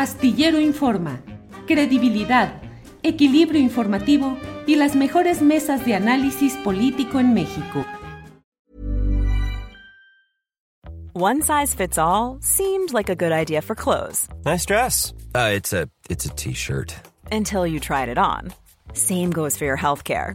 Astillero Informa, credibilidad, equilibrio informativo y las mejores mesas de análisis político en México. One size fits all seemed like a good idea for clothes. Nice dress. Uh, it's a it's a t-shirt. Until you tried it on. Same goes for your healthcare.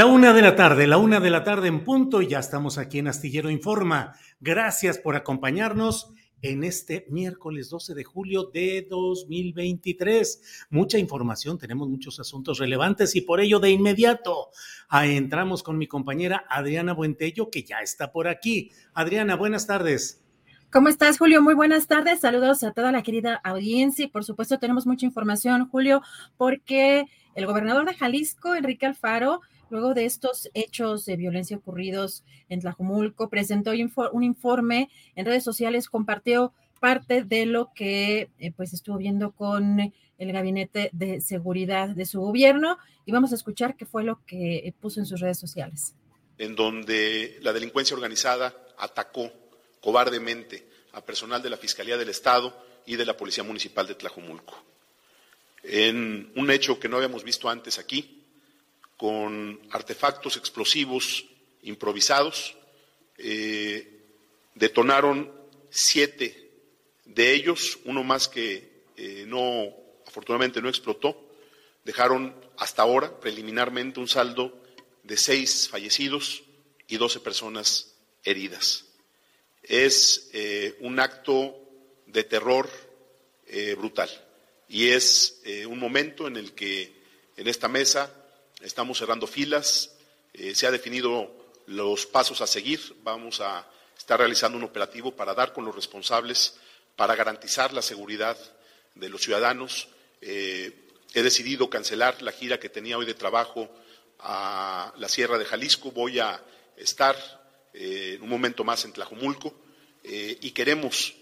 La una de la tarde, la una de la tarde en punto, y ya estamos aquí en Astillero Informa. Gracias por acompañarnos en este miércoles 12 de julio de 2023. Mucha información, tenemos muchos asuntos relevantes y por ello de inmediato ah, entramos con mi compañera Adriana Buentello, que ya está por aquí. Adriana, buenas tardes. ¿Cómo estás, Julio? Muy buenas tardes. Saludos a toda la querida audiencia y por supuesto tenemos mucha información, Julio, porque el gobernador de Jalisco, Enrique Alfaro, luego de estos hechos de violencia ocurridos en Tlajumulco, presentó un informe en redes sociales, compartió parte de lo que eh, pues estuvo viendo con el gabinete de seguridad de su gobierno y vamos a escuchar qué fue lo que puso en sus redes sociales. En donde la delincuencia organizada atacó cobardemente a personal de la Fiscalía del Estado y de la Policía Municipal de Tlajumulco. En un hecho que no habíamos visto antes aquí, con artefactos explosivos improvisados. Eh, detonaron siete de ellos, uno más que eh, no, afortunadamente no explotó. Dejaron hasta ahora, preliminarmente, un saldo de seis fallecidos y doce personas heridas. Es eh, un acto de terror brutal y es un momento en el que en esta mesa Estamos cerrando filas, eh, se ha definido los pasos a seguir, vamos a estar realizando un operativo para dar con los responsables, para garantizar la seguridad de los ciudadanos. Eh, he decidido cancelar la gira que tenía hoy de trabajo a la Sierra de Jalisco. Voy a estar eh, un momento más en Tlajumulco y queremos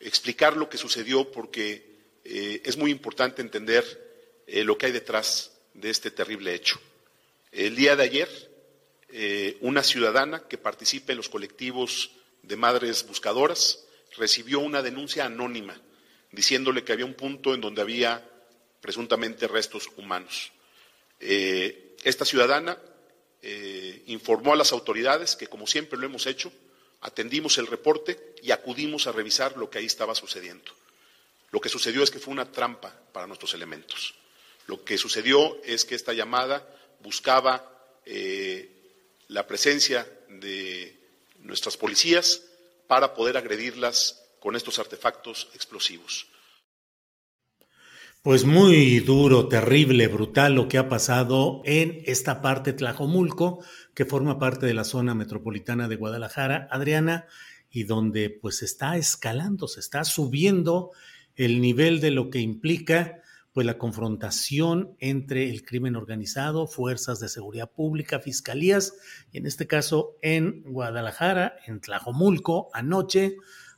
explicar lo que sucedió porque es muy importante entender lo que hay detrás de este terrible hecho. El día de ayer, eh, una ciudadana que participa en los colectivos de madres buscadoras recibió una denuncia anónima diciéndole que había un punto en donde había presuntamente restos humanos. Eh, esta ciudadana eh, informó a las autoridades que, como siempre lo hemos hecho, atendimos el reporte y acudimos a revisar lo que ahí estaba sucediendo. Lo que sucedió es que fue una trampa para nuestros elementos. Lo que sucedió es que esta llamada buscaba eh, la presencia de nuestras policías para poder agredirlas con estos artefactos explosivos. Pues muy duro, terrible, brutal lo que ha pasado en esta parte Tlajomulco, que forma parte de la zona metropolitana de Guadalajara, Adriana, y donde pues está escalando, se está subiendo el nivel de lo que implica pues la confrontación entre el crimen organizado, fuerzas de seguridad pública, fiscalías, y en este caso en Guadalajara, en Tlajomulco, anoche,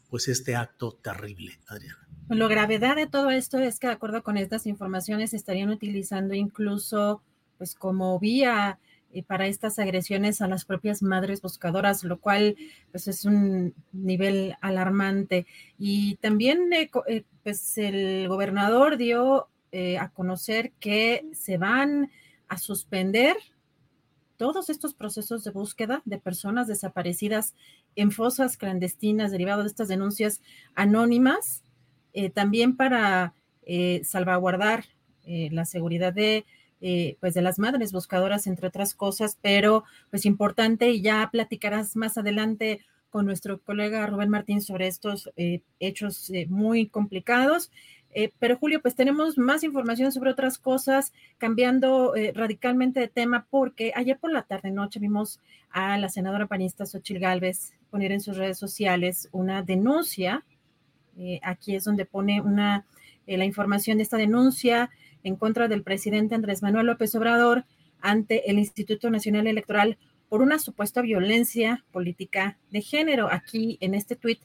pues este acto terrible, Adriana. La gravedad de todo esto es que de acuerdo con estas informaciones estarían utilizando incluso pues como vía eh, para estas agresiones a las propias madres buscadoras, lo cual pues es un nivel alarmante. Y también eh, eh, pues el gobernador dio a conocer que se van a suspender todos estos procesos de búsqueda de personas desaparecidas en fosas clandestinas derivadas de estas denuncias anónimas, también para salvaguardar la seguridad de eh, pues de las madres buscadoras, entre otras cosas, pero pues importante y ya platicarás más adelante con nuestro colega Rubén Martín sobre estos eh, hechos eh, muy complicados. Pero Julio, pues tenemos más información sobre otras cosas, cambiando radicalmente de tema, porque ayer por la tarde noche vimos a la senadora panista Xochil Gálvez poner en sus redes sociales una denuncia. aquí es donde pone una la información de esta denuncia en contra del presidente Andrés Manuel López Obrador ante el Instituto Nacional Electoral por una supuesta violencia política de género. Aquí en este tuit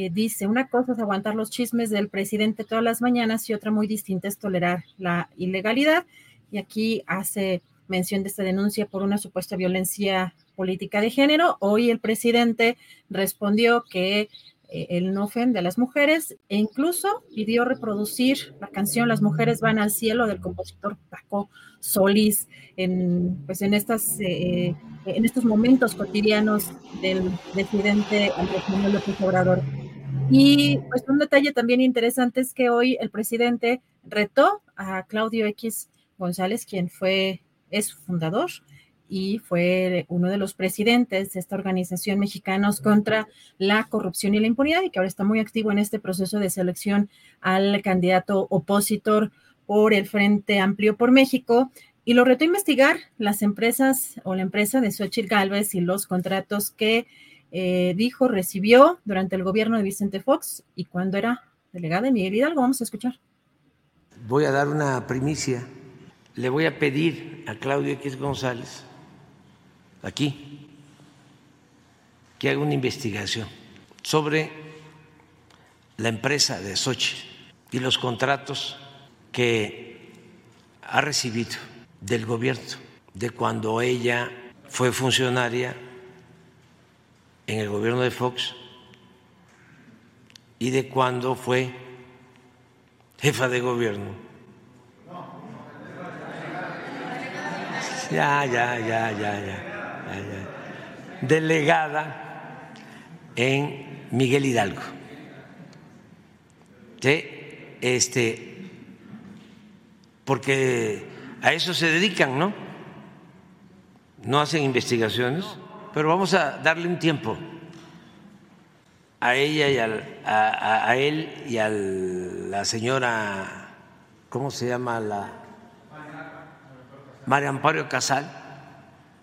eh, dice, una cosa es aguantar los chismes del presidente todas las mañanas y otra muy distinta es tolerar la ilegalidad. Y aquí hace mención de esta denuncia por una supuesta violencia política de género. Hoy el presidente respondió que eh, el no ofende a las mujeres e incluso pidió reproducir la canción Las mujeres van al cielo del compositor Paco Solís en, pues en, estas, eh, en estos momentos cotidianos del presidente Andrés Manuel López Obrador. Y pues un detalle también interesante es que hoy el presidente retó a Claudio X González, quien fue, es fundador y fue uno de los presidentes de esta organización Mexicanos contra la Corrupción y la Impunidad y que ahora está muy activo en este proceso de selección al candidato opositor por el Frente Amplio por México. Y lo retó a investigar las empresas o la empresa de Xochitl Galvez y los contratos que eh, dijo recibió durante el gobierno de Vicente Fox y cuando era delegada de Miguel Hidalgo. Vamos a escuchar. Voy a dar una primicia. Le voy a pedir a Claudio X González aquí que haga una investigación sobre la empresa de Sochi y los contratos que ha recibido del gobierno de cuando ella fue funcionaria en el gobierno de Fox y de cuando fue jefa de gobierno. Ya, ya, ya, ya, ya delegada en Miguel Hidalgo. Este, porque a eso se dedican, ¿no? No hacen investigaciones, pero vamos a darle un tiempo a ella y a, él y a la señora, ¿cómo se llama la? María Amparo Casal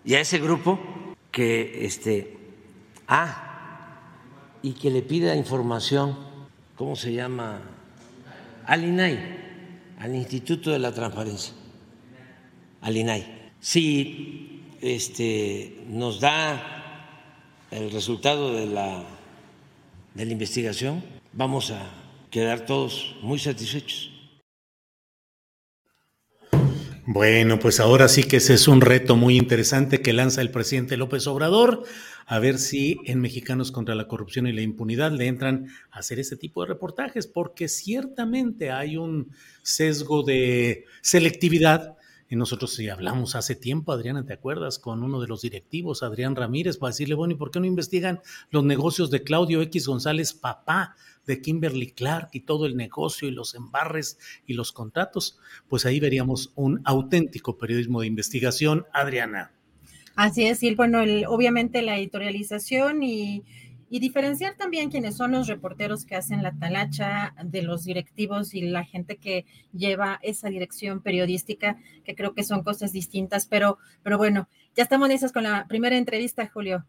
y a ese grupo que este ah y que le pida información cómo se llama al INAI al Instituto de la Transparencia. Al INAI si este nos da el resultado de la de la investigación vamos a quedar todos muy satisfechos bueno, pues ahora sí que ese es un reto muy interesante que lanza el presidente López Obrador, a ver si en Mexicanos contra la Corrupción y la Impunidad le entran a hacer ese tipo de reportajes, porque ciertamente hay un sesgo de selectividad. Y nosotros sí hablamos hace tiempo, Adriana, ¿te acuerdas? Con uno de los directivos, Adrián Ramírez, para decirle, bueno, ¿y por qué no investigan los negocios de Claudio X González, papá de Kimberly Clark y todo el negocio y los embarres y los contratos, pues ahí veríamos un auténtico periodismo de investigación. Adriana. Así es, y bueno, obviamente la editorialización y, y diferenciar también quiénes son los reporteros que hacen la talacha de los directivos y la gente que lleva esa dirección periodística, que creo que son cosas distintas, pero, pero bueno, ya estamos listos con la primera entrevista, Julio.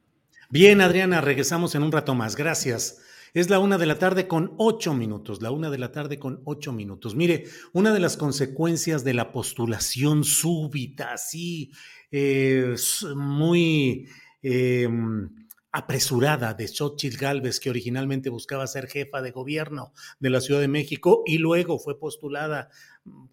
Bien, Adriana, regresamos en un rato más. Gracias. Es la una de la tarde con ocho minutos, la una de la tarde con ocho minutos. Mire, una de las consecuencias de la postulación súbita, así, eh, muy em, apresurada de Xochitl Galvez, que originalmente buscaba ser jefa de gobierno de la Ciudad de México y luego fue postulada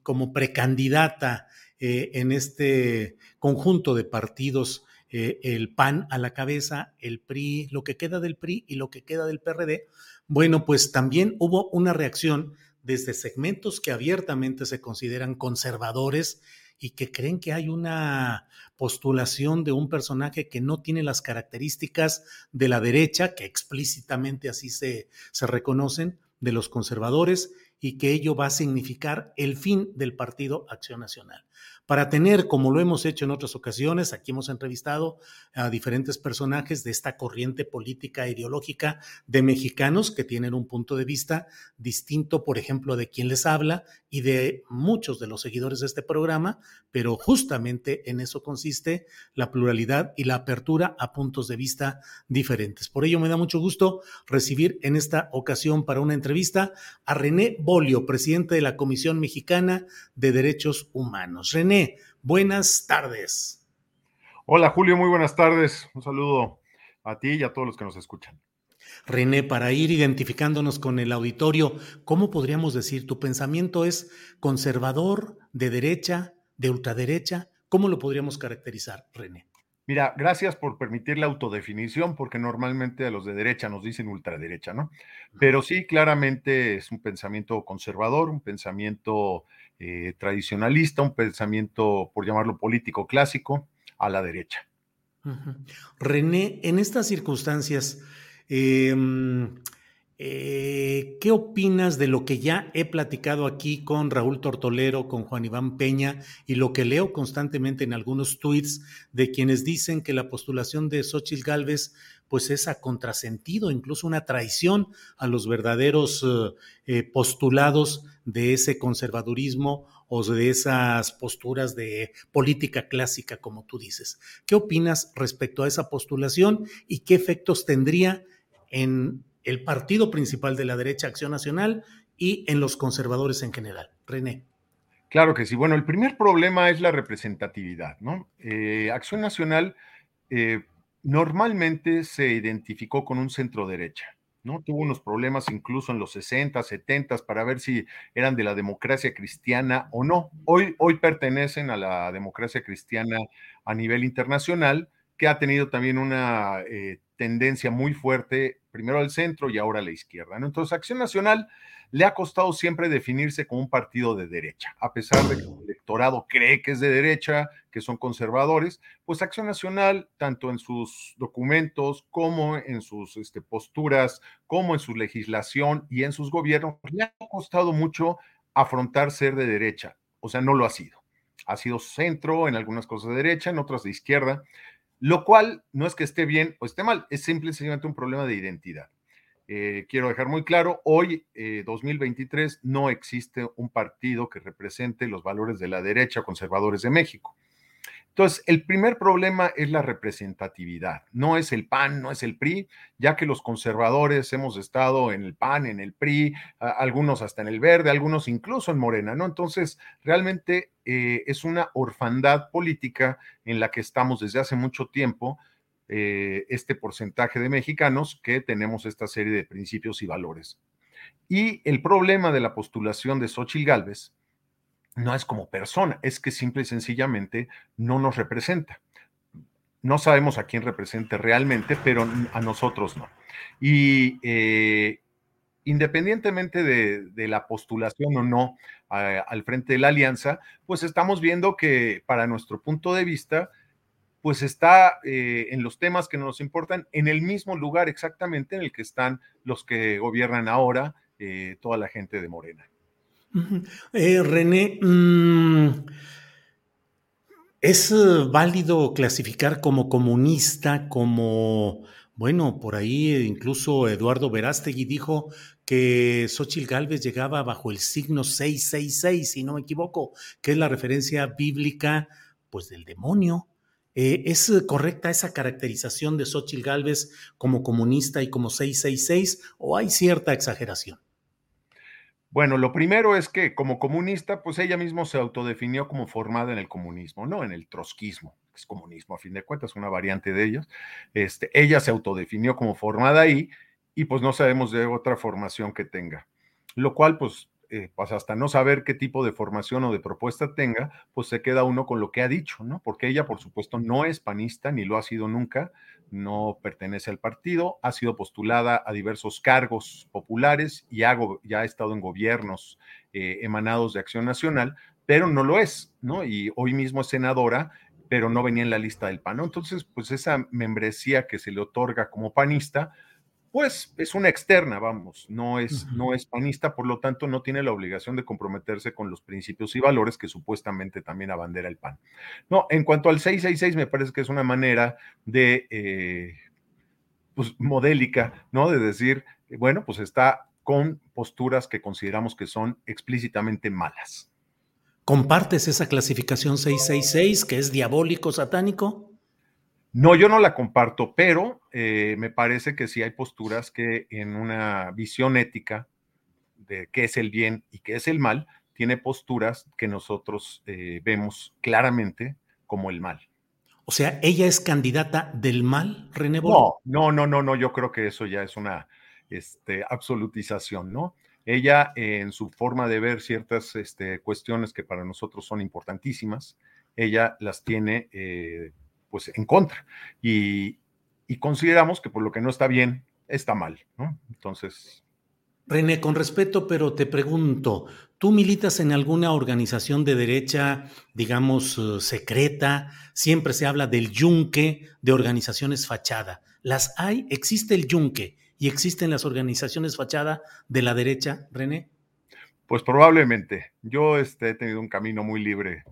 como precandidata eh, en este conjunto de partidos, eh, el PAN a la cabeza, el PRI, lo que queda del PRI y lo que queda del PRD, bueno, pues también hubo una reacción desde segmentos que abiertamente se consideran conservadores y que creen que hay una postulación de un personaje que no tiene las características de la derecha, que explícitamente así se, se reconocen, de los conservadores, y que ello va a significar el fin del Partido Acción Nacional para tener, como lo hemos hecho en otras ocasiones, aquí hemos entrevistado a diferentes personajes de esta corriente política e ideológica de mexicanos que tienen un punto de vista distinto, por ejemplo, de quien les habla y de muchos de los seguidores de este programa, pero justamente en eso consiste la pluralidad y la apertura a puntos de vista diferentes. Por ello me da mucho gusto recibir en esta ocasión para una entrevista a René Bolio, presidente de la Comisión Mexicana de Derechos Humanos. René, buenas tardes. Hola Julio, muy buenas tardes. Un saludo a ti y a todos los que nos escuchan. René, para ir identificándonos con el auditorio, ¿cómo podríamos decir tu pensamiento es conservador, de derecha, de ultraderecha? ¿Cómo lo podríamos caracterizar, René? Mira, gracias por permitir la autodefinición, porque normalmente a los de derecha nos dicen ultraderecha, ¿no? Pero sí, claramente es un pensamiento conservador, un pensamiento eh, tradicionalista, un pensamiento, por llamarlo político clásico, a la derecha. René, en estas circunstancias, em, eh, ¿qué opinas de lo que ya he platicado aquí con Raúl Tortolero, con Juan Iván Peña y lo que leo constantemente en algunos tweets de quienes dicen que la postulación de Xochitl Gálvez pues es a contrasentido, incluso una traición a los verdaderos eh, postulados de ese conservadurismo o de esas posturas de política clásica, como tú dices. ¿Qué opinas respecto a esa postulación y qué efectos tendría en el partido principal de la derecha, Acción Nacional, y en los conservadores en general. René. Claro que sí. Bueno, el primer problema es la representatividad, ¿no? Eh, Acción Nacional eh, normalmente se identificó con un centro derecha, ¿no? Tuvo unos problemas incluso en los 60, 70 para ver si eran de la democracia cristiana o no. Hoy, hoy pertenecen a la democracia cristiana a nivel internacional, que ha tenido también una eh, tendencia muy fuerte, primero al centro y ahora a la izquierda. Entonces, Acción Nacional le ha costado siempre definirse como un partido de derecha, a pesar de que el electorado cree que es de derecha, que son conservadores, pues Acción Nacional, tanto en sus documentos como en sus este, posturas, como en su legislación y en sus gobiernos, le ha costado mucho afrontar ser de derecha, o sea, no lo ha sido. Ha sido centro en algunas cosas de derecha, en otras de izquierda, lo cual no es que esté bien o esté mal, es simplemente un problema de identidad. Eh, quiero dejar muy claro, hoy, 2023, eh, no existe un partido que represente los valores de la derecha conservadores de México. Entonces, el primer problema es la representatividad. No es el PAN, no es el PRI, ya que los conservadores hemos estado en el PAN, en el PRI, algunos hasta en el verde, algunos incluso en Morena, ¿no? Entonces, realmente eh, es una orfandad política en la que estamos desde hace mucho tiempo, eh, este porcentaje de mexicanos que tenemos esta serie de principios y valores. Y el problema de la postulación de Xochitl Gálvez no es como persona, es que simple y sencillamente no nos representa. No sabemos a quién represente realmente, pero a nosotros no. Y eh, independientemente de, la postulación o no al frente de la alianza, pues estamos viendo que para nuestro punto de vista, pues está eh, en los temas que nos importan en el mismo lugar exactamente en el que están los que gobiernan ahora, eh, toda la gente de Morena. Eh, René, mm, ¿es eh, válido clasificar como comunista, como, bueno, por ahí incluso Eduardo Verástegui dijo que Xochitl Gálvez llegaba bajo el signo 666, si no me equivoco, que es la referencia bíblica, pues, del demonio. Eh, ¿Es correcta esa caracterización de Xochitl Gálvez como comunista y como 666 o hay cierta exageración? Bueno, lo primero es que como comunista, pues ella misma se autodefinió como formada en el comunismo, no en el trotskismo, que es comunismo a fin de cuentas, una variante de ellos. Este, ella se autodefinió como formada ahí y pues no sabemos de otra formación que tenga, lo cual pues eh, pues hasta no saber qué tipo de formación o de propuesta tenga, pues se queda uno con lo que ha dicho, ¿no? Porque ella, por supuesto, no es panista, ni lo ha sido nunca, no pertenece al partido, ha sido postulada a diversos cargos populares y ha, ya ha estado en gobiernos eh, emanados de Acción Nacional, pero no lo es, ¿no? Y hoy mismo es senadora, pero no venía en la lista del PAN, ¿no? Entonces, pues esa membresía que se le otorga como panista, pues es una externa, vamos, no es, no es panista, por lo tanto no tiene la obligación de comprometerse con los principios y valores que supuestamente también abandera el PAN. No, en cuanto al 666, me parece que es una manera de, eh, pues, modélica, ¿no? De decir, bueno, pues está con posturas que consideramos que son explícitamente malas. ¿Compartes esa clasificación 666 que es diabólico, satánico? No, yo no la comparto, pero eh, me parece que sí hay posturas que en una visión ética de qué es el bien y qué es el mal, tiene posturas que nosotros eh, vemos claramente como el mal. O sea, ¿ella es candidata del mal, René No, no, no, no, no, yo creo que eso ya es una este, absolutización, ¿no? Ella en su forma de ver ciertas este, cuestiones que para nosotros son importantísimas, ella las tiene eh, pues en contra. Y, consideramos que por lo que no está bien, está mal, ¿no? Entonces... René, con respeto, pero te pregunto, ¿tú militas en alguna organización de derecha, digamos, eh, secreta? Siempre se habla del yunque de organizaciones fachada. ¿Las hay? ¿Existe el yunque y existen las organizaciones fachada de la derecha, René? Pues probablemente. Yo este, he tenido un camino muy libre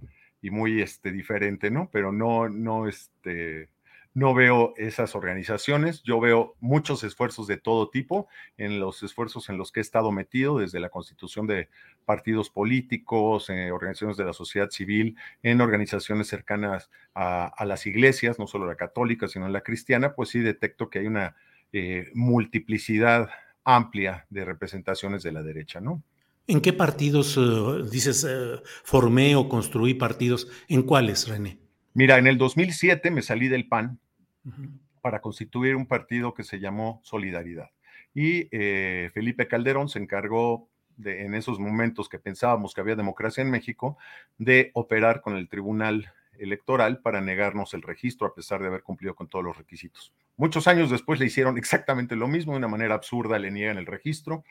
y muy este, diferente, ¿no? Pero no, no, este, no veo esas organizaciones, yo veo muchos esfuerzos de todo tipo en los esfuerzos en los que he estado metido, desde la constitución de partidos políticos, en organizaciones de la sociedad civil, en organizaciones cercanas a, las iglesias, no solo la católica, sino la cristiana, pues sí detecto que hay una eh, multiplicidad amplia de representaciones de la derecha, ¿no? ¿En qué partidos, eh, dices, eh, formé o construí partidos? ¿En cuáles, René? Mira, en el 2007 me salí del PAN para constituir un partido que se llamó Solidaridad. Y eh, Felipe Calderón se encargó de, en esos momentos que pensábamos que había democracia en México, de operar con el Tribunal Electoral para negarnos el registro a pesar de haber cumplido con todos los requisitos. Muchos años después le hicieron exactamente lo mismo, de una manera absurda le niegan el registro.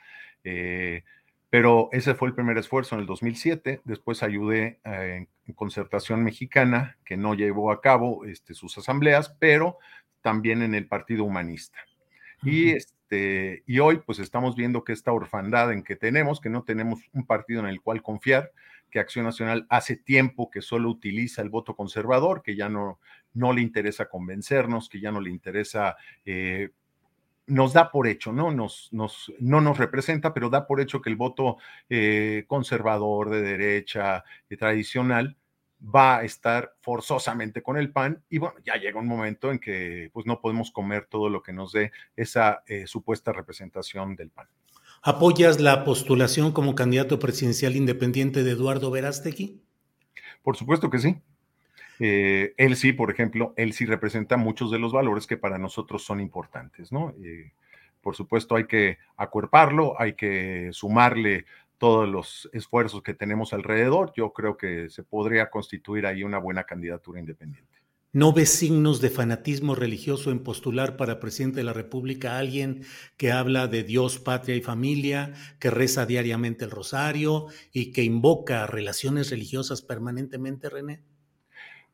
Pero ese fue el primer esfuerzo en el 2007. Después ayudé eh, en concertación mexicana, que no llevó a cabo este, sus asambleas, pero también en el Partido Humanista. Y, este, y hoy pues estamos viendo que esta orfandad en que tenemos, que no tenemos un partido en el cual confiar, que Acción Nacional hace tiempo que solo utiliza el voto conservador, que ya no, no le interesa convencernos, que ya no le interesa eh, nos da por hecho, ¿no? Nos, nos, no nos representa, pero da por hecho que el voto eh, conservador, de derecha, tradicional, va a estar forzosamente con el PAN y bueno, ya llega un momento en que pues no podemos comer todo lo que nos dé esa eh, supuesta representación del PAN. ¿Apoyas la postulación como candidato presidencial independiente de Eduardo Verástegui? Por supuesto que sí. Eh, él sí, por ejemplo, él sí representa muchos de los valores que para nosotros son importantes, ¿no? Eh, por supuesto, hay que acuerparlo, hay que sumarle todos los esfuerzos que tenemos alrededor. Yo creo que se podría constituir ahí una buena candidatura independiente. ¿No ves signos de fanatismo religioso en postular para presidente de la República a alguien que habla de Dios, patria y familia, que reza diariamente el rosario y que invoca relaciones religiosas permanentemente, René?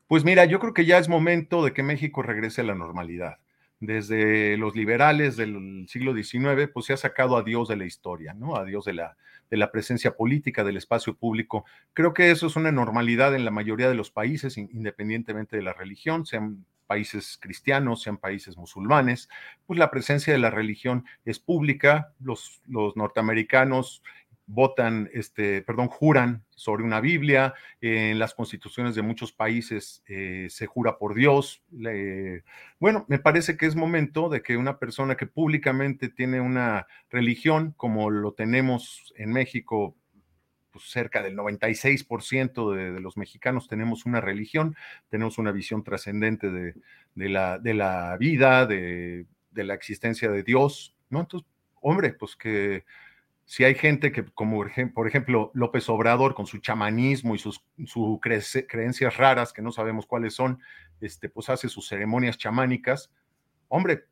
Pues mira, yo creo que ya es momento de que México regrese a la normalidad. Desde los liberales del siglo XIX, pues se ha sacado a Dios de la historia, ¿no? A Dios de la, de la presencia política, del espacio público. Creo que eso es una normalidad en la mayoría de los países, independientemente de la religión, sean países cristianos, sean países musulmanes, pues la presencia de la religión es pública. Los, los norteamericanos votan, este, perdón, juran sobre una Biblia, en las constituciones de muchos países eh, se jura por Dios. bueno, me parece que es momento de que una persona que públicamente tiene una religión, como lo tenemos en México, pues cerca del 96% de, de, los mexicanos tenemos una religión, tenemos una visión trascendente de, la, de la vida, de, de la existencia de Dios, ¿no? Entonces, hombre, pues que Si hay gente que, como por ejemplo López Obrador, con su chamanismo y sus creencias raras, que no sabemos cuáles son, este, pues hace sus ceremonias chamánicas, hombre,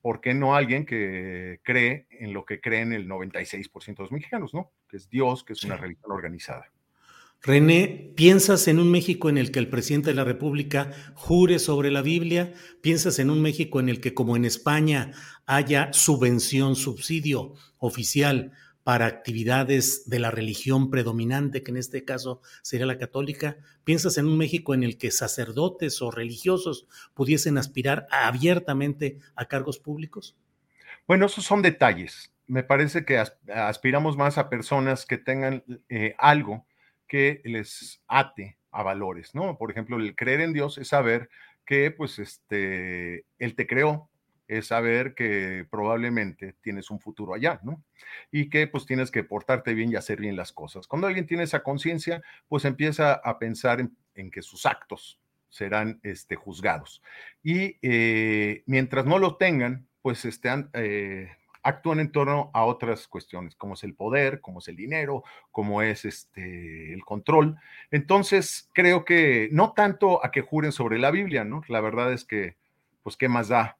¿por qué no alguien que cree en lo que creen el 96% de los mexicanos, ¿no? Que es Dios, que es una religión organizada. René, ¿piensas en un México en el que el presidente de la República jure sobre la Biblia? ¿Piensas en un México en el que, como en España, haya subvención, subsidio oficial para actividades de la religión predominante, que en este caso sería la católica? ¿Piensas en un México en el que sacerdotes o religiosos pudiesen aspirar abiertamente a cargos públicos? Bueno, esos son detalles. Me parece que aspiramos más a personas que tengan eh, algo que les ate a valores, ¿no? Por ejemplo, el creer en Dios es saber que, pues, este, Él te creó, es saber que probablemente tienes un futuro allá, ¿no? Y que pues tienes que portarte bien y hacer bien las cosas. Cuando alguien tiene esa conciencia, pues empieza a pensar en, que sus actos serán este, juzgados. Y eh, mientras no lo tengan, pues estén, eh, actúan en torno a otras cuestiones, como es el poder, como es el dinero, como es este, el control. Entonces, creo que no tanto a que juren sobre la Biblia, ¿no? La verdad es que, pues, ¿qué más da?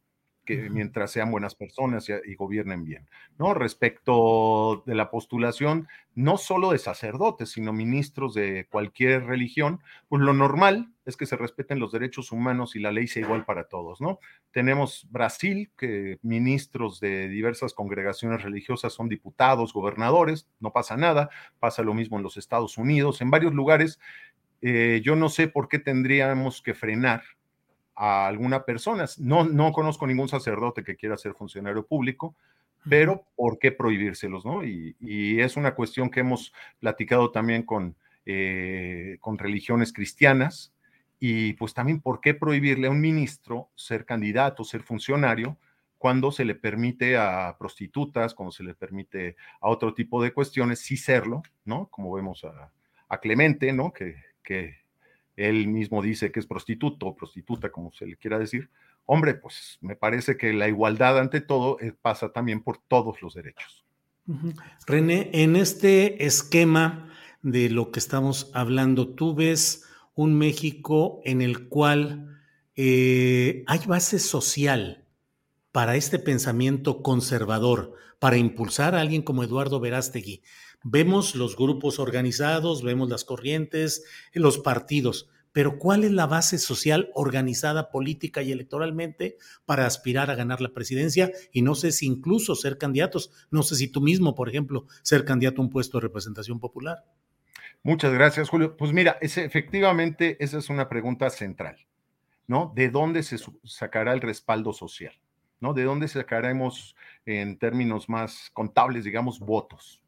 Mientras sean buenas personas y, gobiernen bien, ¿no? Respecto de la postulación, no solo de sacerdotes, sino ministros de cualquier religión, pues lo normal es que se respeten los derechos humanos y la ley sea igual para todos, ¿no? Tenemos Brasil, que ministros de diversas congregaciones religiosas son diputados, gobernadores, no pasa nada, pasa lo mismo en los Estados Unidos, en varios lugares. Eh, yo no sé por qué tendríamos que frenar a alguna persona. No, no conozco ningún sacerdote que quiera ser funcionario público, pero ¿por qué prohibírselos? No? Y, es una cuestión que hemos platicado también con, eh, con religiones cristianas. Y pues también, ¿por qué prohibirle a un ministro ser candidato, ser funcionario, cuando se le permite a prostitutas, cuando se le permite a otro tipo de cuestiones, sí serlo, ¿no? Como vemos a, Clemente, ¿no? Que, que él mismo dice que es prostituto o prostituta, como se le quiera decir, hombre, pues me parece que la igualdad ante todo eh, pasa también por todos los derechos. René, en este esquema de lo que estamos hablando, tú ves un México en el cual eh, hay base social para este pensamiento conservador, para impulsar a alguien como Eduardo Verástegui. Vemos los grupos organizados, vemos las corrientes, los partidos, pero ¿cuál es la base social organizada política y electoralmente para aspirar a ganar la presidencia? Y no sé si incluso ser candidatos, no sé si tú mismo, por ejemplo, ser candidato a un puesto de representación popular. Muchas gracias, Julio. Pues mira, efectivamente esa es una pregunta central, ¿no? ¿De dónde se sacará el respaldo social? ¿No? ¿De dónde sacaremos, en términos más contables, digamos, votos?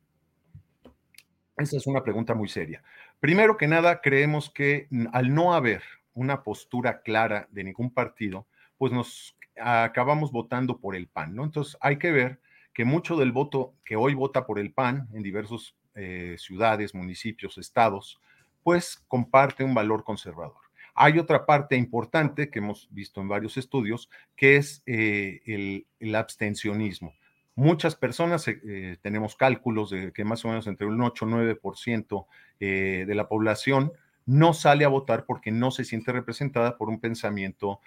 Esa es una pregunta muy seria. Primero que nada, creemos que al no haber una postura clara de ningún partido, pues nos acabamos votando por el PAN, ¿no? Entonces hay que ver que mucho del voto que hoy vota por el PAN en diversas eh, ciudades, municipios, estados, pues comparte un valor conservador. Hay otra parte importante que hemos visto en varios estudios, que es eh, el abstencionismo muchas personas, eh, eh, tenemos cálculos de que más o menos entre un 8 o 9% eh, de la población no sale a votar porque no se siente representada por un pensamiento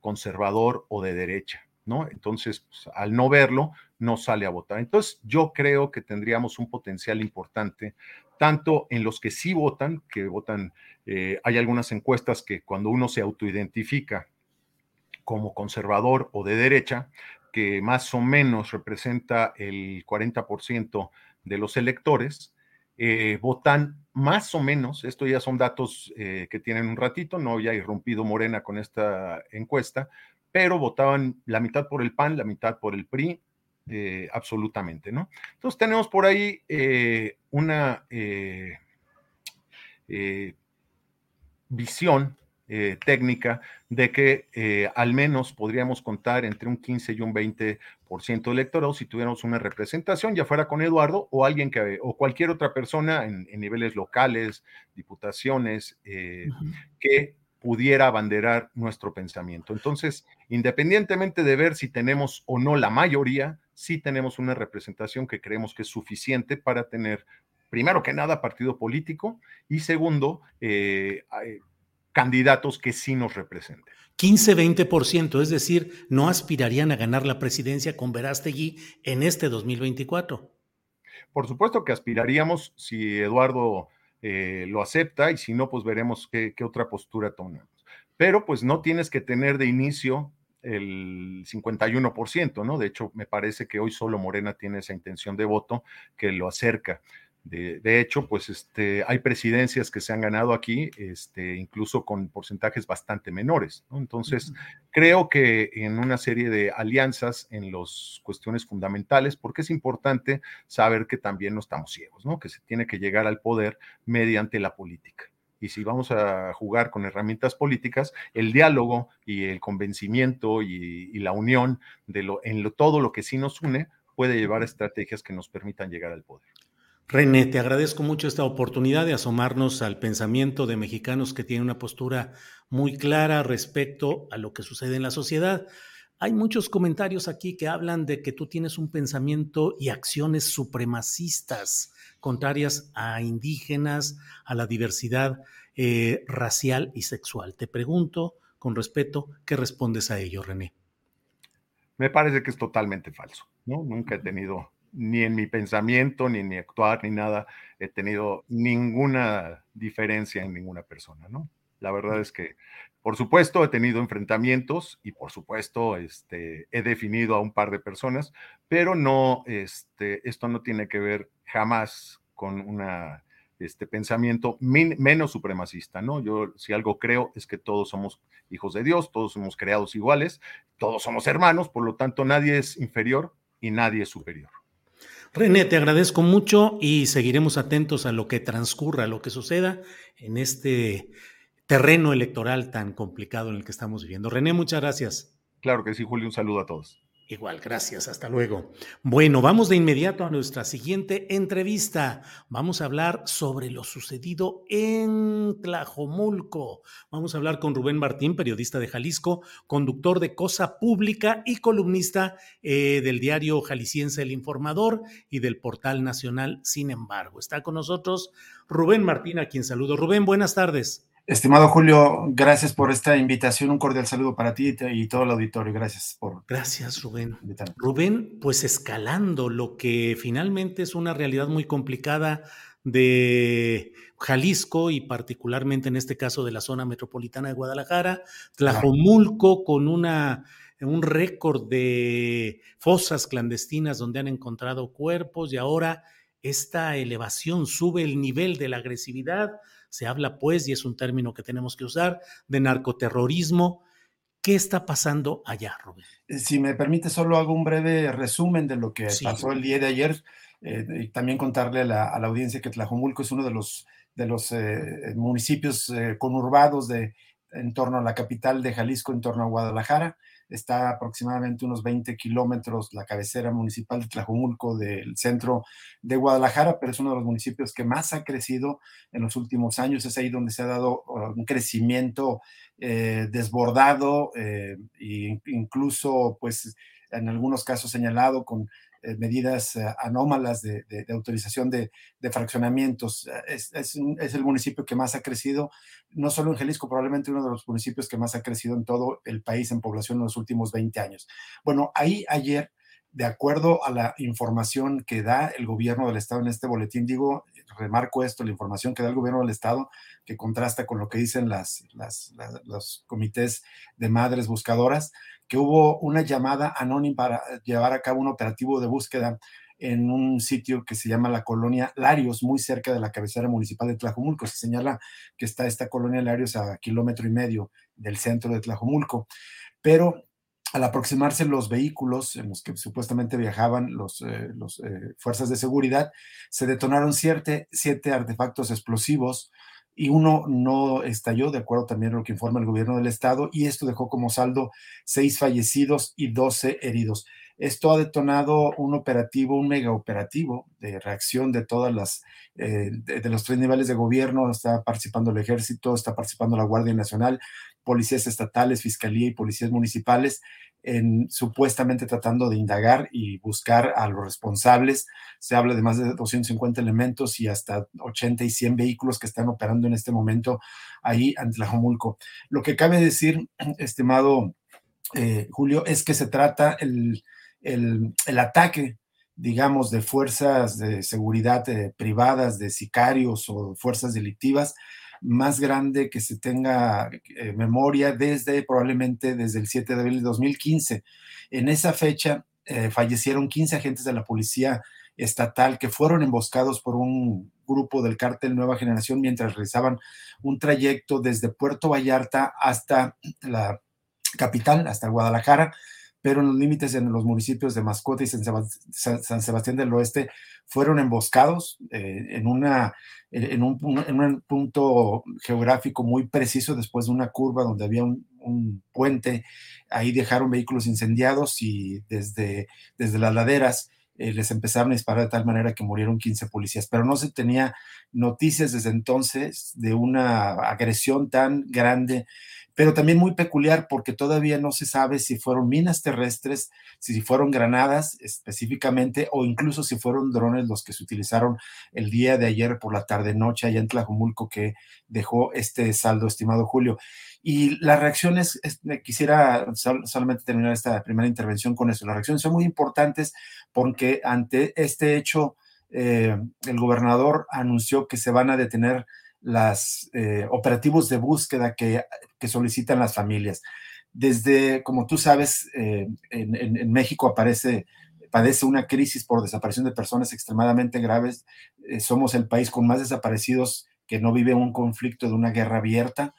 conservador o de derecha, ¿no? Entonces, pues, al no verlo, no sale a votar. Entonces, yo creo que tendríamos un potencial importante, tanto en los que sí votan, que votan, hay algunas encuestas que cuando uno se autoidentifica como conservador o de derecha, que más o menos representa el 40% de los electores, eh, votan más o menos, esto ya son datos eh, que tienen un ratito, no ya irrumpido Morena con esta encuesta, pero votaban la mitad por el PAN, la mitad por el PRI, eh, absolutamente, ¿no? Entonces tenemos por ahí una visión eh, técnica de que eh, al menos podríamos contar entre un 15 y un 20% de electorado si tuviéramos una representación, ya fuera con Eduardo o alguien que, o cualquier otra persona en, niveles locales, diputaciones, eh, que pudiera abanderar nuestro pensamiento. Entonces, independientemente de ver si tenemos o no la mayoría, sí tenemos una representación que creemos que es suficiente para tener, primero que nada, partido político y segundo, eh, candidatos que sí nos representen. 15-20%, es decir, no aspirarían a ganar la presidencia con Verástegui en este 2024. Por supuesto que aspiraríamos si Eduardo eh, lo acepta y si no, pues veremos qué, qué otra postura tomamos. Pero pues no tienes que tener de inicio el 51%, ¿no? De hecho, me parece que hoy solo Morena tiene esa intención de voto que lo acerca. De, hecho, pues este, hay presidencias que se han ganado aquí, este, incluso con porcentajes bastante menores. Entonces, creo que en una serie de alianzas en las cuestiones fundamentales, porque es importante saber que también no estamos ciegos, ¿no? que se tiene que llegar al poder mediante la política. Y si vamos a jugar con herramientas políticas, el diálogo y el convencimiento y, la unión de lo, en todo lo que sí nos une puede llevar a estrategias que nos permitan llegar al poder. René, te agradezco mucho esta oportunidad de asomarnos al pensamiento de mexicanos que tienen una postura muy clara respecto a lo que sucede en la sociedad. Hay muchos comentarios aquí que hablan de que tú tienes un pensamiento y acciones supremacistas, contrarias a indígenas, a la diversidad eh, racial y sexual. Te pregunto con respeto, ¿qué respondes a ello, René? Me parece que es totalmente falso, ¿no? Nunca he tenido ni en mi pensamiento, ni en mi actuar, ni nada, he tenido ninguna diferencia en ninguna persona, ¿no? La verdad es que, por supuesto, he tenido enfrentamientos y, por supuesto, este, he definido a un par de personas, pero no, este, esto no tiene que ver jamás con una este pensamiento menos supremacista, ¿no? Yo si algo creo es que todos somos hijos de Dios, todos somos creados iguales, todos somos hermanos, por lo tanto nadie es inferior y nadie es superior. René, te agradezco mucho y seguiremos atentos a lo que transcurra, a lo que suceda en este terreno electoral tan complicado en el que estamos viviendo. René, muchas gracias. Claro que sí, Julio, un saludo a todos. Igual, gracias, hasta luego. Bueno, vamos de inmediato a nuestra siguiente entrevista. Vamos a hablar sobre lo sucedido en Tlajomulco. Vamos a hablar con Rubén Martín, periodista de Jalisco, conductor de Cosa Pública y columnista eh, del diario jalisciense El Informador y del portal nacional Sin embargo. Está con nosotros Rubén Martín, a quien saludo. Rubén, buenas tardes. Estimado Julio, gracias por esta invitación. Un cordial saludo para ti y todo el auditorio. Gracias por. Gracias, Rubén. Rubén, pues escalando lo que finalmente es una realidad muy complicada de Jalisco y particularmente en este caso de la zona metropolitana de Guadalajara, Tlajomulco con una un récord de fosas clandestinas donde han encontrado cuerpos y ahora esta elevación sube el nivel de la agresividad se habla, pues, y es un término que tenemos que usar, de narcoterrorismo. ¿Qué está pasando allá, Rubén? Eh, si me permite, solo hago un breve resumen de lo que pasó el día de ayer eh, y también contarle a la, audiencia que Tlajomulco es uno de los, de los eh, municipios conurbados de, en torno a la capital de Jalisco, en torno a Guadalajara está aproximadamente unos 20 kilómetros la cabecera municipal de Tlajumulco del centro de Guadalajara, pero es uno de los municipios que más ha crecido en los últimos años. Es ahí donde se ha dado uh, un crecimiento eh, desbordado e incluso, pues, en algunos casos señalado con medidas eh, anómalas de, autorización de, fraccionamientos. Es, el municipio que más ha crecido, no solo en Jalisco, probablemente uno de los municipios que más ha crecido en todo el país en población en los últimos 20 años. Bueno, ahí ayer, de acuerdo a la información que da el gobierno del estado en este boletín, digo, remarco esto, la información que da el gobierno del estado, que contrasta con lo que dicen las, los comités de madres buscadoras, que hubo una llamada anónima para llevar a cabo un operativo de búsqueda en un sitio que se llama la colonia Larios, muy cerca de la cabecera municipal de Tlajomulco. Se señala que está esta colonia Larios a kilómetro y medio del centro de Tlajomulco. Pero al aproximarse los vehículos en los que supuestamente viajaban los, eh, eh, fuerzas de seguridad, se detonaron siete, siete artefactos explosivos y uno no estalló, de acuerdo también a lo que informa el gobierno del estado, y esto dejó como saldo seis fallecidos y doce heridos. Esto ha detonado un operativo, un mega operativo de reacción de todas las, eh, de, los tres niveles de gobierno. Está participando el ejército, está participando la Guardia Nacional, policías estatales, fiscalía y policías municipales, en, supuestamente tratando de indagar y buscar a los responsables. Se habla de más de 250 elementos y hasta 80 y 100 vehículos que están operando en este momento ahí ante la Jomulco. Lo que cabe decir, estimado eh, Julio, es que se trata el, el, ataque digamos, de fuerzas de seguridad eh, privadas, de sicarios o fuerzas delictivas, más grande que se tenga eh, memoria desde probablemente desde el 7 de abril de 2015. En esa fecha fallecieron 15 agentes de la policía estatal que fueron emboscados por un grupo del cártel Nueva Generación mientras realizaban un trayecto desde Puerto Vallarta hasta la capital, hasta Guadalajara, pero en los límites en los municipios de Mascota y San Sebastián del Oeste fueron emboscados eh, en, una, en, un, en, un, punto geográfico muy preciso después de una curva donde había un, puente. Ahí dejaron vehículos incendiados y desde, desde las laderas eh, les empezaron a disparar de tal manera que murieron 15 policías, pero no se tenía noticias desde entonces de una agresión tan grande pero también muy peculiar porque todavía no se sabe si fueron minas terrestres, si fueron granadas específicamente o incluso si fueron drones los que se utilizaron el día de ayer por la tarde-noche allá en Tlajomulco que dejó este saldo, estimado Julio. Y las reacciones, quisiera solamente terminar esta primera intervención con eso, las reacciones son muy importantes porque ante este hecho eh, el gobernador anunció que se van a detener los eh, operativos de búsqueda que, solicitan las familias. Desde, como tú sabes, eh, en, México aparece, padece una crisis por desaparición de personas extremadamente graves. Eh, somos el país con más desaparecidos que no vive un conflicto de una guerra abierta.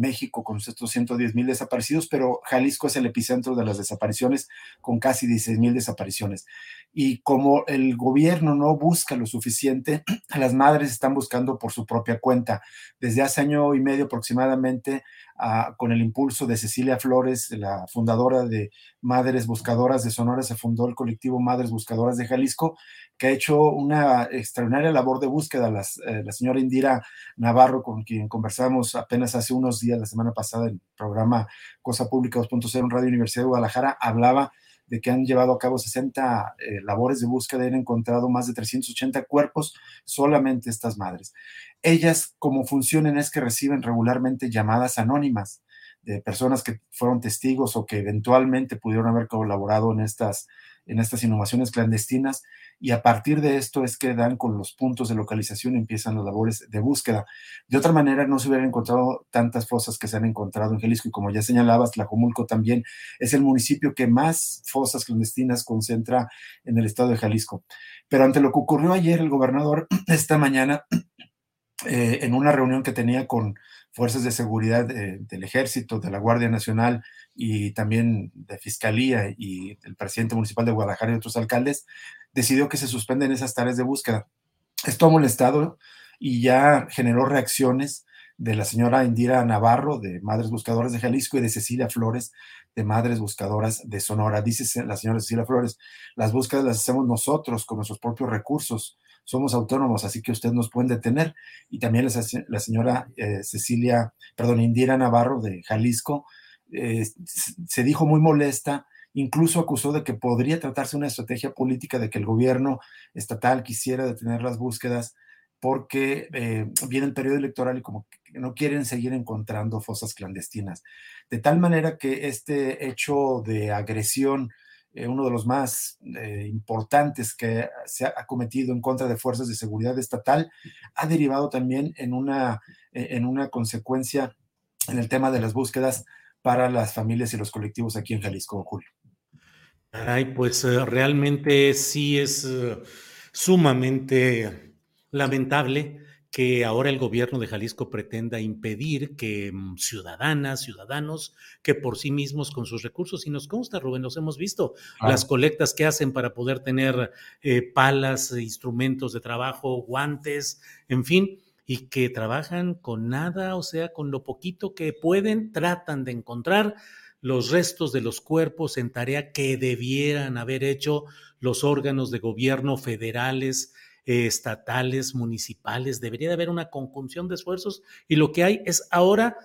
México con estos 110 mil desaparecidos, pero Jalisco es el epicentro de las desapariciones con casi 16 mil desapariciones. Y como el gobierno no busca lo suficiente, las madres están buscando por su propia cuenta. Desde hace año y medio aproximadamente, ah, con el impulso de Cecilia Flores, la fundadora de Madres Buscadoras de Sonora, se fundó el colectivo Madres Buscadoras de Jalisco, que ha hecho una extraordinaria labor de búsqueda. Eh, la señora Indira Navarro, con quien conversamos apenas hace unos días, la semana pasada, en el programa Cosa Pública 2.0 en Radio Universidad de Guadalajara, hablaba de que han llevado a cabo 60 eh, labores de búsqueda y han encontrado más de 380 cuerpos solamente estas madres. Ellas, como funcionan, es que reciben regularmente llamadas anónimas de personas que fueron testigos o que eventualmente pudieron haber colaborado en estas, en estas inhumaciones clandestinas y a partir de esto es que dan con los puntos de localización y empiezan las labores de búsqueda. De otra manera, no se hubieran encontrado tantas fosas que se han encontrado en Jalisco y como ya señalabas, Tlajomulco también es el municipio que más fosas clandestinas concentra en el estado de Jalisco. Pero ante lo que ocurrió ayer, el gobernador esta mañana, eh, en una reunión que tenía con fuerzas de seguridad del ejército, de la Guardia Nacional y también de Fiscalía y el presidente municipal de Guadalajara y otros alcaldes, decidió que se suspenden esas tareas de búsqueda. Esto molestado y ya generó reacciones de la señora Indira Navarro, de Madres Buscadoras de Jalisco, y de Cecilia Flores, de Madres Buscadoras de Sonora. Dice la señora Cecilia Flores, las búsquedas las hacemos nosotros con nuestros propios recursos, somos autónomos, así que ustedes nos pueden detener. Y también la, señora eh, Cecilia, perdón, Indira Navarro de Jalisco, eh, se dijo muy molesta incluso acusó de que podría tratarse una estrategia política de que el gobierno estatal quisiera detener las búsquedas porque eh, viene el periodo electoral y como que no quieren seguir encontrando fosas clandestinas. De tal manera que este hecho de agresión, eh, uno de los más importantes que se ha cometido en contra de fuerzas de seguridad estatal, ha derivado también en una, en una consecuencia en el tema de las búsquedas para las familias y los colectivos aquí en Jalisco, Julio. Ay, pues eh, realmente sí es eh, sumamente lamentable que ahora el gobierno de Jalisco pretenda impedir que mm, ciudadanas, ciudadanos, que por sí mismos con sus recursos, y nos consta, Rubén, los hemos visto, las colectas que hacen para poder tener eh, palas, instrumentos de trabajo, guantes, en fin, y que trabajan con nada, o sea, con lo poquito que pueden, tratan de encontrar los restos de los cuerpos en tarea que debieran haber hecho los órganos de gobierno federales, eh, estatales, municipales. Debería de haber una conjunción de esfuerzos y lo que hay es ahora,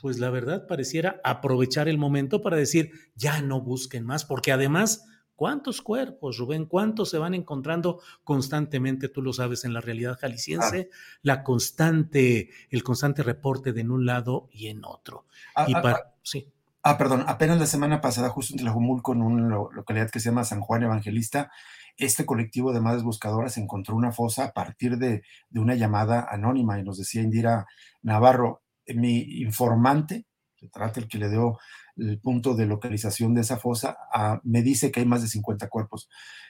pues la verdad pareciera aprovechar el momento para decir, ya no busquen más, porque además ¿Cuántos cuerpos, Rubén? ¿Cuántos se van encontrando constantemente? Tú lo sabes en la realidad jalisciense, la constante, el constante reporte de en un lado y en otro. Ah, y ah, para, ah, sí. Ah, perdón, apenas la semana pasada, justo en Tlajomulco, en una localidad que se llama San Juan Evangelista, este colectivo de madres buscadoras encontró una fosa a partir de, de una llamada anónima y nos decía Indira Navarro, mi informante, se trata el que le dio el punto de localización de esa fosa, ah, me dice que hay más de 50 cuerpos.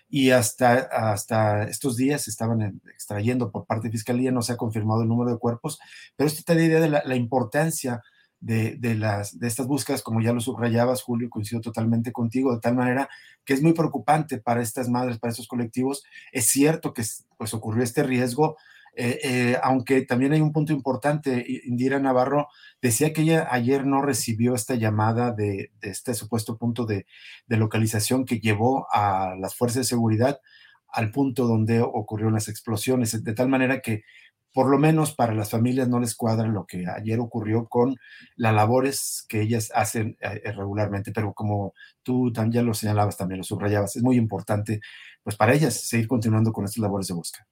Y hasta, hasta estos días estaban extrayendo por parte de Fiscalía, no se ha confirmado el número de cuerpos, pero esto te da idea de la, importancia de, de, las, de estas búsquedas, como ya lo subrayabas, Julio, coincido totalmente contigo, de tal manera que es muy preocupante para estas madres, para estos colectivos. Es cierto que pues, ocurrió este riesgo, eh, eh, aunque también hay un punto importante, Indira Navarro decía que ella ayer no recibió esta llamada de, este supuesto punto de, localización que llevó a las fuerzas de seguridad al punto donde ocurrieron las explosiones, de tal manera que por lo menos para las familias no les cuadra lo que ayer ocurrió con las labores que ellas hacen eh, regularmente, pero como tú también lo señalabas, también lo subrayabas, es muy importante pues para ellas seguir continuando con estas labores de búsqueda.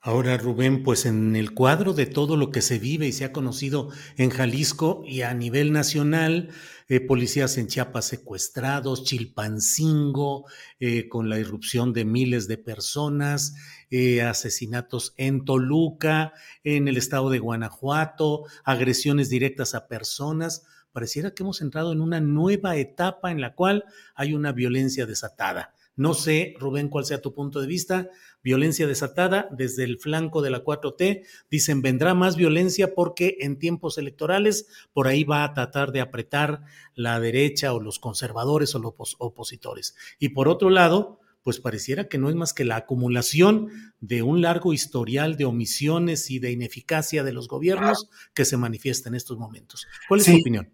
Ahora, Rubén, pues en el cuadro de todo lo que se vive y se ha conocido en Jalisco y a nivel nacional, eh, policías en Chiapas secuestrados, Chilpancingo, eh, con la irrupción de miles de personas, eh, asesinatos en Toluca, en el estado de Guanajuato, agresiones directas a personas. Pareciera que hemos entrado en una nueva etapa en la cual hay una violencia desatada. No sé, Rubén, cuál sea tu punto de vista violencia desatada desde el flanco de la 4T. Dicen, vendrá más violencia porque en tiempos electorales por ahí va a tratar de apretar la derecha o los conservadores o los opositores. Y por otro lado, pues pareciera que no es más que la acumulación de un largo historial de omisiones y de ineficacia de los gobiernos que se manifiesta en estos momentos. ¿Cuál es tu opinión?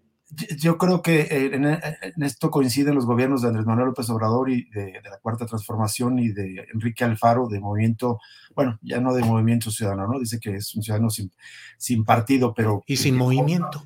Yo creo que eh, en, esto coinciden los gobiernos de Andrés Manuel López Obrador y de, la Cuarta Transformación y de Enrique Alfaro, de Movimiento, bueno, ya no de Movimiento Ciudadano, ¿no? Dice que es un ciudadano sin, sin partido, pero... Y sin movimiento.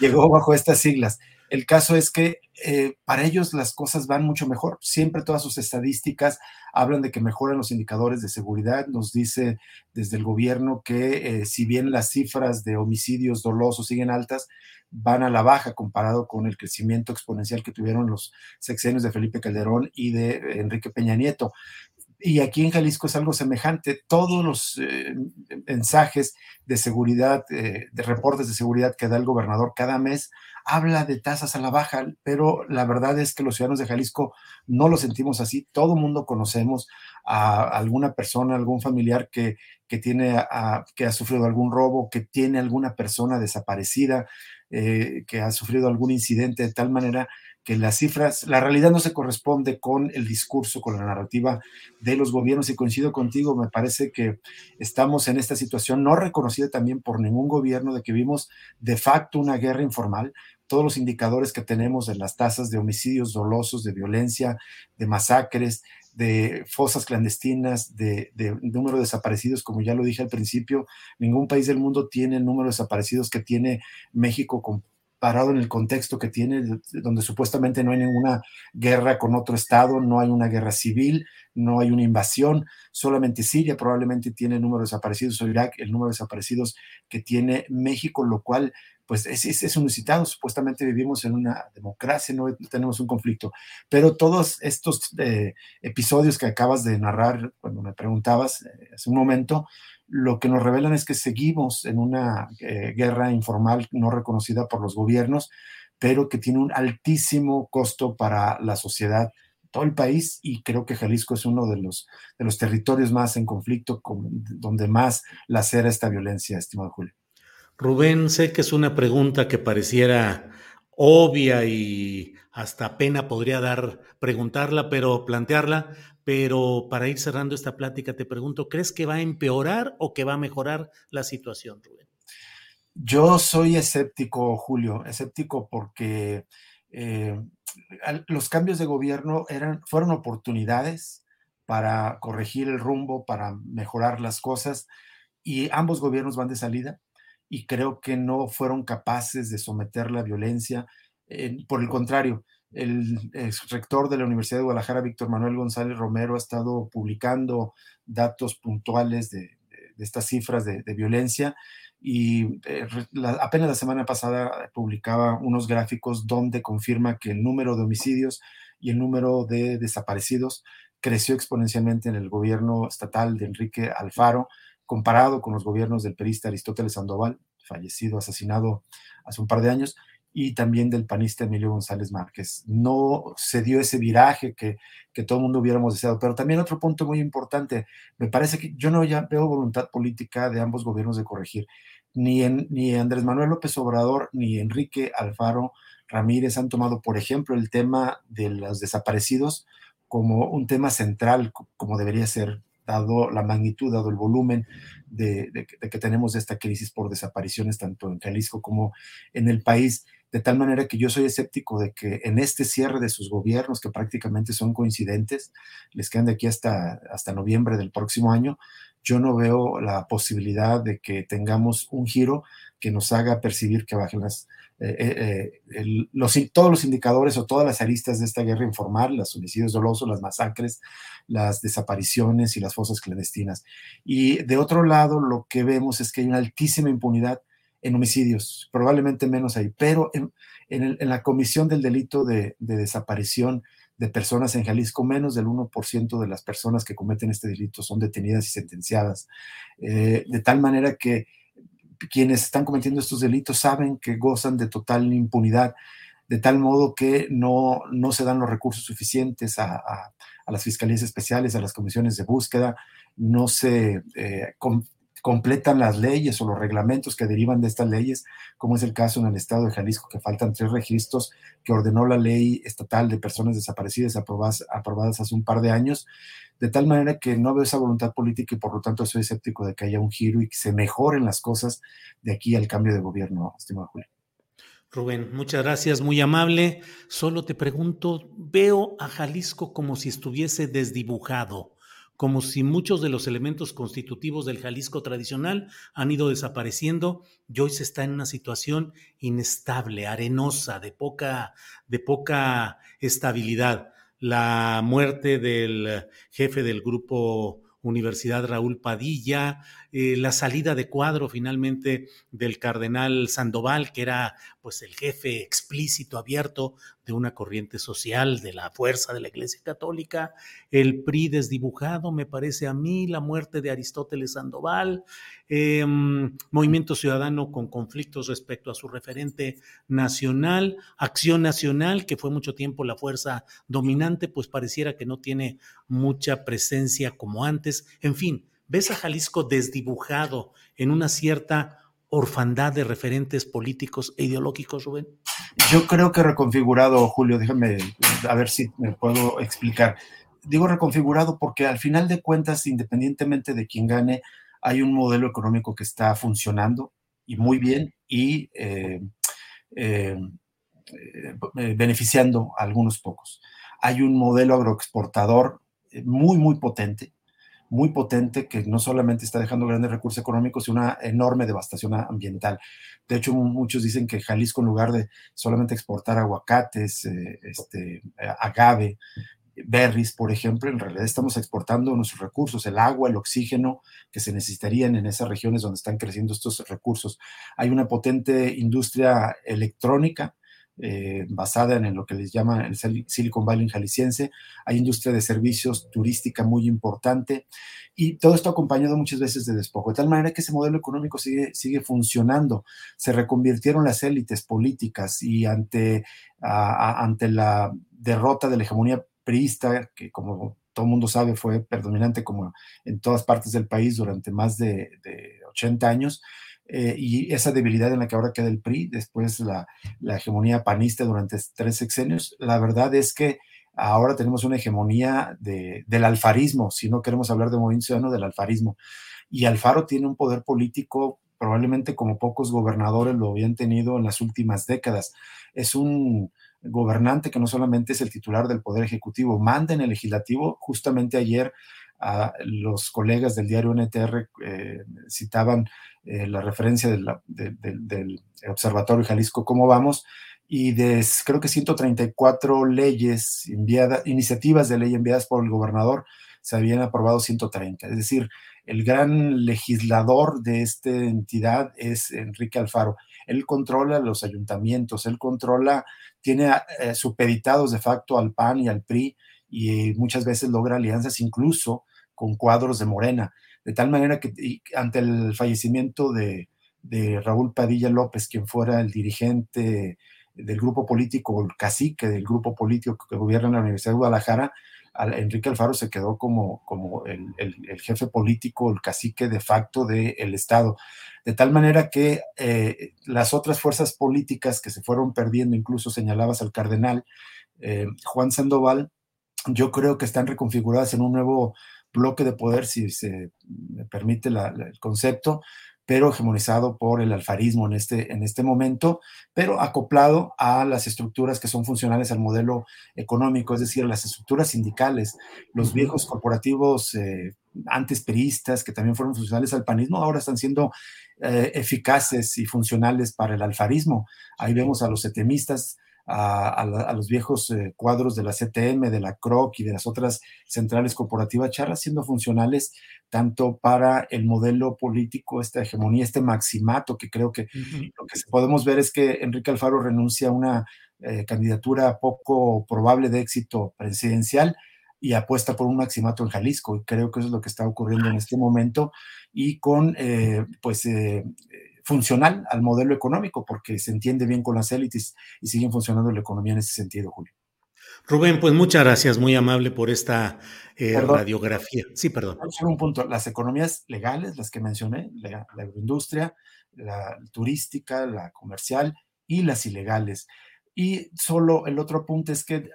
llegó bajo estas siglas. El caso es que eh, para ellos las cosas van mucho mejor. Siempre todas sus estadísticas hablan de que mejoran los indicadores de seguridad. Nos dice desde el gobierno que eh, si bien las cifras de homicidios dolosos siguen altas, van a la baja comparado con el crecimiento exponencial que tuvieron los sexenios de Felipe Calderón y de Enrique Peña Nieto. Y aquí en Jalisco es algo semejante. Todos los eh, mensajes de seguridad, de reportes de seguridad que da el gobernador cada mes habla de tasas a la baja, pero la verdad es que los ciudadanos de Jalisco no lo sentimos así. Todo mundo conocemos a alguna persona, algún familiar que, que tiene que ha sufrido algún robo, que tiene alguna persona desaparecida, eh, que ha sufrido algún incidente de tal manera que las cifras, la realidad no se corresponde con el discurso, con la narrativa de los gobiernos. Y coincido contigo, me parece que estamos en esta situación no reconocida también por ningún gobierno de que vimos de facto una guerra informal, todos los indicadores que tenemos de las tasas de homicidios dolosos, de violencia, de masacres, de fosas clandestinas, de, número de desaparecidos, como ya lo dije al principio, ningún país del mundo tiene el número de desaparecidos que tiene México comparado en el contexto que tiene, donde supuestamente no hay ninguna guerra con otro Estado, no hay una guerra civil, no hay una invasión, solamente Siria probablemente tiene el número de desaparecidos o Irak, el número de desaparecidos que tiene México, lo cual pues es, es, citado, supuestamente vivimos en una democracia, no tenemos un conflicto, pero todos estos eh, episodios que acabas de narrar cuando me preguntabas eh, hace un momento, lo que nos revelan es que seguimos en una eh, guerra informal no reconocida por los gobiernos, pero que tiene un altísimo costo para la sociedad todo el país y creo que Jalisco es uno de los, de los territorios más en conflicto, con, donde más lacera esta violencia, estimado Julio. Rubén, sé que es una pregunta que pareciera obvia y hasta pena podría dar preguntarla, pero plantearla, pero para ir cerrando esta plática te pregunto, ¿crees que va a empeorar o que va a mejorar la situación, Rubén? Yo soy escéptico, Julio, escéptico porque eh, los cambios de gobierno fueron oportunidades para corregir el rumbo, para mejorar las cosas, y ambos gobiernos van de salida y creo que no fueron capaces de someter la violencia. por el contrario, el rector de la Universidad de Guadalajara, Víctor Manuel González Romero, ha estado publicando datos puntuales de, estas cifras de, violencia y eh, apenas la semana pasada publicaba unos gráficos donde confirma que el número de homicidios y el número de desaparecidos creció exponencialmente en el gobierno estatal de Enrique Alfaro, comparado con los gobiernos del perista Aristóteles Sandoval, fallecido, asesinado hace un par de años, y también del panista Emilio González Márquez. No se dio ese viraje que, que todo el mundo hubiéramos deseado. Pero también otro punto muy importante, me parece que yo no ya veo voluntad política de ambos gobiernos de corregir. Ni, ni Andrés Manuel López Obrador ni Enrique Alfaro Ramírez han tomado, por ejemplo, el tema de los desaparecidos como un tema central, como debería ser, dado la magnitud, dado el volumen de, que tenemos esta crisis por desapariciones tanto en Jalisco como en el país, de tal manera que yo soy escéptico de que en este cierre de sus gobiernos, que prácticamente son coincidentes, les quedan de aquí hasta, hasta noviembre del próximo año, yo no veo la posibilidad de que tengamos un giro que nos haga percibir que bajen las, eh, eh, eh, los, todos los indicadores o todas las aristas de esta guerra informal, los homicidios dolosos, las masacres, las desapariciones y las fosas clandestinas. Y de otro lado, lo que vemos es que hay una altísima impunidad en homicidios, probablemente menos ahí, pero en, la comisión del delito de, desaparición de personas en Jalisco, menos del 1% de las personas que cometen este delito son detenidas y sentenciadas, eh, de tal manera que quienes están cometiendo estos delitos saben que gozan de total impunidad, de tal modo que no, no se dan los recursos suficientes a, las fiscalías especiales, a las comisiones de búsqueda, no se eh, completan las leyes o los reglamentos que derivan de estas leyes, como es el caso en el estado de Jalisco, que faltan tres registros que ordenó la ley estatal de personas desaparecidas aprobadas, aprobadas hace un par de años, de tal manera que no veo esa voluntad política y por lo tanto soy escéptico de que haya un giro y que se mejoren las cosas de aquí al cambio de gobierno, estimado Julio. Rubén, muchas gracias, muy amable. Solo te pregunto, veo a Jalisco como si estuviese desdibujado como si muchos de los elementos constitutivos del Jalisco tradicional han ido desapareciendo y hoy se está en una situación inestable, arenosa, de poca, de poca estabilidad. La muerte del jefe del grupo Universidad Raúl Padilla, eh, la salida de cuadro finalmente del cardenal Sandoval, que era pues el jefe explícito, abierto de una corriente social, de la fuerza de la Iglesia Católica, el PRI desdibujado, me parece a mí, la muerte de Aristóteles Sandoval, em, Movimiento Ciudadano con conflictos respecto a su referente nacional, Acción Nacional, que fue mucho tiempo la fuerza dominante, pues pareciera que no tiene mucha presencia como antes, en fin, ves a Jalisco desdibujado en una cierta orfandad de referentes políticos e ideológicos, Rubén? Yo creo que reconfigurado, Julio, déjame a ver si me puedo explicar. Digo reconfigurado porque al final de cuentas, independientemente de quién gane, hay un modelo económico que está funcionando y muy bien y eh, eh, eh, beneficiando a algunos pocos. Hay un modelo agroexportador muy, muy potente, muy potente que no solamente está dejando grandes recursos económicos, sino una enorme devastación ambiental. De hecho, muchos dicen que Jalisco, en lugar de solamente exportar aguacates, eh, este, agave, berries, por ejemplo, en realidad estamos exportando nuestros recursos, el agua, el oxígeno que se necesitarían en esas regiones donde están creciendo estos recursos. Hay una potente industria electrónica eh, basada en lo que les llama el Silicon Valley jalisciense. Hay industria de servicios turística muy importante y todo esto acompañado muchas veces de despojo, de tal manera que ese modelo económico sigue, sigue funcionando. Se reconvirtieron las élites políticas y ante, ante la derrota de la hegemonía priista, que como todo el mundo sabe fue predominante como en todas partes del país durante más de, de 80 años, eh, y esa debilidad en la que ahora queda el PRI, después la, la, hegemonía panista durante tres sexenios, la verdad es que ahora tenemos una hegemonía de, del alfarismo, si no queremos hablar de movimiento ciudadano, del alfarismo. Y Alfaro tiene un poder político probablemente como pocos gobernadores lo habían tenido en las últimas décadas. Es un gobernante que no solamente es el titular del Poder Ejecutivo, manda en el legislativo. Justamente ayer a los colegas del diario NTR eh, citaban eh, la referencia del Observatorio Jalisco Cómo Vamos y de creo que 134 leyes enviadas, iniciativas de ley enviadas por el gobernador, se habían aprobado 130. Es decir, el gran legislador de esta entidad es Enrique Alfaro. Él controla los ayuntamientos, él controla, tiene eh, supeditados de facto al PAN y al PRI y muchas veces logra alianzas incluso con cuadros de Morena. De tal manera que ante el fallecimiento de, de Raúl Padilla López, quien fuera el dirigente del grupo político, el cacique del grupo político que gobierna la Universidad de Guadalajara, Enrique Alfaro se quedó como, como el, jefe político, el cacique de facto del Estado. De tal manera que eh, las otras fuerzas políticas que se fueron perdiendo, incluso señalabas al cardenal eh, Juan Sandoval, yo creo que están reconfiguradas en un nuevo bloque de poder, si se permite el concepto, pero hegemonizado por el alfarismo en este, en este momento, pero acoplado a las estructuras que son funcionales al modelo económico, es decir, las estructuras sindicales, los viejos corporativos eh, antes peristas que también fueron funcionales al panismo, ahora están siendo eh, eficaces y funcionales para el alfarismo. Ahí vemos a los etemistas a, los viejos eh, cuadros de la CTM, de la CROC y de las otras centrales corporativas charlas siendo funcionales tanto para el modelo político, esta hegemonía, este maximato, que creo que lo que podemos ver es que Enrique Alfaro renuncia a una eh, candidatura poco probable de éxito presidencial y apuesta por un maximato en Jalisco. Y creo que eso es lo que está ocurriendo en este momento y con, eh, pues, funcional al modelo económico, porque se entiende bien con las élites y siguen funcionando la economía en ese sentido, Julio. Rubén, pues muchas gracias, muy amable por esta eh, radiografía. Sí, perdón. Solo un punto, las economías legales, las que mencioné, la, la agroindustria, la turística, la comercial y las ilegales. Y solo el otro punto es que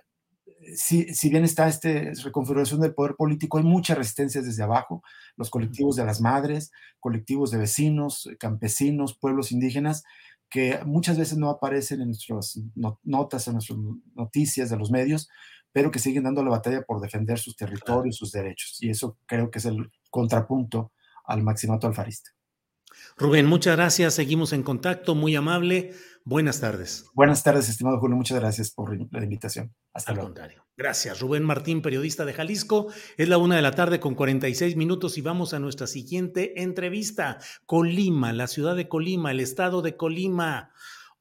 si, bien está esta reconfiguración del poder político, hay muchas resistencias desde abajo, los colectivos de las madres, colectivos de vecinos, campesinos, pueblos indígenas, que muchas veces no aparecen en nuestras notas, en nuestras noticias de los medios, pero que siguen dando la batalla por defender sus territorios, sus derechos. Y eso creo que es el contrapunto al maximato alfarista. Rubén, muchas gracias. Seguimos en contacto. Muy amable. Buenas tardes. Buenas tardes, estimado Julio. Muchas gracias por la invitación. Hasta luego. Contrario. Gracias. Rubén Martín, periodista de Jalisco. Es la una de la tarde con 46 minutos y vamos a nuestra siguiente entrevista. Colima, la ciudad de Colima, el estado de Colima.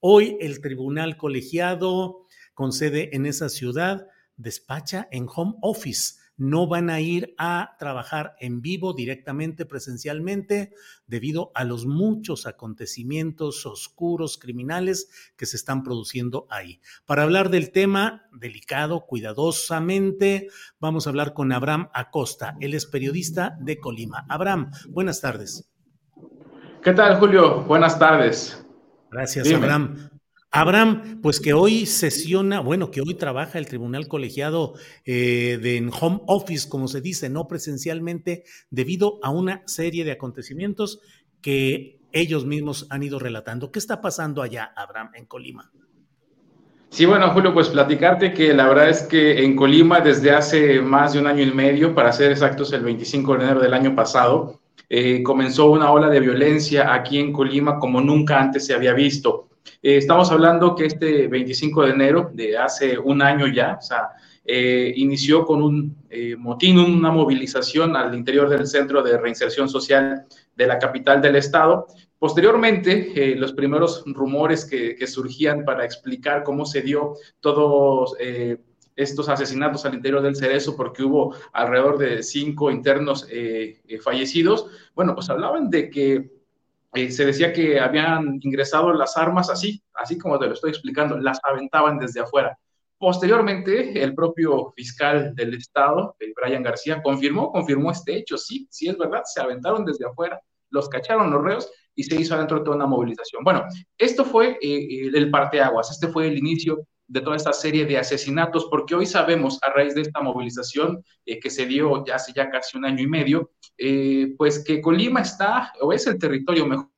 Hoy el tribunal colegiado con sede en esa ciudad despacha en home office no van a ir a trabajar en vivo directamente, presencialmente, debido a los muchos acontecimientos oscuros, criminales que se están produciendo ahí. Para hablar del tema delicado, cuidadosamente, vamos a hablar con Abraham Acosta. Él es periodista de Colima. Abraham, buenas tardes. ¿Qué tal, Julio? Buenas tardes. Gracias, Abraham. Abraham, pues que hoy sesiona, bueno, que hoy trabaja el tribunal colegiado eh, de home office, como se dice, no presencialmente, debido a una serie de acontecimientos que ellos mismos han ido relatando. ¿Qué está pasando allá, Abraham, en Colima? Sí, bueno, Julio, pues platicarte que la verdad es que en Colima desde hace más de un año y medio, para ser exactos, el 25 de enero del año pasado, eh, comenzó una ola de violencia aquí en Colima como nunca antes se había visto. Eh, estamos hablando que este 25 de enero de hace un año ya, eh, inició con un eh, motín, una movilización al interior del Centro de Reinserción Social de la capital del estado. Posteriormente, los primeros rumores que, que, surgían para explicar cómo se dio todos estos asesinatos al interior del Cerezo, porque hubo alrededor de cinco internos fallecidos, bueno, pues hablaban de que eh, se decía que habían ingresado las armas así, así como te lo estoy explicando, las aventaban desde afuera. Posteriormente, el propio fiscal del Estado, eh, Brian García, confirmó, confirmó este hecho. Sí, sí es verdad, se aventaron desde afuera, los cacharon los reos y se hizo adentro toda una movilización. Bueno, esto fue eh, el parteaguas, este fue el inicio de toda esta serie de asesinatos, porque hoy sabemos, a raíz de esta movilización que se dio hace ya casi un año y medio, eh, pues que Colima está o es el territorio mejor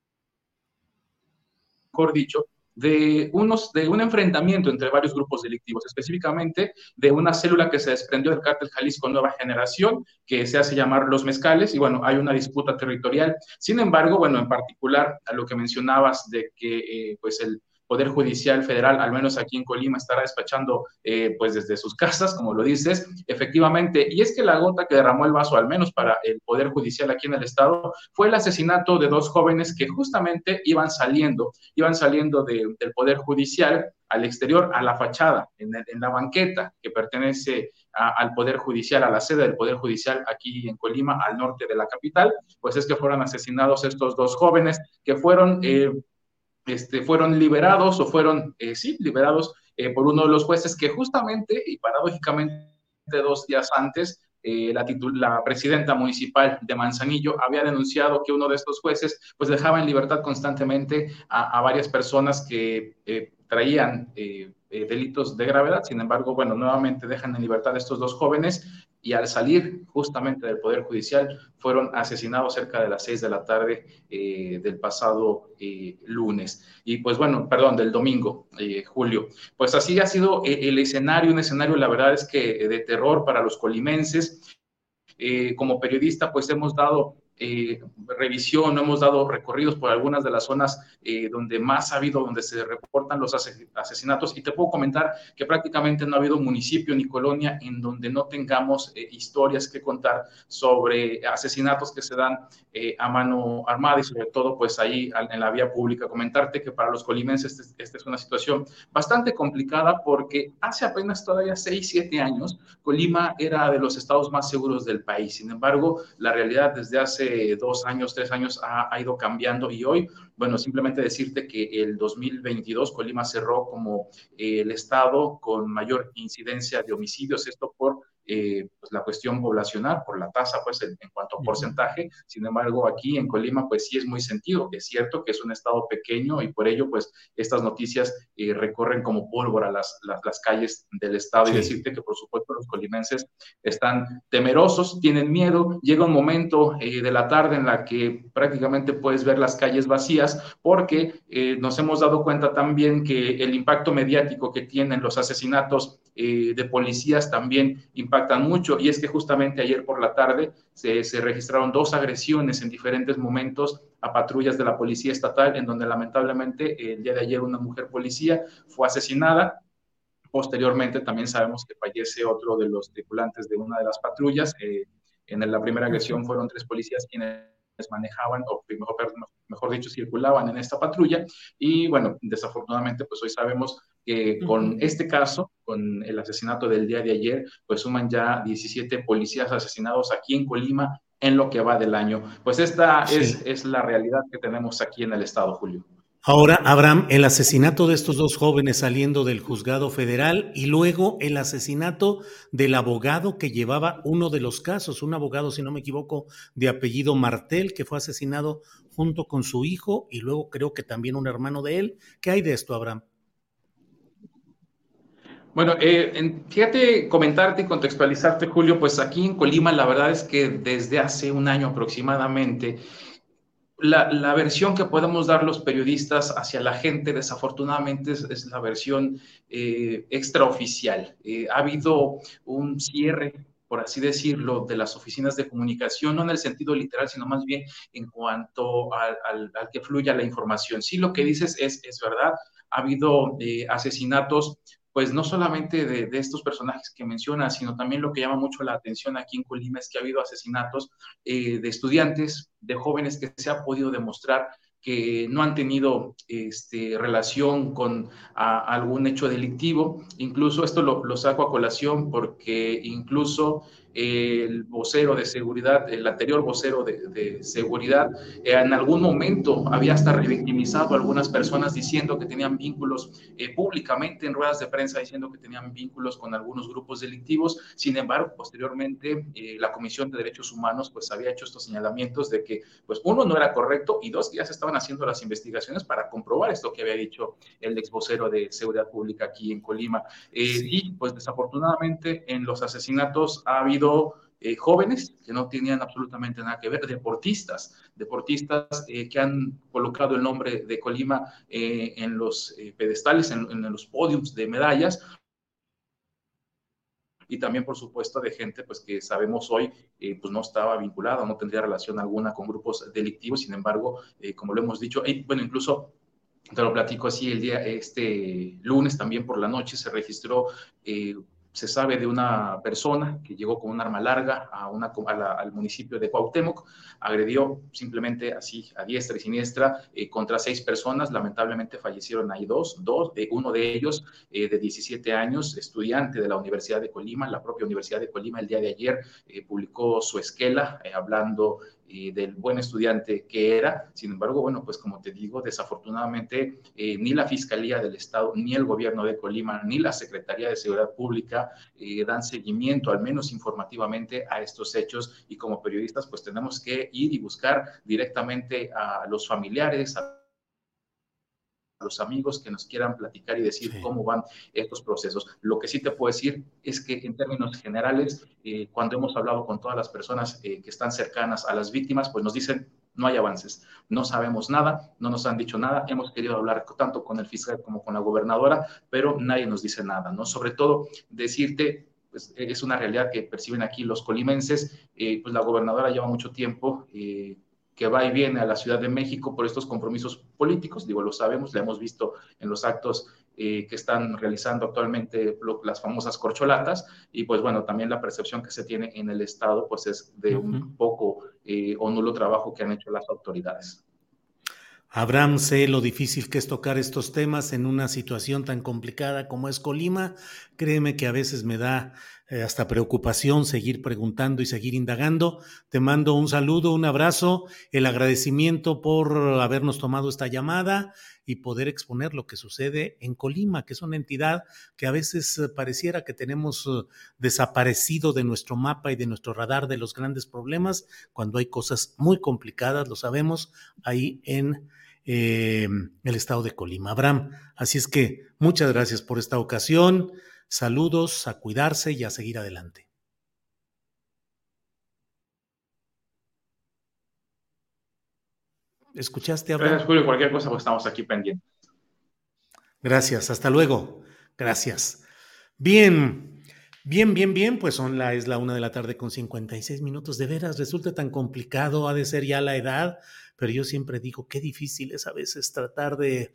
mejor dicho, de, unos, de un enfrentamiento entre varios grupos delictivos, específicamente de una célula que se desprendió del cártel Jalisco Nueva Generación, que se hace llamar Los Mezcales, y bueno, hay una disputa territorial. Sin embargo, bueno, en particular a lo que mencionabas de que eh, pues el Poder Judicial Federal, al menos aquí en Colima, estará despachando eh, pues desde sus casas, como lo dices, efectivamente. Y es que la gota que derramó el vaso, al menos para el Poder Judicial aquí en el Estado, fue el asesinato de dos jóvenes que justamente iban saliendo, iban saliendo del Poder Judicial al exterior, a la fachada, en, la banqueta que pertenece al Poder Judicial, a la sede del Poder Judicial aquí en Colima, al norte de la capital, pues es que fueron asesinados estos dos jóvenes que fueron eh, este, fueron liberados o fueron, eh, sí, liberados eh, por uno de los jueces que justamente y paradójicamente dos días antes eh, la, la, presidenta municipal de Manzanillo había denunciado que uno de estos jueces pues dejaba en libertad constantemente a, a varias personas que traían delitos de gravedad. Sin embargo, bueno, nuevamente dejan en libertad a estos dos jóvenes y al salir justamente del Poder Judicial fueron asesinados cerca de las seis de la tarde eh, del pasado eh, lunes. Y pues bueno, perdón, del domingo, eh, Julio. Pues así ha sido el escenario, un escenario, la verdad es que de terror para los colimenses. como periodista, pues hemos dado eh, revisión, hemos dado recorridos por algunas de las zonas eh, donde más ha habido, donde se reportan los asesinatos y te puedo comentar que prácticamente no ha habido municipio ni colonia en donde no tengamos eh, historias que contar sobre asesinatos que se dan a mano armada y sobre todo pues ahí en la vía pública. Comentarte que para los colimenses esta este es una situación bastante complicada porque hace apenas todavía 6, 7 años Colima era de los estados más seguros del país. Sin embargo, la realidad desde hace dos años, tres años ha, ido cambiando y hoy, bueno, simplemente decirte que el 2022 Colima cerró como el estado con mayor incidencia de homicidios, esto por eh, pues la cuestión poblacional, por la tasa, pues en, cuanto a porcentaje. Sin embargo, aquí en Colima, pues sí es muy sentido. Es cierto que es un estado pequeño y por ello, pues estas noticias eh, recorren como pólvora las, las, calles del estado y decirte que por supuesto los colimenses están temerosos, tienen miedo. Llega un momento eh, de la tarde en la que prácticamente puedes ver las calles vacías porque nos hemos dado cuenta también que el impacto mediático que tienen los asesinatos de policías también impactan mucho y es que justamente ayer por la tarde se, registraron dos agresiones en diferentes momentos a patrullas de la policía estatal en donde lamentablemente el día de ayer una mujer policía fue asesinada. Posteriormente también sabemos que fallece otro de los tripulantes de una de las patrullas. Eh, en la primera agresión fueron tres policías quienes manejaban, o mejor, mejor dicho, circulaban en esta patrulla. Y bueno, desafortunadamente, pues hoy sabemos que con este caso, con el asesinato del día de ayer, pues suman ya 17 policías asesinados aquí en Colima en lo que va del año. Pues esta es, es la realidad que tenemos aquí en el estado, Julio. Ahora, Abraham, el asesinato de estos dos jóvenes saliendo del juzgado federal y luego el asesinato del abogado que llevaba uno de los casos, un abogado, si no me equivoco, de apellido Martel, que fue asesinado junto con su hijo y luego creo que también un hermano de él. ¿Qué hay de esto, Abraham? Bueno, eh, fíjate, comentarte y contextualizarte, Julio, pues aquí en Colima la verdad es que desde hace un año aproximadamente la, versión que podemos dar los periodistas hacia la gente, desafortunadamente, es, la versión eh, extraoficial. Eh, ha habido un cierre, por así decirlo, de las oficinas de comunicación, no en el sentido literal, sino más bien en cuanto al, que fluya la información. Sí, lo que dices es, es verdad. Ha habido eh, asesinatos pues no solamente de, estos personajes que mencionas, sino también lo que llama mucho la atención aquí en Colima es que ha habido asesinatos eh, de estudiantes, de jóvenes que se ha podido demostrar que no han tenido este, relación con algún hecho delictivo. Incluso esto lo, lo, saco a colación porque incluso el vocero de seguridad, el anterior vocero de, seguridad, eh, en algún momento había hasta revictimizado a algunas personas diciendo que tenían vínculos eh, públicamente en ruedas de prensa, diciendo que tenían vínculos con algunos grupos delictivos. Sin embargo, posteriormente, eh, la Comisión de Derechos Humanos pues había hecho estos señalamientos de que, pues, uno, no era correcto y dos, ya se estaban haciendo las investigaciones para comprobar esto que había dicho el ex vocero de seguridad pública aquí en Colima. Y, pues, desafortunadamente, en los asesinatos ha habido eh, jóvenes que no tenían absolutamente nada que ver, deportistas, deportistas eh, que han colocado el nombre de Colima eh, en los pedestales, en, en, los podiums de medallas, y también, por supuesto, de gente pues, que sabemos hoy eh, pues, no estaba vinculada, no tendría relación alguna con grupos delictivos, sin embargo, eh, como lo hemos dicho, bueno, incluso te lo platico así, el día, este lunes también por la noche se registró eh, se sabe de una persona que llegó con un arma larga a una, al municipio de Cuauhtémoc, agredió simplemente así a diestra y siniestra eh, contra seis personas, lamentablemente fallecieron ahí dos, dos eh, uno de ellos eh, de 17 años, estudiante de la Universidad de Colima, la propia Universidad de Colima el día de ayer publicó su esquela hablando del buen estudiante que era. Sin embargo, bueno, pues como te digo, desafortunadamente eh, ni la Fiscalía del Estado, ni el gobierno de Colima, ni la Secretaría de Seguridad Pública eh, dan seguimiento, al menos informativamente, a estos hechos y como periodistas pues tenemos que ir y buscar directamente a los familiares, a los amigos que nos quieran platicar y decir cómo van estos procesos. Lo que sí te puedo decir es que en términos generales, eh, cuando hemos hablado con todas las personas eh, que están cercanas a las víctimas, pues nos dicen no hay avances, no sabemos nada, no nos han dicho nada, hemos querido hablar tanto con el fiscal como con la gobernadora, pero nadie nos dice nada, ¿no? Sobre todo decirte, pues es una realidad que perciben aquí los colimenses, eh, pues la gobernadora lleva mucho tiempo que va y viene a la Ciudad de México por estos compromisos políticos, digo, lo sabemos, lo hemos visto en los actos eh, que están realizando actualmente las famosas corcholatas, y pues bueno, también la percepción que se tiene en el Estado, pues es de un poco eh, o nulo trabajo que han hecho las autoridades. Abraham, sé lo difícil que es tocar estos temas en una situación tan complicada como es Colima. Créeme que a veces me da eh, hasta preocupación seguir preguntando y seguir indagando. Te mando un saludo, un abrazo, el agradecimiento por habernos tomado esta llamada y poder exponer lo que sucede en Colima, que es una entidad que a veces eh, pareciera que tenemos eh, desaparecido de nuestro mapa y de nuestro radar de los grandes problemas, cuando hay cosas muy complicadas, lo sabemos, ahí en eh, el estado de Colima. Abraham, así es que muchas gracias por esta ocasión. Saludos, a cuidarse y a seguir adelante. ¿Escuchaste, Abraham? Gracias, Julio. Cualquier cosa, pues estamos aquí pendientes. Gracias, hasta luego. Gracias. Bien, bien, bien, bien, pues son la, es la una de la tarde con 56 minutos. De veras, resulta tan complicado, ha de ser ya la edad pero yo siempre digo qué difícil es a veces tratar de,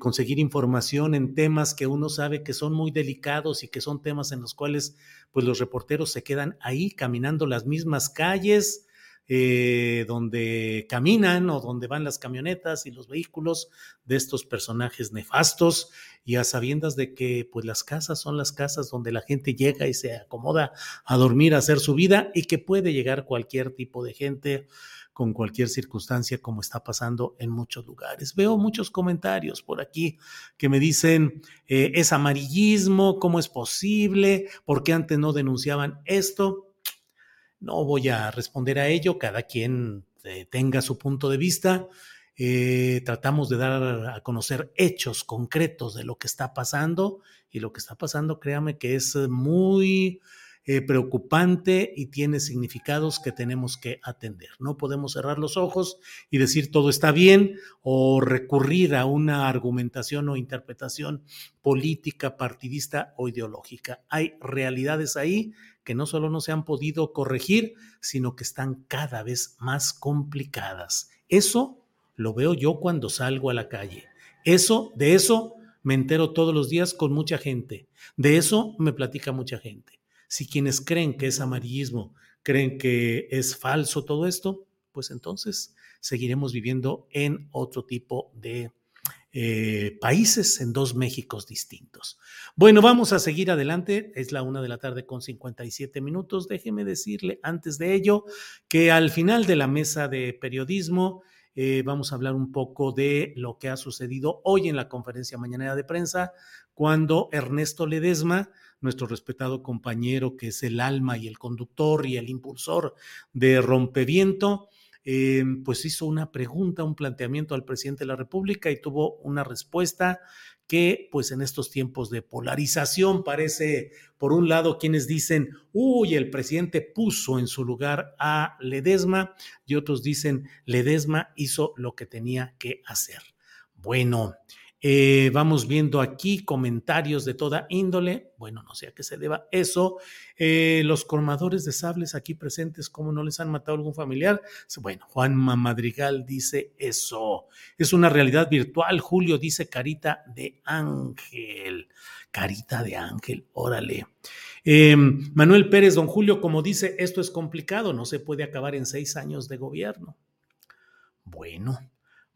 conseguir información en temas que uno sabe que son muy delicados y que son temas en los cuales pues los reporteros se quedan ahí caminando las mismas calles eh, donde caminan o donde van las camionetas y los vehículos de estos personajes nefastos y a sabiendas de que pues las casas son las casas donde la gente llega y se acomoda a dormir, a hacer su vida y que puede llegar cualquier tipo de gente con cualquier circunstancia como está pasando en muchos lugares. Veo muchos comentarios por aquí que me dicen, eh, es amarillismo, ¿cómo es posible? ¿Por qué antes no denunciaban esto? No voy a responder a ello, cada quien eh, tenga su punto de vista. Eh, tratamos de dar a conocer hechos concretos de lo que está pasando y lo que está pasando, créame que es muy eh, preocupante y tiene significados que tenemos que atender. No podemos cerrar los ojos y decir todo está bien o recurrir a una argumentación o interpretación política, partidista o ideológica. Hay realidades ahí que no solo no se han podido corregir, sino que están cada vez más complicadas. Eso lo veo yo cuando salgo a la calle. Eso, de eso me entero todos los días con mucha gente. De eso me platica mucha gente. Si quienes creen que es amarillismo, creen que es falso todo esto, pues entonces seguiremos viviendo en otro tipo de eh, países, en dos Méxicos distintos. Bueno, vamos a seguir adelante. Es la una de la tarde con 57 minutos. Déjeme decirle antes de ello que al final de la mesa de periodismo eh, vamos a hablar un poco de lo que ha sucedido hoy en la conferencia mañanera de prensa, cuando Ernesto Ledesma nuestro respetado compañero que es el alma y el conductor y el impulsor de Rompeviento, eh, pues hizo una pregunta, un planteamiento al presidente de la República y tuvo una respuesta que pues en estos tiempos de polarización parece, por un lado, quienes dicen, uy, el presidente puso en su lugar a Ledesma y otros dicen, Ledesma hizo lo que tenía que hacer. Bueno, eh, vamos viendo aquí comentarios de toda índole. Bueno, no sé a qué se deba eso. Eh, los colmadores de sables aquí presentes, ¿cómo no les han matado algún familiar? Bueno, Juan Madrigal dice eso. Es una realidad virtual. Julio dice carita de ángel. Carita de ángel, órale. Eh, Manuel Pérez, don Julio, como dice, esto es complicado, no se puede acabar en seis años de gobierno. Bueno,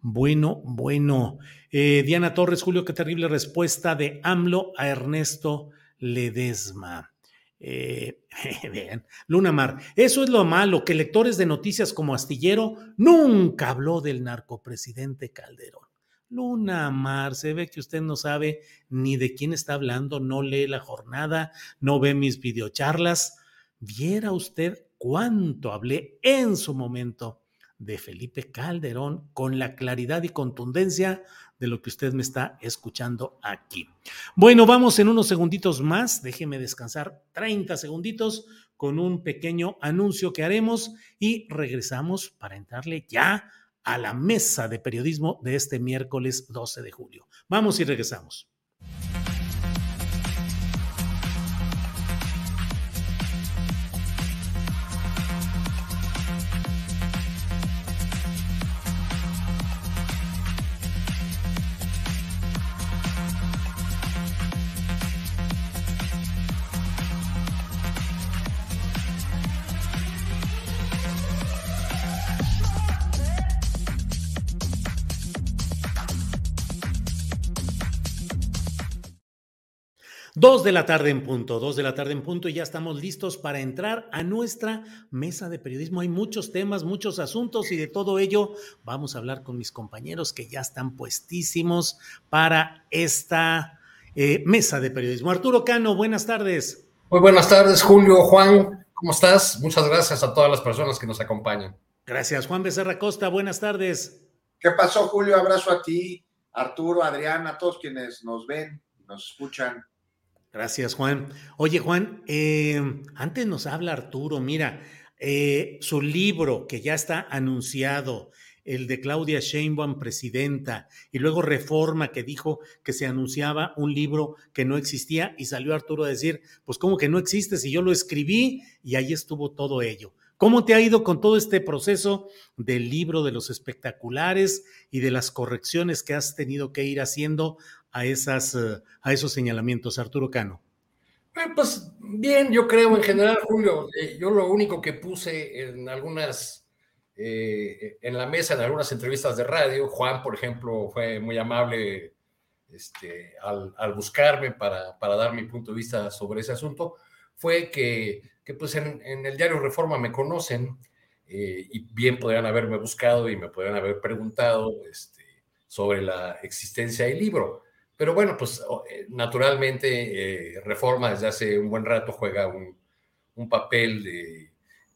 bueno, bueno. Eh, Diana Torres, Julio, qué terrible respuesta de AMLO a Ernesto Ledesma. Eh, Luna Mar, eso es lo malo, que lectores de noticias como Astillero nunca habló del narcopresidente Calderón. Luna Mar, se ve que usted no sabe ni de quién está hablando, no lee la jornada, no ve mis videocharlas. Viera usted cuánto hablé en su momento de Felipe Calderón con la claridad y contundencia de lo que usted me está escuchando aquí. Bueno, vamos en unos segunditos más, déjeme descansar 30 segunditos con un pequeño anuncio que haremos y regresamos para entrarle ya a la mesa de periodismo de este miércoles 12 de julio. Vamos y regresamos. Dos de la tarde en punto, dos de la tarde en punto y ya estamos listos para entrar a nuestra mesa de periodismo. Hay muchos temas, muchos asuntos y de todo ello vamos a hablar con mis compañeros que ya están puestísimos para esta eh, mesa de periodismo. Arturo Cano, buenas tardes. Muy buenas tardes, Julio, Juan, ¿cómo estás? Muchas gracias a todas las personas que nos acompañan. Gracias, Juan Becerra Costa, buenas tardes. ¿Qué pasó, Julio? Abrazo a ti, Arturo, Adriana, a todos quienes nos ven, nos escuchan. Gracias, Juan. Oye, Juan, eh, antes nos habla Arturo, mira, eh, su libro que ya está anunciado, el de Claudia Sheinbaum, presidenta, y luego Reforma, que dijo que se anunciaba un libro que no existía, y salió Arturo a decir, pues ¿cómo que no existe si yo lo escribí? Y ahí estuvo todo ello. ¿Cómo te ha ido con todo este proceso del libro de los espectaculares y de las correcciones que has tenido que ir haciendo a, esas, eh, a esos señalamientos, Arturo Cano? Eh, pues bien, yo creo en general, Julio, eh, yo lo único que puse en algunas, en la mesa, en algunas entrevistas de radio, Juan, por ejemplo, fue muy amable este, al, buscarme para, para, dar mi punto de vista sobre ese asunto, fue que, que pues en, el diario Reforma me conocen y bien podrían haberme buscado y me podrían haber preguntado este, sobre la existencia del libro. Pero bueno, pues eh, naturalmente eh, Reforma desde hace un buen rato juega un, papel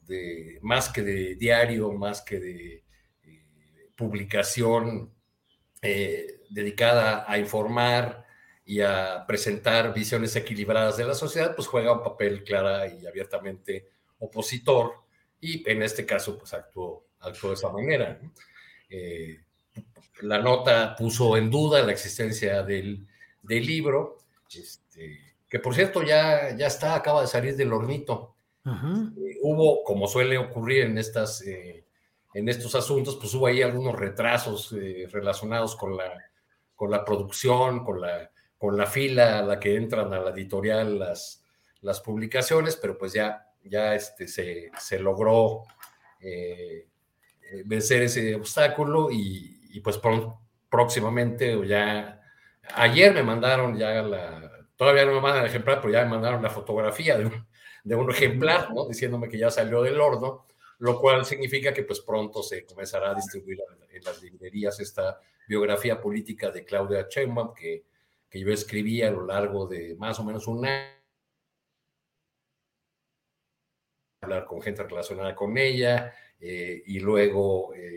de, más que de diario, más que de eh, publicación dedicada a informar y a presentar visiones equilibradas de la sociedad, pues juega un papel clara y abiertamente opositor y en este caso pues actuó, actuó de esa manera la nota puso en duda la existencia del, libro, este, que por cierto ya, ya está, acaba de salir del hornito. Eh, hubo, como suele ocurrir en, estas, eh, en estos asuntos, pues hubo ahí algunos retrasos eh, relacionados con la, con la producción, con la, con la fila a la que entran a la editorial las, las publicaciones, pero pues ya, ya este, se, se logró vencer ese obstáculo y, y pues próximamente o ya, ayer me mandaron ya la, todavía no me mandan el ejemplar, pero ya me mandaron la fotografía de un, de un ejemplar, ¿no? Diciéndome que ya salió del horno, lo cual significa que pues pronto se comenzará a distribuir en las librerías esta biografía política de Claudia Sheinbaum que, que yo escribí a lo largo de más o menos un año hablar con gente relacionada con ella eh, y luego... Eh...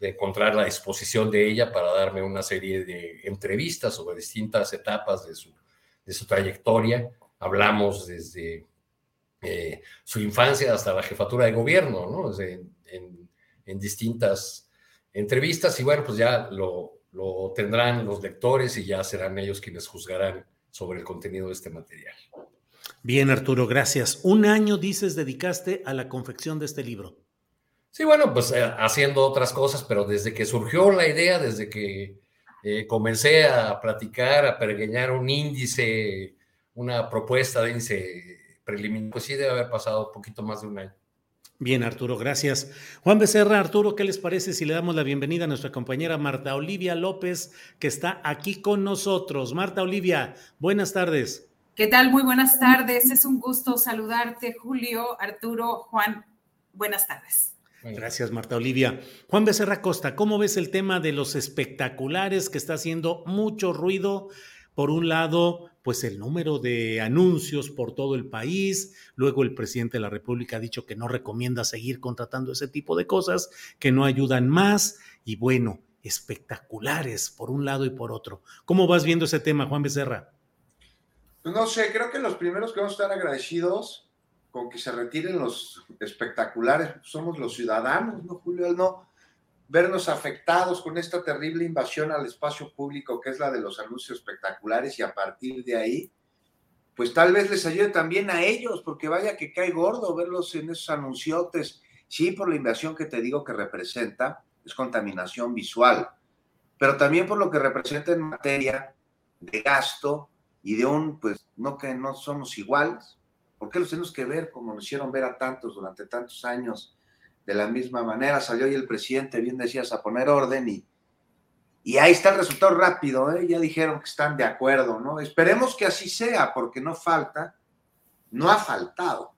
De encontrar la disposición de ella para darme una serie de entrevistas sobre distintas etapas de su, de su trayectoria. Hablamos desde eh, su infancia hasta la jefatura de gobierno, ¿no? Desde, en, en distintas entrevistas y bueno, pues ya lo, lo tendrán los lectores y ya serán ellos quienes juzgarán sobre el contenido de este material. Bien, Arturo, gracias. Un año, dices, dedicaste a la confección de este libro. Sí, bueno, pues eh, haciendo otras cosas, pero desde que surgió la idea, desde que eh, comencé a platicar, a pergueñar un índice, una propuesta de índice preliminar, pues sí debe haber pasado un poquito más de un año. Bien, Arturo, gracias. Juan Becerra, Arturo, ¿qué les parece si le damos la bienvenida a nuestra compañera Marta Olivia López, que está aquí con nosotros? Marta Olivia, buenas tardes. ¿Qué tal? Muy buenas tardes. Es un gusto saludarte, Julio, Arturo, Juan. Buenas tardes. Gracias, Marta Olivia. Juan Becerra Costa, ¿cómo ves el tema de los espectaculares que está haciendo mucho ruido? Por un lado, pues el número de anuncios por todo el país. Luego el presidente de la República ha dicho que no recomienda seguir contratando ese tipo de cosas, que no ayudan más. Y bueno, espectaculares por un lado y por otro. ¿Cómo vas viendo ese tema, Juan Becerra? No sé, creo que los primeros que vamos a estar agradecidos con que se retiren los espectaculares. Somos los ciudadanos, ¿no, Julio? No, vernos afectados con esta terrible invasión al espacio público que es la de los anuncios espectaculares y a partir de ahí, pues tal vez les ayude también a ellos, porque vaya que cae gordo verlos en esos anunciotes, sí, por la invasión que te digo que representa, es contaminación visual, pero también por lo que representa en materia de gasto y de un, pues, no que no somos iguales, ¿por qué los tenemos que ver como nos hicieron ver a tantos durante tantos años? de la misma manera. Salió hoy el presidente, bien decías, a poner orden y, y ahí está el resultado rápido, ¿eh? ya dijeron que están de acuerdo, ¿no? Esperemos que así sea, porque no falta, no ha faltado,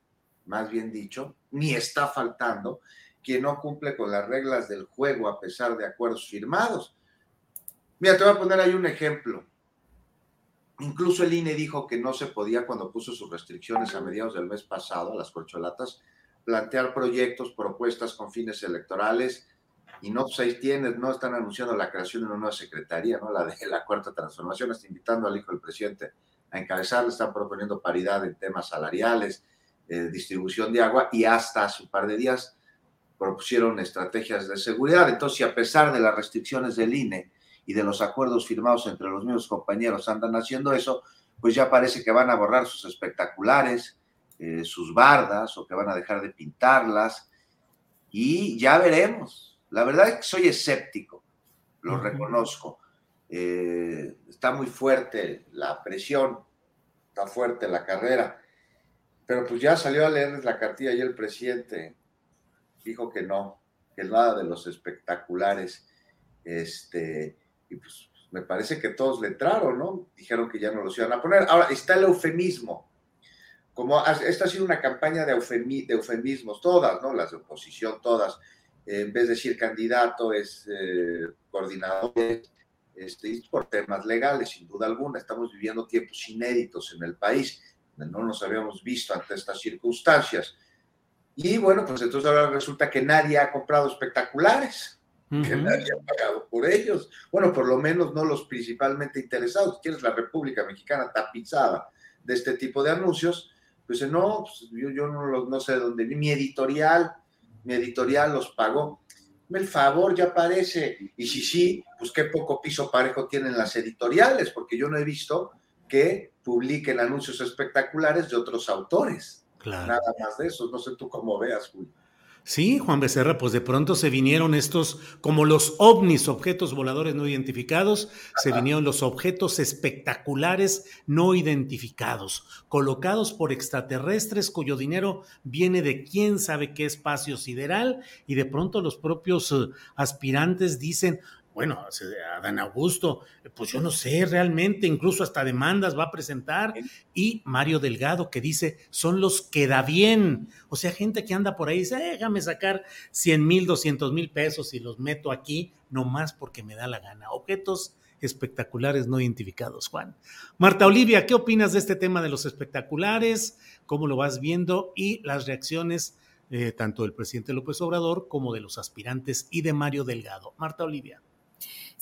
más bien dicho, ni está faltando quien no cumple con las reglas del juego a pesar de acuerdos firmados. Mira, te voy a poner ahí un ejemplo. Incluso el INE dijo que no se podía cuando puso sus restricciones a mediados del mes pasado a las corcholatas, plantear proyectos, propuestas con fines electorales, y no, pues ahí tienes, no están anunciando la creación de una nueva secretaría, ¿no? La de la cuarta transformación, está invitando al hijo del presidente a encabezarla, están proponiendo paridad en temas salariales, eh, distribución de agua, y hasta hace un par de días propusieron estrategias de seguridad. Entonces, a pesar de las restricciones del INE y de los acuerdos firmados entre los mismos compañeros andan haciendo eso, pues ya parece que van a borrar sus espectaculares, eh, sus bardas o que van a dejar de pintarlas y ya veremos. La verdad es que soy escéptico, lo reconozco. Eh, está muy fuerte la presión, está fuerte la carrera, pero pues ya salió a leerles la cartilla y el presidente dijo que no, que nada de los espectaculares, este, y pues me parece que todos le entraron, ¿no? Dijeron que ya no los iban a poner. Ahora, está el eufemismo como esta ha sido una campaña de, eufemismos, todas, ¿no? Las de oposición, todas. en vez de decir candidato, es eh, coordinador, este, por temas legales, sin duda alguna. Estamos viviendo tiempos inéditos en el país, no nos habíamos visto ante estas circunstancias. Y bueno, pues entonces ahora resulta que nadie ha comprado espectaculares, que nadie ha pagado por ellos. Bueno, por lo menos no los principalmente interesados. Quieres la República Mexicana tapizada de este tipo de anuncios, pues no, pues, yo, yo no, no sé dónde, mi editorial, mi editorial los pagó. El favor ya aparece. Y si sí, pues qué poco piso parejo tienen las editoriales, porque yo no he visto que publiquen anuncios espectaculares de otros autores. Nada más de eso. No sé tú cómo veas, Julio. Sí, Juan Becerra, pues de pronto se vinieron estos, como los ovnis, objetos voladores no identificados, se vinieron los objetos espectaculares no identificados, colocados por extraterrestres cuyo dinero viene de quién sabe qué espacio sideral y de pronto los propios eh, aspirantes dicen, bueno, Adán Augusto, pues yo no sé realmente, incluso hasta demandas va a presentar. Y Mario Delgado que dice, son los que da bien. O sea, gente que anda por ahí y dice, déjame sacar 100 mil, 200 mil pesos y los meto aquí, nomás porque me da la gana. Objetos espectaculares no identificados, Juan. Marta Olivia, ¿qué opinas de este tema de los espectaculares? ¿Cómo lo vas viendo? Y las reacciones eh, tanto del presidente López Obrador como de los aspirantes y de Mario Delgado. Marta Olivia.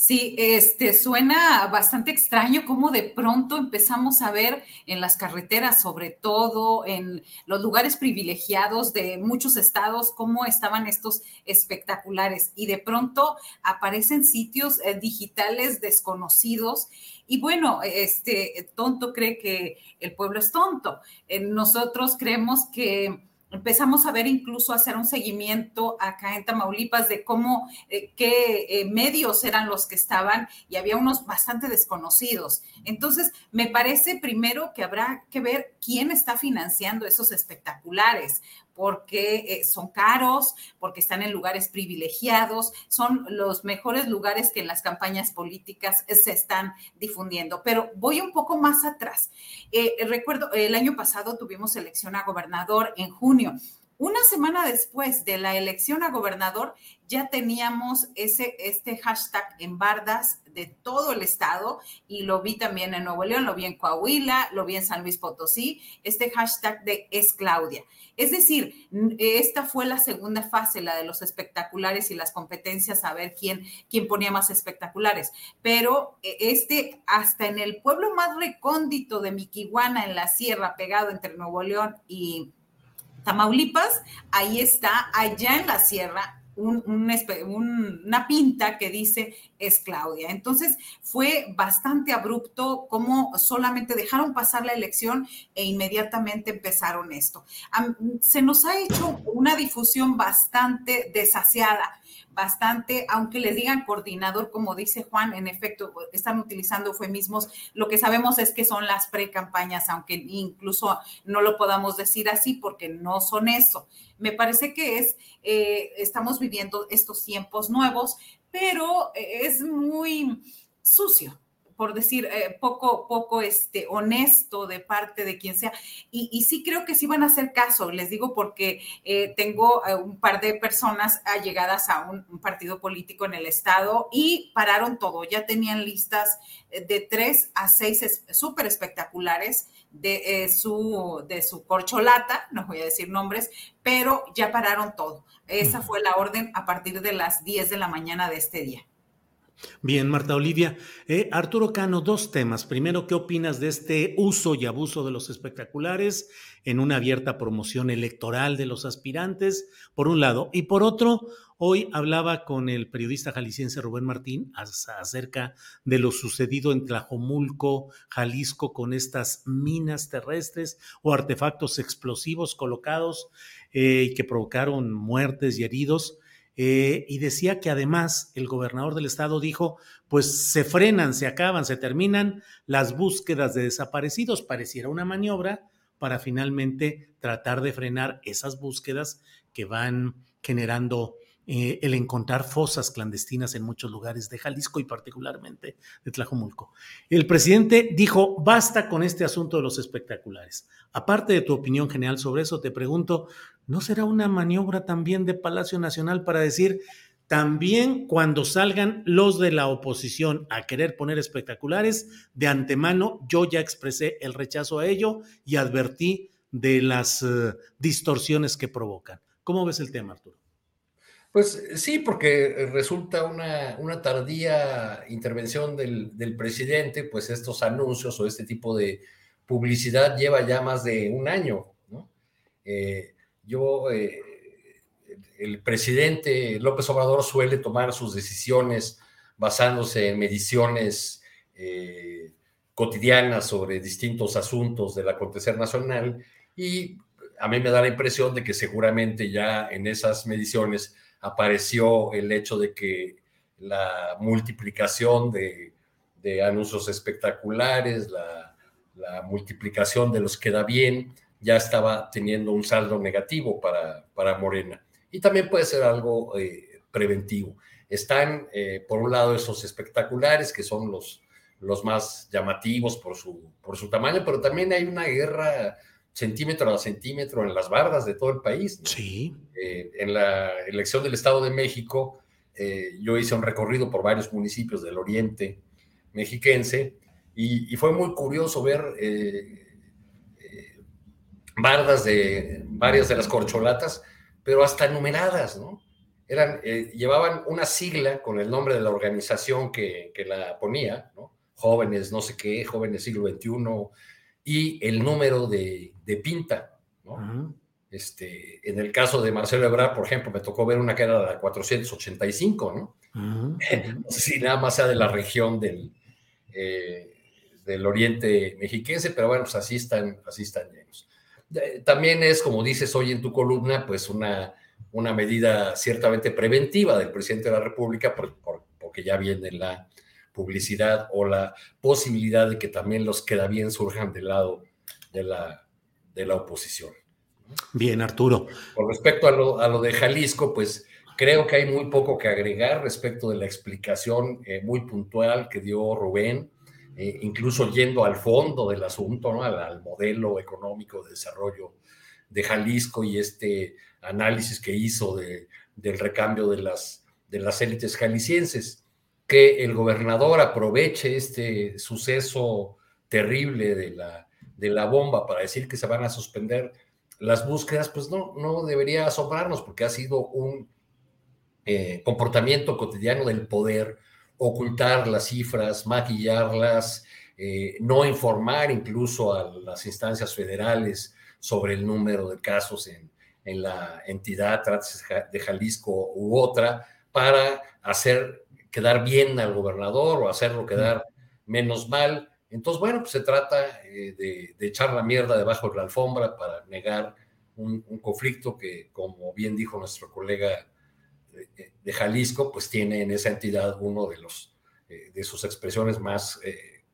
Sí, este suena bastante extraño cómo de pronto empezamos a ver en las carreteras, sobre todo en los lugares privilegiados de muchos estados, cómo estaban estos espectaculares y de pronto aparecen sitios eh, digitales desconocidos y bueno, este tonto cree que el pueblo es tonto. Eh, nosotros creemos que empezamos a ver incluso hacer un seguimiento acá en Tamaulipas de cómo, eh, qué eh, medios eran los que estaban y había unos bastante desconocidos. Entonces, me parece primero que habrá que ver quién está financiando esos espectaculares, porque eh, son caros, porque están en lugares privilegiados, son los mejores lugares que en las campañas políticas se están difundiendo. Pero voy un poco más atrás. Eh, recuerdo, el año pasado tuvimos elección a gobernador en junio. Una semana después de la elección a gobernador, ya teníamos ese, este hashtag en bardas de todo el estado y lo vi también en Nuevo León, lo vi en Coahuila, lo vi en San Luis Potosí, este hashtag de es Claudia. Es decir, esta fue la segunda fase, la de los espectaculares y las competencias, a ver quién, quién ponía más espectaculares. Pero eh, este, hasta en el pueblo más recóndito de Miquihuana, en la sierra, pegado entre Nuevo León y Tamaulipas, ahí está, allá en la sierra, una pinta que dice es Claudia. Entonces fue bastante abrupto como solamente dejaron pasar la elección e inmediatamente empezaron esto. Se nos ha hecho una difusión bastante desasiada bastante, aunque les digan coordinador, como dice Juan, en efecto, están utilizando eufemismos. Lo que sabemos es que son las pre-campañas, aunque incluso no lo podamos decir así porque no son eso. Me parece que es, eh, estamos viviendo estos tiempos nuevos, pero es muy sucio por decir, eh, poco, poco este, honesto de parte de quien sea. Y, sí creo que sí van a hacer caso, les digo porque eh, tengo eh, un par de personas allegadas a un, partido político en el estado y pararon todo, ya tenían listas de tres a seis súper espectaculares de, su, de su corcholata, no voy a decir nombres, pero ya pararon todo. Esa fue la orden a partir de las 10 de la mañana de este día. Bien, Marta Olivia. Eh, Arturo Cano, dos temas. Primero, ¿qué opinas de este uso y abuso de los espectaculares en una abierta promoción electoral de los aspirantes, por un lado? Y por otro, hoy hablaba con el periodista jalisciense Rubén Martín acerca de lo sucedido en Tlajomulco, Jalisco, con estas minas terrestres o artefactos explosivos colocados eh, que provocaron muertes y heridos. Eh, y decía que además el gobernador del estado dijo, pues se frenan, se acaban, se terminan las búsquedas de desaparecidos. Pareciera una maniobra para finalmente tratar de frenar esas búsquedas que van generando eh, el encontrar fosas clandestinas en muchos lugares de Jalisco y particularmente de Tlajomulco. El presidente dijo, basta con este asunto de los espectaculares. Aparte de tu opinión general sobre eso, te pregunto, ¿no será una maniobra también de Palacio Nacional para decir, también cuando salgan los de la oposición a querer poner espectaculares, de antemano yo ya expresé el rechazo a ello y advertí de las eh, distorsiones que provocan. ¿Cómo ves el tema, Arturo? Pues sí, porque resulta una, una tardía intervención del, del, presidente, pues estos anuncios o este tipo de publicidad lleva ya más de un año. Eh, yo, eh, el presidente López Obrador suele tomar sus decisiones basándose en mediciones eh, cotidianas sobre distintos asuntos del acontecer nacional y a mí me da la impresión de que seguramente ya en esas mediciones apareció el hecho de que la multiplicación de, anuncios espectaculares, la, multiplicación de los que da bien, ya estaba teniendo un saldo negativo para, para Morena. Y también puede ser algo eh, preventivo. Están, eh, por un lado, esos espectaculares, que son los, los más llamativos por su, por su tamaño, pero también hay una guerra centímetro a centímetro en las bardas de todo el país. Sí. Eh, en la elección del Estado de México, eh, yo hice un recorrido por varios municipios del oriente mexiquense y, fue muy curioso ver eh, bardas de varias de las corcholatas, pero hasta numeradas, ¿no? Eran, llevaban una sigla con el nombre de la organización que, que la ponía, ¿no? Jóvenes, no sé qué, jóvenes siglo XXI, y el número de, pinta. ¿no? este, en el caso de Marcelo Ebrard, por ejemplo, me tocó ver una que era la 485, ¿no? no sé si nada más sea de la región del, eh, del oriente mexiquense, pero bueno, pues así están, así están llenos. También es, como dices hoy en tu columna, pues una, una medida ciertamente preventiva del presidente de la República, porque ya viene la publicidad o la posibilidad de que también los queda bien surjan del lado de la, de la oposición. Bien, Arturo. Con respecto a lo, a lo, de Jalisco, pues creo que hay muy poco que agregar respecto de la explicación eh, muy puntual que dio Rubén, eh, incluso yendo al fondo del asunto, ¿no? al, modelo económico de desarrollo de Jalisco y este análisis que hizo de, del recambio de las, de las élites jaliscienses que el gobernador aproveche este suceso terrible de la, de la bomba para decir que se van a suspender las búsquedas, pues no, no debería asombrarnos porque ha sido un eh, comportamiento cotidiano del poder, ocultar las cifras, maquillarlas, eh, no informar incluso a las instancias federales sobre el número de casos en, en la entidad de Jalisco u otra, para hacer quedar bien al gobernador o hacerlo quedar menos mal. Entonces, bueno, pues se trata eh, de, echar la mierda debajo de la alfombra para negar un, conflicto que, como bien dijo nuestro colega eh, de, Jalisco, pues tiene en esa entidad uno de los eh, de sus expresiones más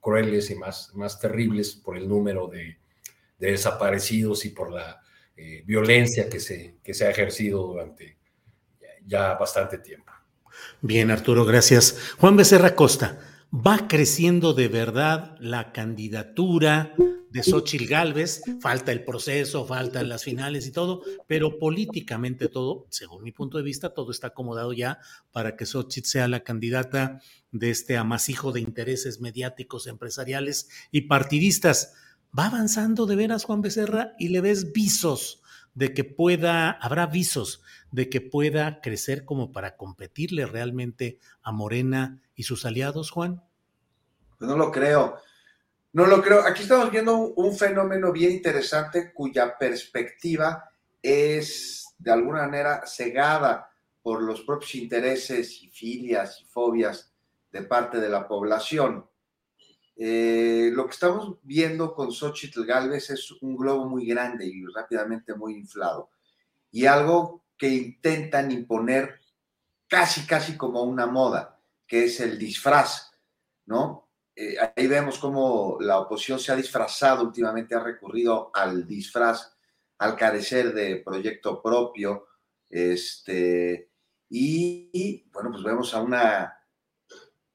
crueles y más, más terribles por el número de, desaparecidos y por la violencia que se, que se ha ejercido durante ya bastante tiempo. Bien, Arturo, gracias. Juan Becerra Costa, ¿va creciendo de verdad la candidatura de Xochitl Gálvez? Falta el proceso, faltan las finales y todo, pero políticamente todo, según mi punto de vista, todo está acomodado ya para que Xochitl sea la candidata de este amasijo de intereses mediáticos, empresariales y partidistas. ¿Va avanzando de veras Juan Becerra y le ves visos de que pueda, habrá visos de que pueda crecer como para competirle realmente a Morena y sus aliados, Juan? Pues no lo creo. No lo creo. Aquí estamos viendo un, fenómeno bien interesante cuya perspectiva es de alguna manera cegada por los propios intereses y filias y fobias de parte de la población. Eh, lo que estamos viendo con Xochitl Galvez es un globo muy grande y rápidamente muy inflado. Y algo que intentan imponer casi, casi como una moda, que es el disfraz, ¿no? Eh, ahí vemos cómo la oposición se ha disfrazado últimamente, ha recurrido al disfraz al carecer de proyecto propio, este, y, bueno, pues vemos a una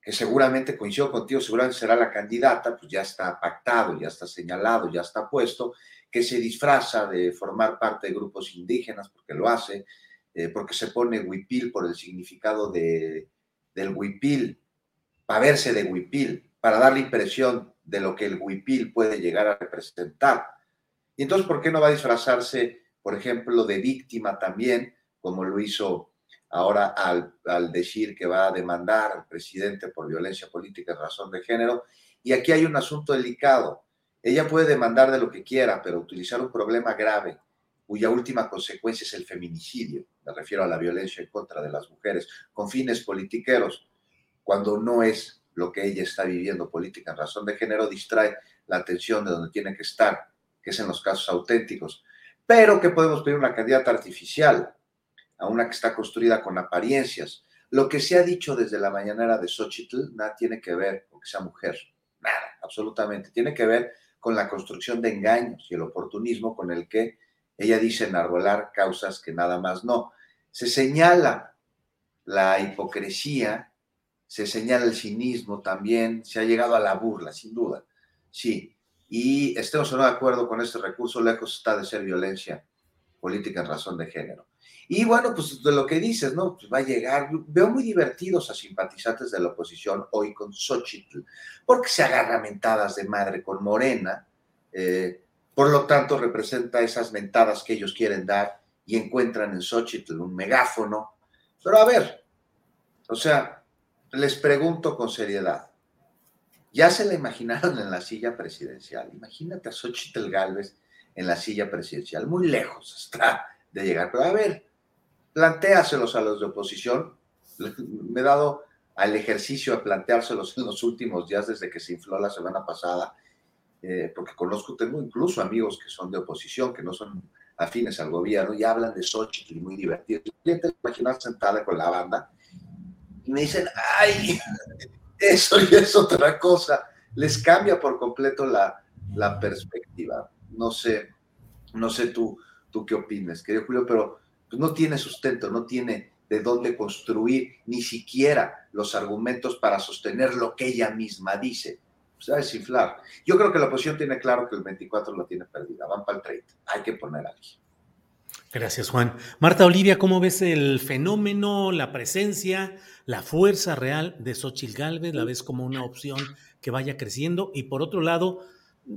que seguramente coincido contigo, seguramente será la candidata, pues ya está pactado, ya está señalado, ya está puesto, que se disfraza de formar parte de grupos indígenas, porque lo hace, eh, porque se pone huipil por el significado de, del huipil, para verse de huipil, para dar la impresión de lo que el huipil puede llegar a representar. Y entonces, ¿por qué no va a disfrazarse, por ejemplo, de víctima también, como lo hizo ahora al, decir que va a demandar al presidente por violencia política en razón de género? Y aquí hay un asunto delicado Ella puede demandar de lo que quiera, pero utilizar un problema grave cuya última consecuencia es el feminicidio, me refiero a la violencia en contra de las mujeres, con fines politiqueros, cuando no es lo que ella está viviendo política en razón de género, distrae la atención de donde tiene que estar, que es en los casos auténticos. Pero que podemos pedir una candidata artificial, a una que está construida con apariencias. Lo que se ha dicho desde la mañanera de Xochitl nada tiene que ver con que sea mujer, nada, absolutamente. Tiene que ver con la construcción de engaños y el oportunismo con el que ella dice enarbolar causas que nada más no. Se señala la hipocresía, se señala el cinismo también, se ha llegado a la burla, sin duda. Sí, y estemos o no de acuerdo con este recurso, lejos está de ser violencia política en razón de género. Y bueno, pues de lo que dices, ¿no? Pues va a llegar, veo muy divertidos a simpatizantes de la oposición hoy con Xochitl, porque se agarra mentadas de madre con Morena, eh, por lo tanto, representa esas mentadas que ellos quieren dar y encuentran en Xochitl un megáfono. Pero a ver, o sea, les pregunto con seriedad. Ya se la imaginaron en la silla presidencial. Imagínate a Xochitl Galvez en la silla presidencial. Muy lejos está de llegar. Pero a ver, plantéaselos a los de oposición. Me he dado al ejercicio de planteárselos en los últimos días desde que se infló la semana pasada eh, porque conozco, tengo incluso amigos que son de oposición, que no son afines al gobierno, y hablan de Xochitl y muy divertidos. Yo te imaginas sentada con la banda y me dicen, ay, eso ya es otra cosa. Les cambia por completo la, la perspectiva. No sé, no sé tú, tú qué opines, querido Julio, pero pues, no tiene sustento, no tiene de dónde construir ni siquiera los argumentos para sostener lo que ella misma dice va a desinflar. Yo creo que la oposición tiene claro que el 24 lo tiene perdida, van para el 30, hay que poner aquí. Gracias, Juan. Marta Olivia, ¿cómo ves el fenómeno, la presencia, la fuerza real de Xochitl Galvez? ¿La ves como una opción que vaya creciendo? Y por otro lado,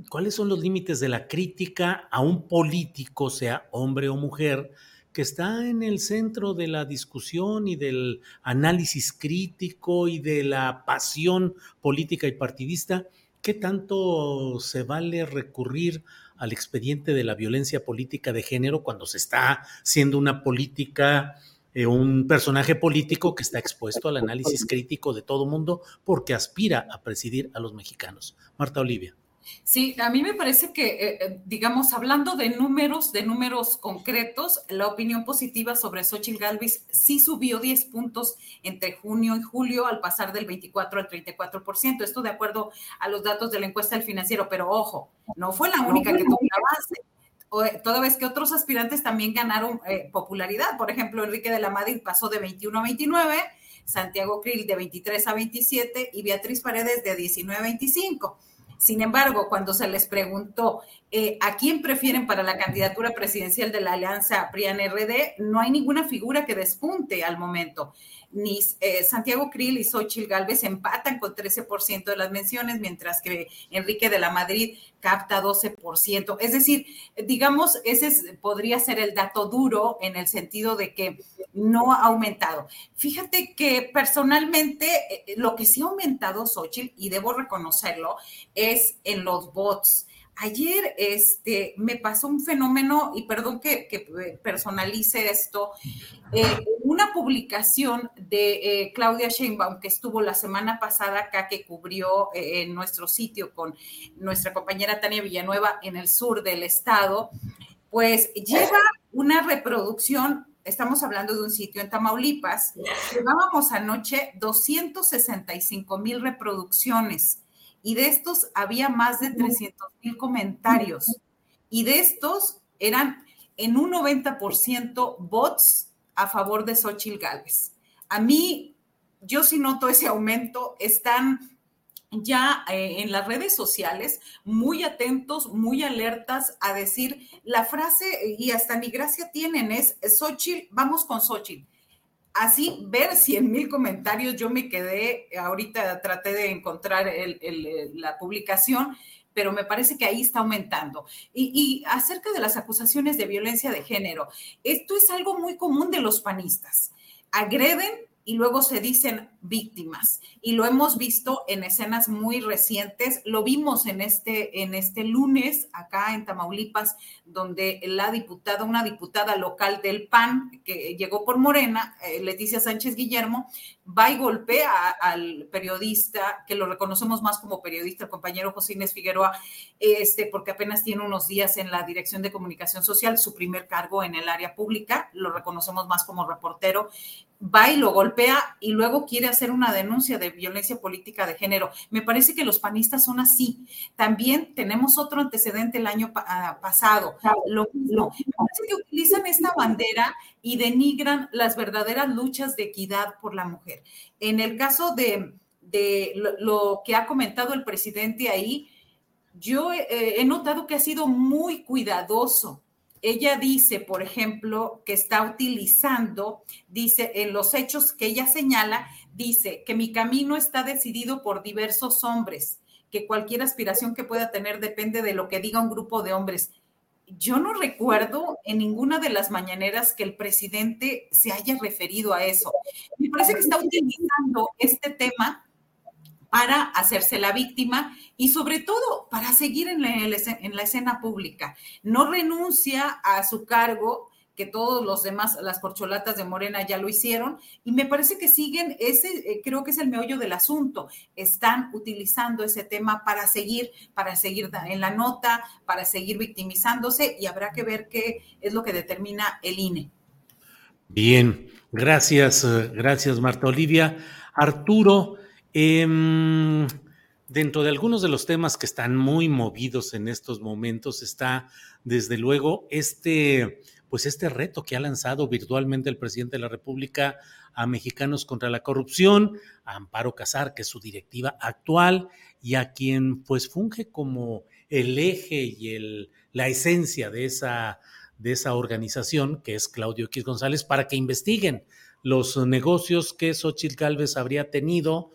¿cuáles son los límites de la crítica a un político, sea hombre o mujer, que está en el centro de la discusión y del análisis crítico y de la pasión política y partidista, ¿qué tanto se vale recurrir al expediente de la violencia política de género cuando se está siendo una política, eh, un personaje político que está expuesto al análisis crítico de todo mundo porque aspira a presidir a los mexicanos? Marta Olivia. Sí, a mí me parece que, eh, eh, digamos, hablando de números, de números concretos, la opinión positiva sobre Xochitl Galvez sí subió 10 puntos entre junio y julio al pasar del 24 al 34%. Esto de acuerdo a los datos de la encuesta del financiero, pero ojo, no fue la única que tuvo la base. Eh, toda vez que otros aspirantes también ganaron popularidad. Por ejemplo, Enrique de la Madrid pasó de 21 a 29, Santiago Krill de 23 a 27 y Beatriz Paredes de 19 a 25. Sin embargo, cuando se les preguntó eh, a quién prefieren para la candidatura presidencial de la alianza PRIAN-RD, no hay ninguna figura que despunte al momento ni eh, Santiago Krill y Xochitl Galvez empatan con 13% de las menciones, mientras que Enrique de la Madrid capta 12%. Es decir, digamos, ese podría ser el dato duro en el sentido de que no ha aumentado. Fíjate que personalmente eh, lo que sí ha aumentado Xochitl, y debo reconocerlo, es en los bots. Ayer este, me pasó un fenómeno, y perdón que, eh, personalice esto, eh, una publicación de Claudia Sheinbaum que estuvo la semana pasada acá, que cubrió en nuestro sitio con nuestra compañera Tania Villanueva en el sur del estado, pues lleva una reproducción estamos hablando de un sitio en Tamaulipas, llevábamos anoche 265 mil reproducciones y de estos había más de 300 mil comentarios y de estos eran en un 90% bots a favor de Xochitl Gálvez. A mí, yo sí noto ese aumento, están ya eh, en las redes sociales muy atentos, muy alertas a decir la frase, y hasta mi gracia tienen, es Xochitl, vamos con Xochitl así ver 100 mil comentarios, yo me quedé, ahorita traté de encontrar la publicación, pero me parece que ahí está aumentando. Y, y, acerca de las acusaciones de violencia de género, esto es algo muy común de los panistas. Agreden y luego se dicen víctimas. Y lo hemos visto en escenas muy recientes. Lo vimos en este, en este lunes acá en Tamaulipas, donde la diputada, una diputada local del PAN que llegó por Morena, eh, Leticia Sánchez Guillermo, va y golpea al periodista, que lo reconocemos más como periodista, el compañero José Inés Figueroa, este, porque apenas tiene unos días en la Dirección de Comunicación Social, su primer cargo en el área pública, lo reconocemos más como reportero, va y lo golpea y luego quiere hacer una denuncia de violencia política de género. Me parece que los panistas son así. También tenemos otro antecedente el año ah, pasado. Lo Me parece que utilizan esta bandera y denigran las verdaderas luchas de equidad por la mujer. En el caso de, lo, que ha comentado el presidente ahí, yo he notado que ha sido muy cuidadoso ella dice, por ejemplo, que está utilizando, dice, en los hechos que ella señala, dice que mi camino está decidido por diversos hombres, que cualquier aspiración que pueda tener depende de lo que diga un grupo de hombres. Yo no recuerdo en ninguna de las mañaneras que el presidente se haya referido a eso. Me parece que está utilizando este tema para hacerse la víctima y sobre todo para seguir en la, en la, escena pública. No renuncia a su cargo, que todos los demás, las corcholatas de Morena ya lo hicieron, y me parece que siguen, ese eh, creo que es el meollo del asunto, están utilizando ese tema para seguir, para seguir en la nota, para seguir victimizándose, y habrá que ver qué es lo que determina el INE. Bien, gracias, eh, gracias Marta Olivia. Arturo, Em, dentro de algunos de los temas que están muy movidos en estos momentos está, desde luego, este, pues este reto que ha lanzado virtualmente el presidente de la República a Mexicanos contra la Corrupción, a Amparo Casar, que es su directiva actual, y a quien pues funge como el eje y el, la esencia de esa, de esa organización, que es Claudio X González, para que investiguen los negocios que Xochitl Gálvez habría tenido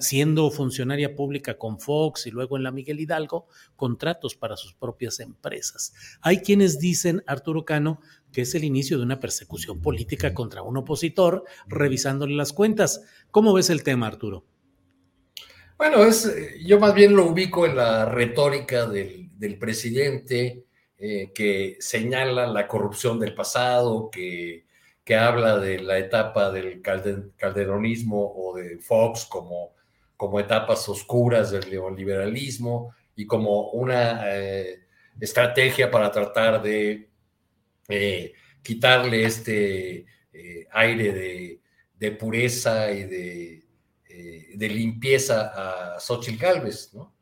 siendo funcionaria pública con Fox y luego en la Miguel Hidalgo, contratos para sus propias empresas. Hay quienes dicen, Arturo Cano, que es el inicio de una persecución política contra un opositor, revisándole las cuentas. ¿Cómo ves el tema, Arturo? Bueno, es, yo más bien lo ubico en la retórica del, presidente eh, que señala la corrupción del pasado, que que habla de la etapa del calderonismo o de Fox como, como etapas oscuras del neoliberalismo y como una eh, estrategia para tratar de eh, quitarle este eh, aire de, pureza y de, de, limpieza a Xochitl Galvez, ¿no?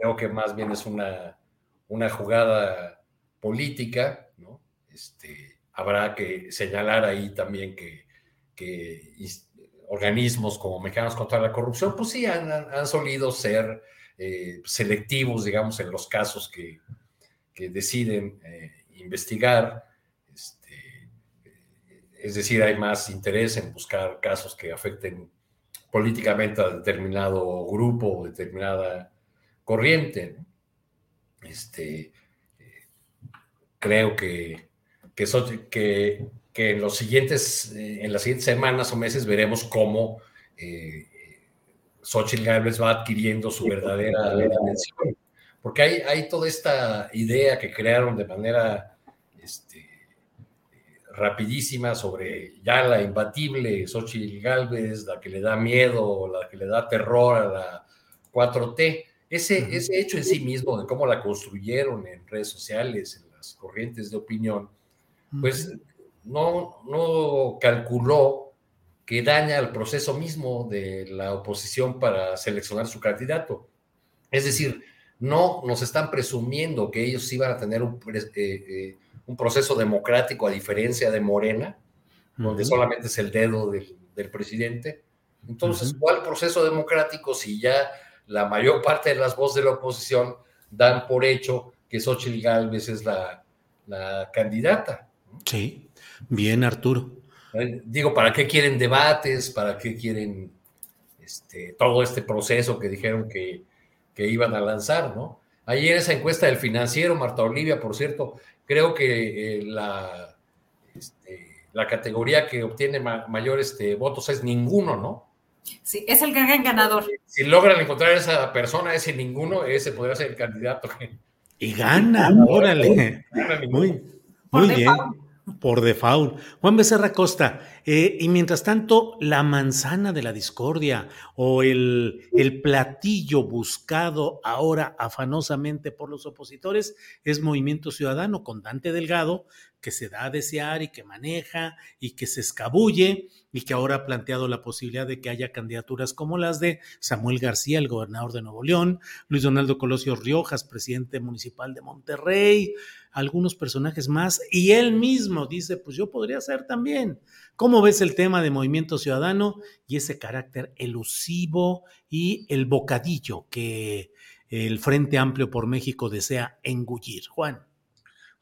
Creo que más bien es una, una jugada política, ¿no? Este, habrá que señalar ahí también que, organismos como Mexicanos contra la Corrupción, pues sí, han, solido ser eh, selectivos, digamos, en los casos que, deciden eh, investigar. Este, es decir, hay más interés en buscar casos que afecten políticamente a determinado grupo o determinada corriente. Este, eh, creo que que, que, en, los siguientes, eh, en las siguientes semanas o meses veremos cómo eh, Xochitl Gálvez va adquiriendo su verdadera dimensión. Porque hay, hay toda esta idea que crearon de manera este, rapidísima sobre ya la imbatible Xochitl Gálvez, la que le da miedo, la que le da terror a la 4T. Ese, ese hecho en sí mismo de cómo la construyeron en redes sociales, en las corrientes de opinión, pues no, no calculó que daña el proceso mismo de la oposición para seleccionar su candidato. Es decir, no nos están presumiendo que ellos iban a tener un, eh, eh, un proceso democrático a diferencia de Morena, donde solamente es el dedo del, presidente. Entonces, ¿cuál proceso democrático si ya la mayor parte de las voces de la oposición dan por hecho que Xochitl Gálvez es la, la candidata? Sí, bien, Arturo. Digo, ¿para qué quieren debates? ¿Para qué quieren este, todo este proceso que dijeron que, iban a lanzar, ¿no? Ayer esa encuesta del financiero, Marta Olivia, por cierto, creo que eh, la, este, la categoría que obtiene mayores este, votos es ninguno, ¿no? Sí, es el gran ganador. Si logran encontrar a esa persona, ese ninguno, ese podría ser el candidato. Y gana, órale. Muy, muy bien. Por default. Juan Becerra Costa, eh, y mientras tanto, la manzana de la discordia o el, el, platillo buscado ahora afanosamente por los opositores es Movimiento Ciudadano con Dante Delgado, que se da a desear y que maneja y que se escabulle y que ahora ha planteado la posibilidad de que haya candidaturas como las de Samuel García, el gobernador de Nuevo León, Luis Donaldo Colosio Riojas, presidente municipal de Monterrey, algunos personajes más, y él mismo dice, pues yo podría ser también. ¿Cómo ves el tema de Movimiento Ciudadano y ese carácter elusivo y el bocadillo que el Frente Amplio por México desea engullir? Juan.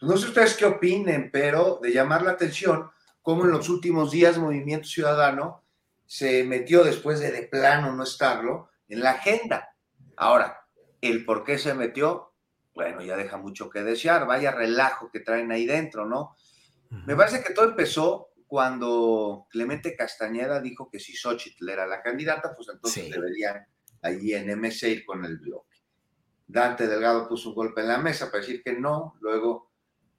Pues no sé ustedes qué opinen, pero de llamar la atención cómo en los últimos días Movimiento Ciudadano se metió después de de plano no estarlo en la agenda. Ahora, el por qué se metió, bueno, ya deja mucho que desear, vaya relajo que traen ahí dentro, ¿no? Me parece que todo empezó cuando Clemente Castañeda dijo que si Xochitl era la candidata, pues entonces deberían allí en MC ir con el bloque. Dante Delgado puso un golpe en la mesa para decir que no, luego,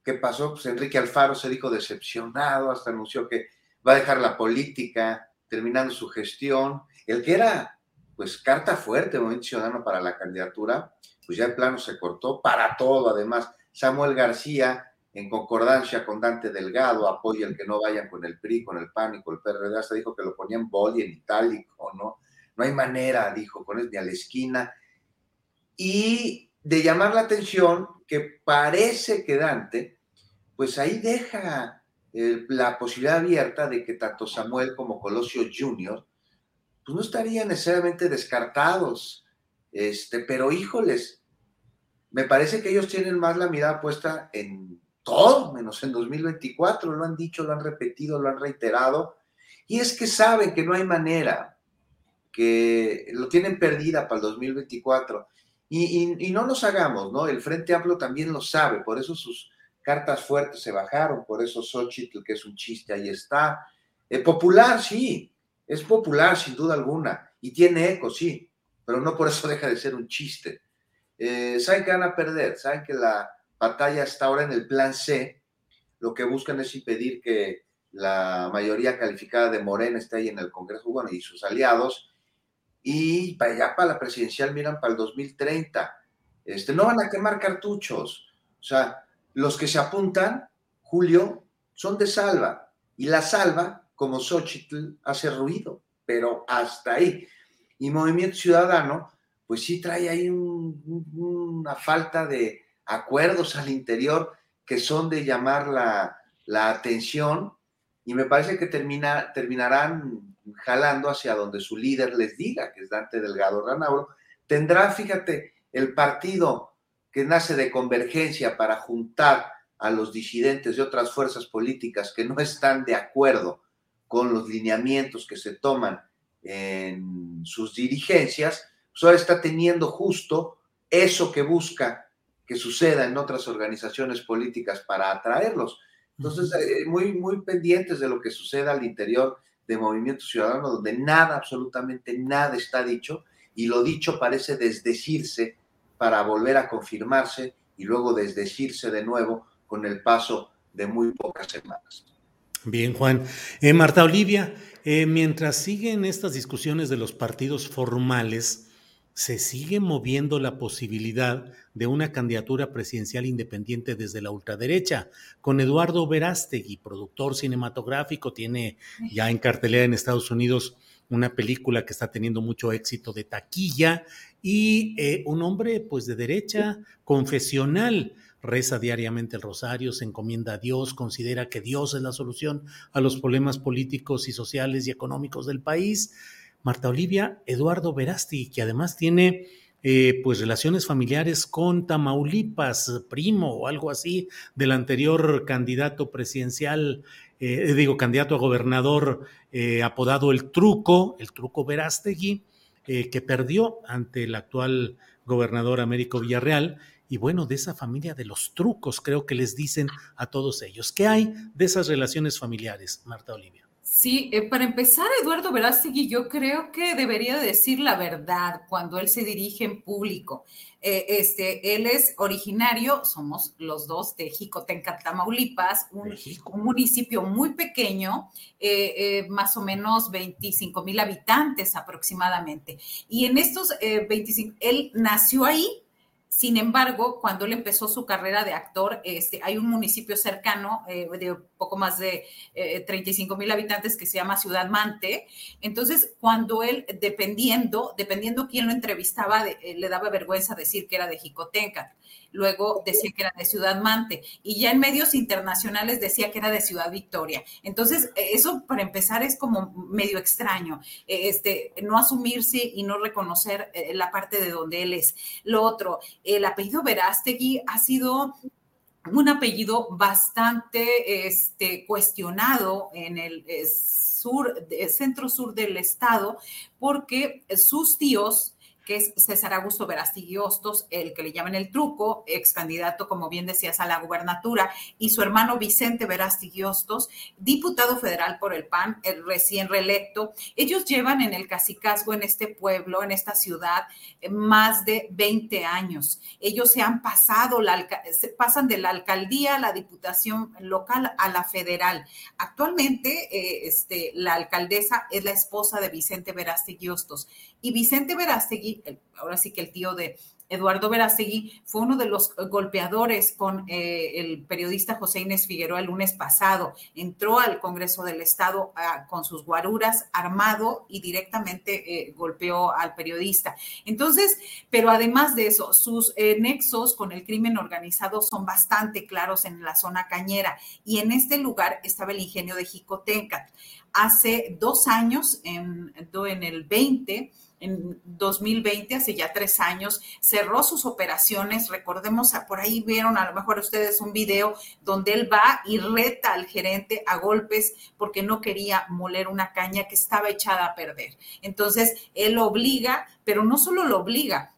¿qué pasó? Pues Enrique Alfaro se dijo decepcionado, hasta anunció que va a dejar la política, terminando su gestión. El que era, pues, carta fuerte, Movimiento Ciudadano para la candidatura, pues ya el plano se cortó para todo, además. Samuel García, en concordancia con Dante Delgado, apoya el que no vayan con el PRI, con el PAN y con el PRD, hasta dijo que lo ponían boli en itálico, ¿no? No hay manera, dijo, con él ni a la esquina. Y de llamar la atención que parece que Dante, pues ahí deja la posibilidad abierta de que tanto Samuel como Colosio Jr., pues no estarían necesariamente descartados, este, pero híjoles, me parece que ellos tienen más la mirada puesta en todo, menos en 2024, lo han dicho, lo han repetido, lo han reiterado, y es que saben que no hay manera, que lo tienen perdida para el 2024. Y, no nos hagamos, ¿no? El Frente Amplio también lo sabe, por eso sus cartas fuertes se bajaron, por eso Xochitl, que es un chiste, ahí está. Eh, popular, sí, es popular sin duda alguna, y tiene eco, sí, pero no por eso deja de ser un chiste. Eh, saben que van a perder, saben que la batalla está ahora en el plan C, lo que buscan es impedir que la mayoría calificada de Morena esté ahí en el Congreso, bueno, y sus aliados, y para allá, para la presidencial, miran para el 2030. Este, no van a quemar cartuchos. O sea, los que se apuntan, Julio, son de salva. Y la salva, como Xochitl, hace ruido, pero hasta ahí. Y Movimiento Ciudadano, pues sí trae ahí una falta de acuerdos al interior que son de llamar la, atención y me parece que termina, terminarán jalando hacia donde su líder les diga, que es Dante Delgado Ranauro, tendrá, fíjate, el partido que nace de convergencia para juntar a los disidentes de otras fuerzas políticas que no están de acuerdo con los lineamientos que se toman en sus dirigencias, pues ahora está teniendo justo eso que busca que suceda en otras organizaciones políticas para atraerlos. Entonces, eh, muy, muy pendientes de lo que suceda al interior de Movimiento Ciudadano, donde nada, absolutamente nada está dicho, y lo dicho parece desdecirse para volver a confirmarse y luego desdecirse de nuevo con el paso de muy pocas semanas. Bien, Juan. Eh, Marta Olivia, eh, mientras siguen estas discusiones de los partidos formales, se sigue moviendo la posibilidad de una candidatura presidencial independiente desde la ultraderecha, con Eduardo Verástegui, productor cinematográfico, tiene ya en cartelera en Estados Unidos una película que está teniendo mucho éxito de taquilla y eh, un hombre pues de derecha, confesional, reza diariamente el rosario, se encomienda a Dios, considera que Dios es la solución a los problemas políticos y sociales y económicos del país. Marta Olivia Eduardo Verasti, que además tiene eh, pues relaciones familiares con Tamaulipas, primo o algo así del anterior candidato presidencial, eh, digo, candidato a gobernador eh, apodado El Truco, el Truco Verástegui, que perdió ante el actual gobernador Américo Villarreal y bueno, de esa familia de los trucos, creo que les dicen a todos ellos. ¿Qué hay de esas relaciones familiares, Marta Olivia? Sí, eh, para empezar, Eduardo Verástegui, yo creo que debería decir la verdad cuando él se dirige en público. Eh, este, él es originario, somos los dos de Jicotenca, Tamaulipas, un, municipio muy pequeño, eh, más o menos 25 mil habitantes aproximadamente. Y en estos 25, él nació ahí, sin embargo, cuando él empezó su carrera de actor, este, hay un municipio cercano eh, de poco más de 35 eh, mil habitantes que se llama Ciudad Mante. Entonces, cuando él, dependiendo, dependiendo quién lo entrevistaba, eh, le daba vergüenza decir que era de Jicotenca luego decía que era de Ciudad Mante y ya en medios internacionales decía que era de Ciudad Victoria. Entonces, eso para empezar es como medio extraño, eh, este, no asumirse y no reconocer eh, la parte de donde él es. Lo otro, el apellido Verástegui ha sido un apellido bastante este, cuestionado en el sur, centro sur del estado, porque sus tíos que es César Augusto Verástegui Hostos, el que le llaman el truco, ex candidato, como bien decías, a la gubernatura, y su hermano Vicente Verástegui Hostos, diputado federal por el PAN, el recién reelecto. Ellos llevan en el cacicazgo en este pueblo, en esta ciudad, eh, más de 20 años. Ellos se han pasado, la, pasan de la alcaldía a la diputación local a la federal. Actualmente, eh, este, la alcaldesa es la esposa de Vicente Verástegui Hostos. Y Vicente Verástegui ahora sí que el tío de Eduardo Verástegui, fue uno de los golpeadores con eh, el periodista José Inés Figueroa el lunes pasado. Entró al Congreso del Estado ah, con sus guaruras armado y directamente eh, golpeó al periodista. Entonces, pero además de eso, sus eh, nexos con el crimen organizado son bastante claros en la zona cañera y en este lugar estaba el ingenio de Jicotenca. Hace dos años, en, en el 20, en 2020, hace ya tres años, cerró sus operaciones. Recordemos, por ahí vieron a lo mejor ustedes un video donde él va y reta al gerente a golpes porque no quería moler una caña que estaba echada a perder. Entonces, él obliga, pero no solo lo obliga,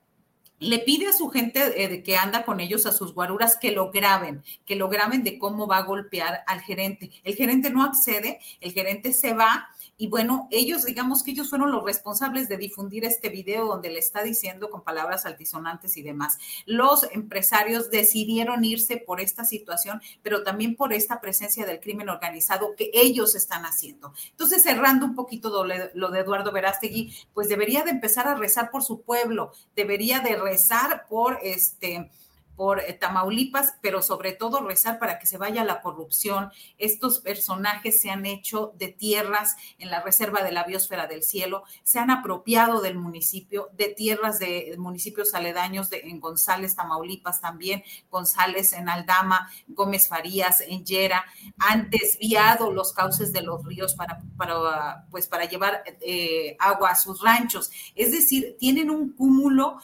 le pide a su gente eh, que anda con ellos, a sus guaruras, que lo graben, que lo graben de cómo va a golpear al gerente. El gerente no accede, el gerente se va y bueno, ellos, digamos que ellos fueron los responsables de difundir este video donde le está diciendo con palabras altisonantes y demás. Los empresarios decidieron irse por esta situación, pero también por esta presencia del crimen organizado que ellos están haciendo. Entonces, cerrando un poquito lo de Eduardo Verástegui, pues debería de empezar a rezar por su pueblo, debería de rezar por este por eh, Tamaulipas, pero sobre todo rezar para que se vaya la corrupción. Estos personajes se han hecho de tierras en la reserva de la biosfera del cielo, se han apropiado del municipio, de tierras de municipios aledaños de, en González, Tamaulipas también, González en Aldama, Gómez Farías en Yera, han desviado los cauces de los ríos para, para, pues, para llevar eh, agua a sus ranchos. Es decir, tienen un cúmulo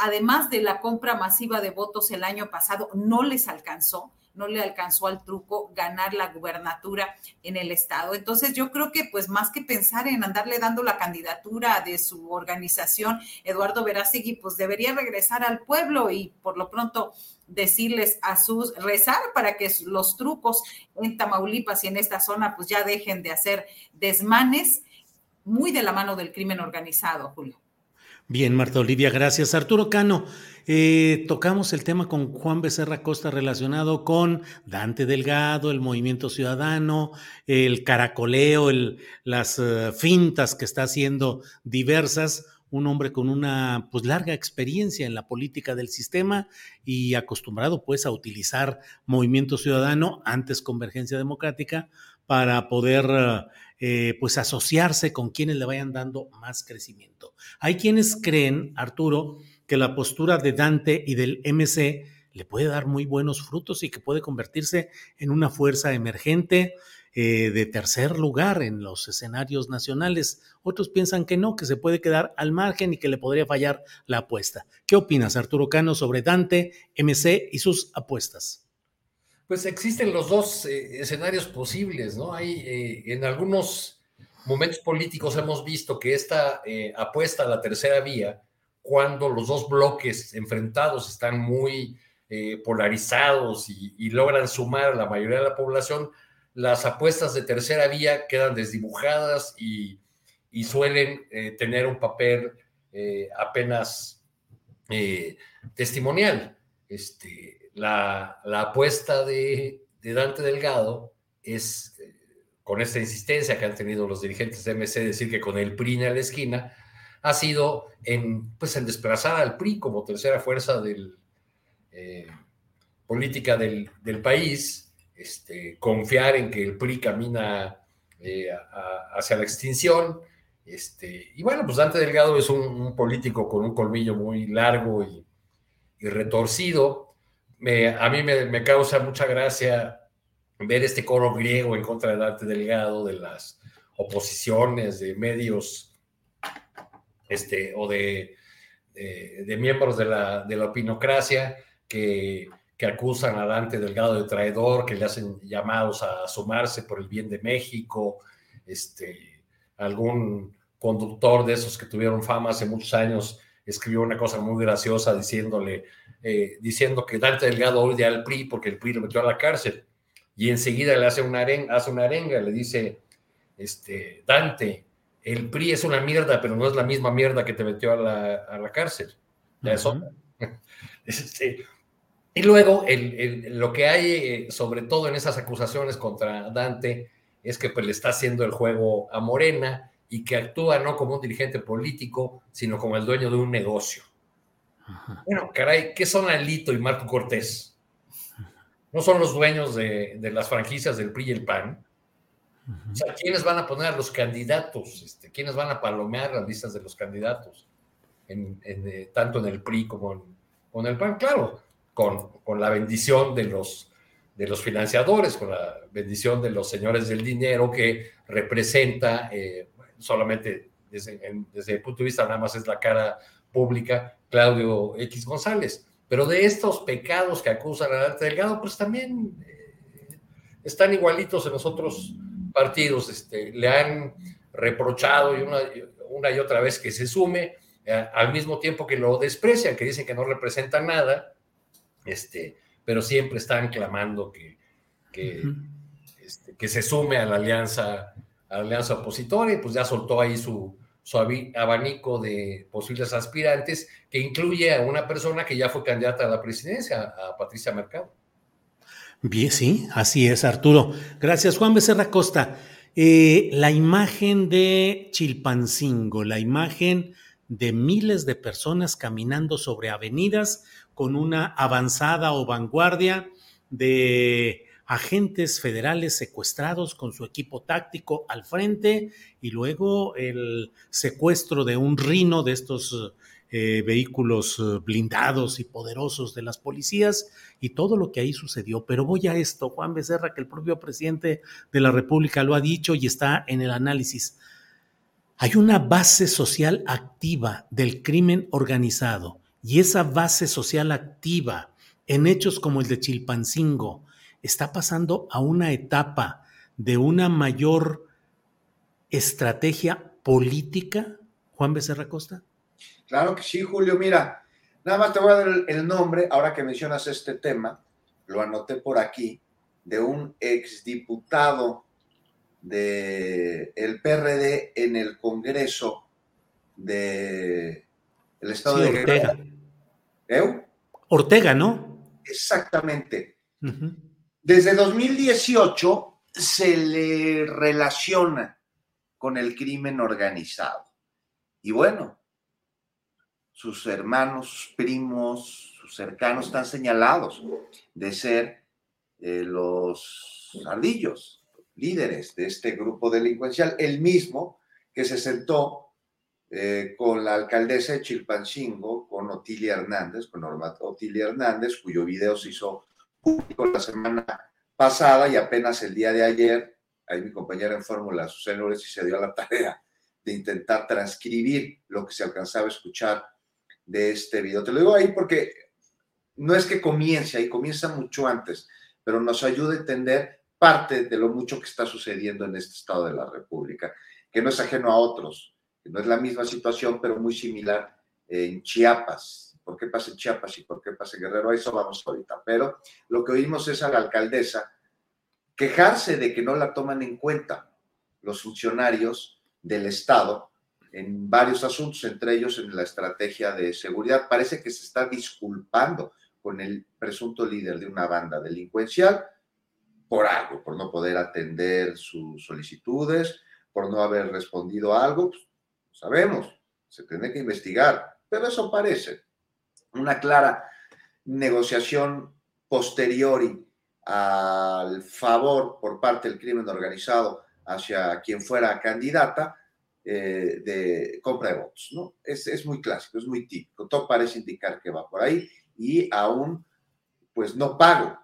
además de la compra masiva de votos el año pasado, no les alcanzó, no le alcanzó al truco ganar la gubernatura en el estado. Entonces yo creo que pues más que pensar en andarle dando la candidatura de su organización, Eduardo Verástegui pues debería regresar al pueblo y por lo pronto decirles a sus, rezar para que los trucos en Tamaulipas y en esta zona pues ya dejen de hacer desmanes muy de la mano del crimen organizado, Julio. Bien, Marta Olivia, gracias. Arturo Cano, eh, tocamos el tema con Juan Becerra Costa relacionado con Dante Delgado, el movimiento ciudadano, el caracoleo, las eh, fintas que está haciendo diversas. Un hombre con una pues, larga experiencia en la política del sistema y acostumbrado pues a utilizar movimiento ciudadano, antes Convergencia Democrática, para poder eh, pues asociarse con quienes le vayan dando más crecimiento. Hay quienes creen, Arturo, que la postura de Dante y del MC le puede dar muy buenos frutos y que puede convertirse en una fuerza emergente eh, de tercer lugar en los escenarios nacionales. Otros piensan que no, que se puede quedar al margen y que le podría fallar la apuesta. ¿Qué opinas, Arturo Cano, sobre Dante, MC y sus apuestas? Pues existen los dos eh, escenarios posibles, ¿no? Hay eh, en algunos momentos políticos hemos visto que esta eh, apuesta a la tercera vía, cuando los dos bloques enfrentados están muy polarizados y, logran sumar a la mayoría de la población, las apuestas de tercera vía quedan desdibujadas y, suelen tener un papel apenas testimonial. Este, la, apuesta de, Dante Delgado es con esta insistencia que han tenido los dirigentes de MC, decir que con el PRI en la esquina, ha sido en, pues, en desplazar al PRI como tercera fuerza del, eh, política del, país, este, confiar en que el PRI camina eh, hacia la extinción. Este, y bueno, pues Dante Delgado es un, político con un colmillo muy largo y, retorcido. A mí me, me, causa mucha gracia ver este coro griego en contra de Dante Delgado, de las oposiciones, de medios este, o de, miembros de la, de la opinocracia que, que, acusan a Dante Delgado de traidor, que le hacen llamados a sumarse por el bien de México, este, algún conductor de esos que tuvieron fama hace muchos años escribió una cosa muy graciosa diciéndole, eh, diciendo que Dante Delgado odia al PRI porque el PRI lo metió a la cárcel y enseguida le hace una arenga, hace una arenga, le dice, este, Dante, el PRI es una mierda, pero no es la misma mierda que te metió a la, cárcel. eso. Este, y luego, lo que hay, eh, sobre todo en esas acusaciones contra Dante, es que pues, le está haciendo el juego a Morena y que actúa no como un dirigente político, sino como el dueño de un negocio. Bueno, caray, ¿qué son Alito y Marco Cortés? no son los dueños de, las franquicias del PRI y el PAN. O sea, ¿quiénes van a poner a los candidatos? Este, ¿Quiénes van a palomear las listas de los candidatos? En, eh, tanto en el PRI como en, con el PAN, claro, con, con, la bendición de los, de los financiadores, con la bendición de los señores del dinero que representa eh, solamente desde, desde el punto de vista nada más es la cara pública Claudio X González pero de estos pecados que acusan a Dante Delgado, pues también eh, están igualitos en los otros partidos. Este, le han reprochado y una, una, y otra vez que se sume, eh, al mismo tiempo que lo desprecian, que dicen que no representa nada, este, pero siempre están clamando que, que, este, que se sume a la alianza, la alianza opositora y pues ya soltó ahí su, su abanico de posibles aspirantes, que incluye a una persona que ya fue candidata a la presidencia, a Patricia Mercado. Bien, sí, así es, Arturo. Gracias, Juan Becerra Costa. Eh, la imagen de Chilpancingo, la imagen de miles de personas caminando sobre avenidas con una avanzada o vanguardia de agentes federales secuestrados con su equipo táctico al frente y luego el secuestro de un rino de estos eh, vehículos eh, blindados y poderosos de las policías y todo lo que ahí sucedió. Pero voy a esto, Juan Becerra, que el propio presidente de la República lo ha dicho y está en el análisis. Hay una base social activa del crimen organizado y esa base social activa en hechos como el de Chilpancingo, está pasando a una etapa de una mayor estrategia política, Juan Becerra Costa? Claro que sí, Julio. Mira, nada más te voy a dar el nombre, ahora que mencionas este tema, lo anoté por aquí, de un exdiputado del el PRD en el Congreso de el Estado de Ortega. ¿Eh? Ortega, ¿no? Exactamente. Desde 2018 se le relaciona con el crimen organizado. Y bueno, sus hermanos, primos, sus cercanos están señalados de ser eh, los ardillos, líderes de este grupo delincuencial, el mismo que se sentó eh, con la alcaldesa de Chilpancingo, con Otilia Hernández, con Norma Otilia Hernández, cuyo video se hizo público la semana pasada y apenas el día de ayer, ahí mi compañera en fórmula, Susana y se dio a la tarea de intentar transcribir lo que se alcanzaba a escuchar de este video. Te lo digo ahí porque no es que comience ahí, comienza mucho antes, pero nos ayuda a entender parte de lo mucho que está sucediendo en este estado de la República, que no es ajeno a otros, que no es la misma situación, pero muy similar en Chiapas, por qué pasa en Chiapas y por qué pasa en Guerrero, a eso vamos ahorita. Pero lo que oímos es a la alcaldesa quejarse de que no la toman en cuenta los funcionarios del Estado en varios asuntos, entre ellos en la estrategia de seguridad. Parece que se está disculpando con el presunto líder de una banda delincuencial por algo, por no poder atender sus solicitudes, por no haber respondido a algo. Pues, sabemos, se tiene que investigar, pero eso parece una clara negociación posteriori al favor por parte del crimen organizado hacia quien fuera candidata eh, de compra de votos. ¿no? Es, es, muy clásico, es muy típico. Todo parece indicar que va por ahí y aún, pues no pago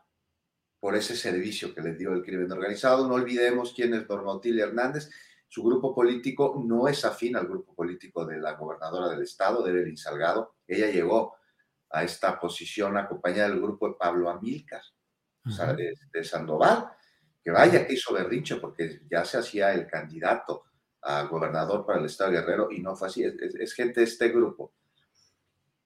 por ese servicio que les dio el crimen organizado. No olvidemos quién es Norma Hernández. Su grupo político no es afín al grupo político de la gobernadora del estado, de Evelyn Salgado. Ella llegó a esta posición acompañada del grupo de Pablo Amílcar, o sea, de, Sandoval, que vaya que hizo berrinche porque ya se hacía el candidato a gobernador para el estado de Guerrero y no fue así, es, gente de este grupo.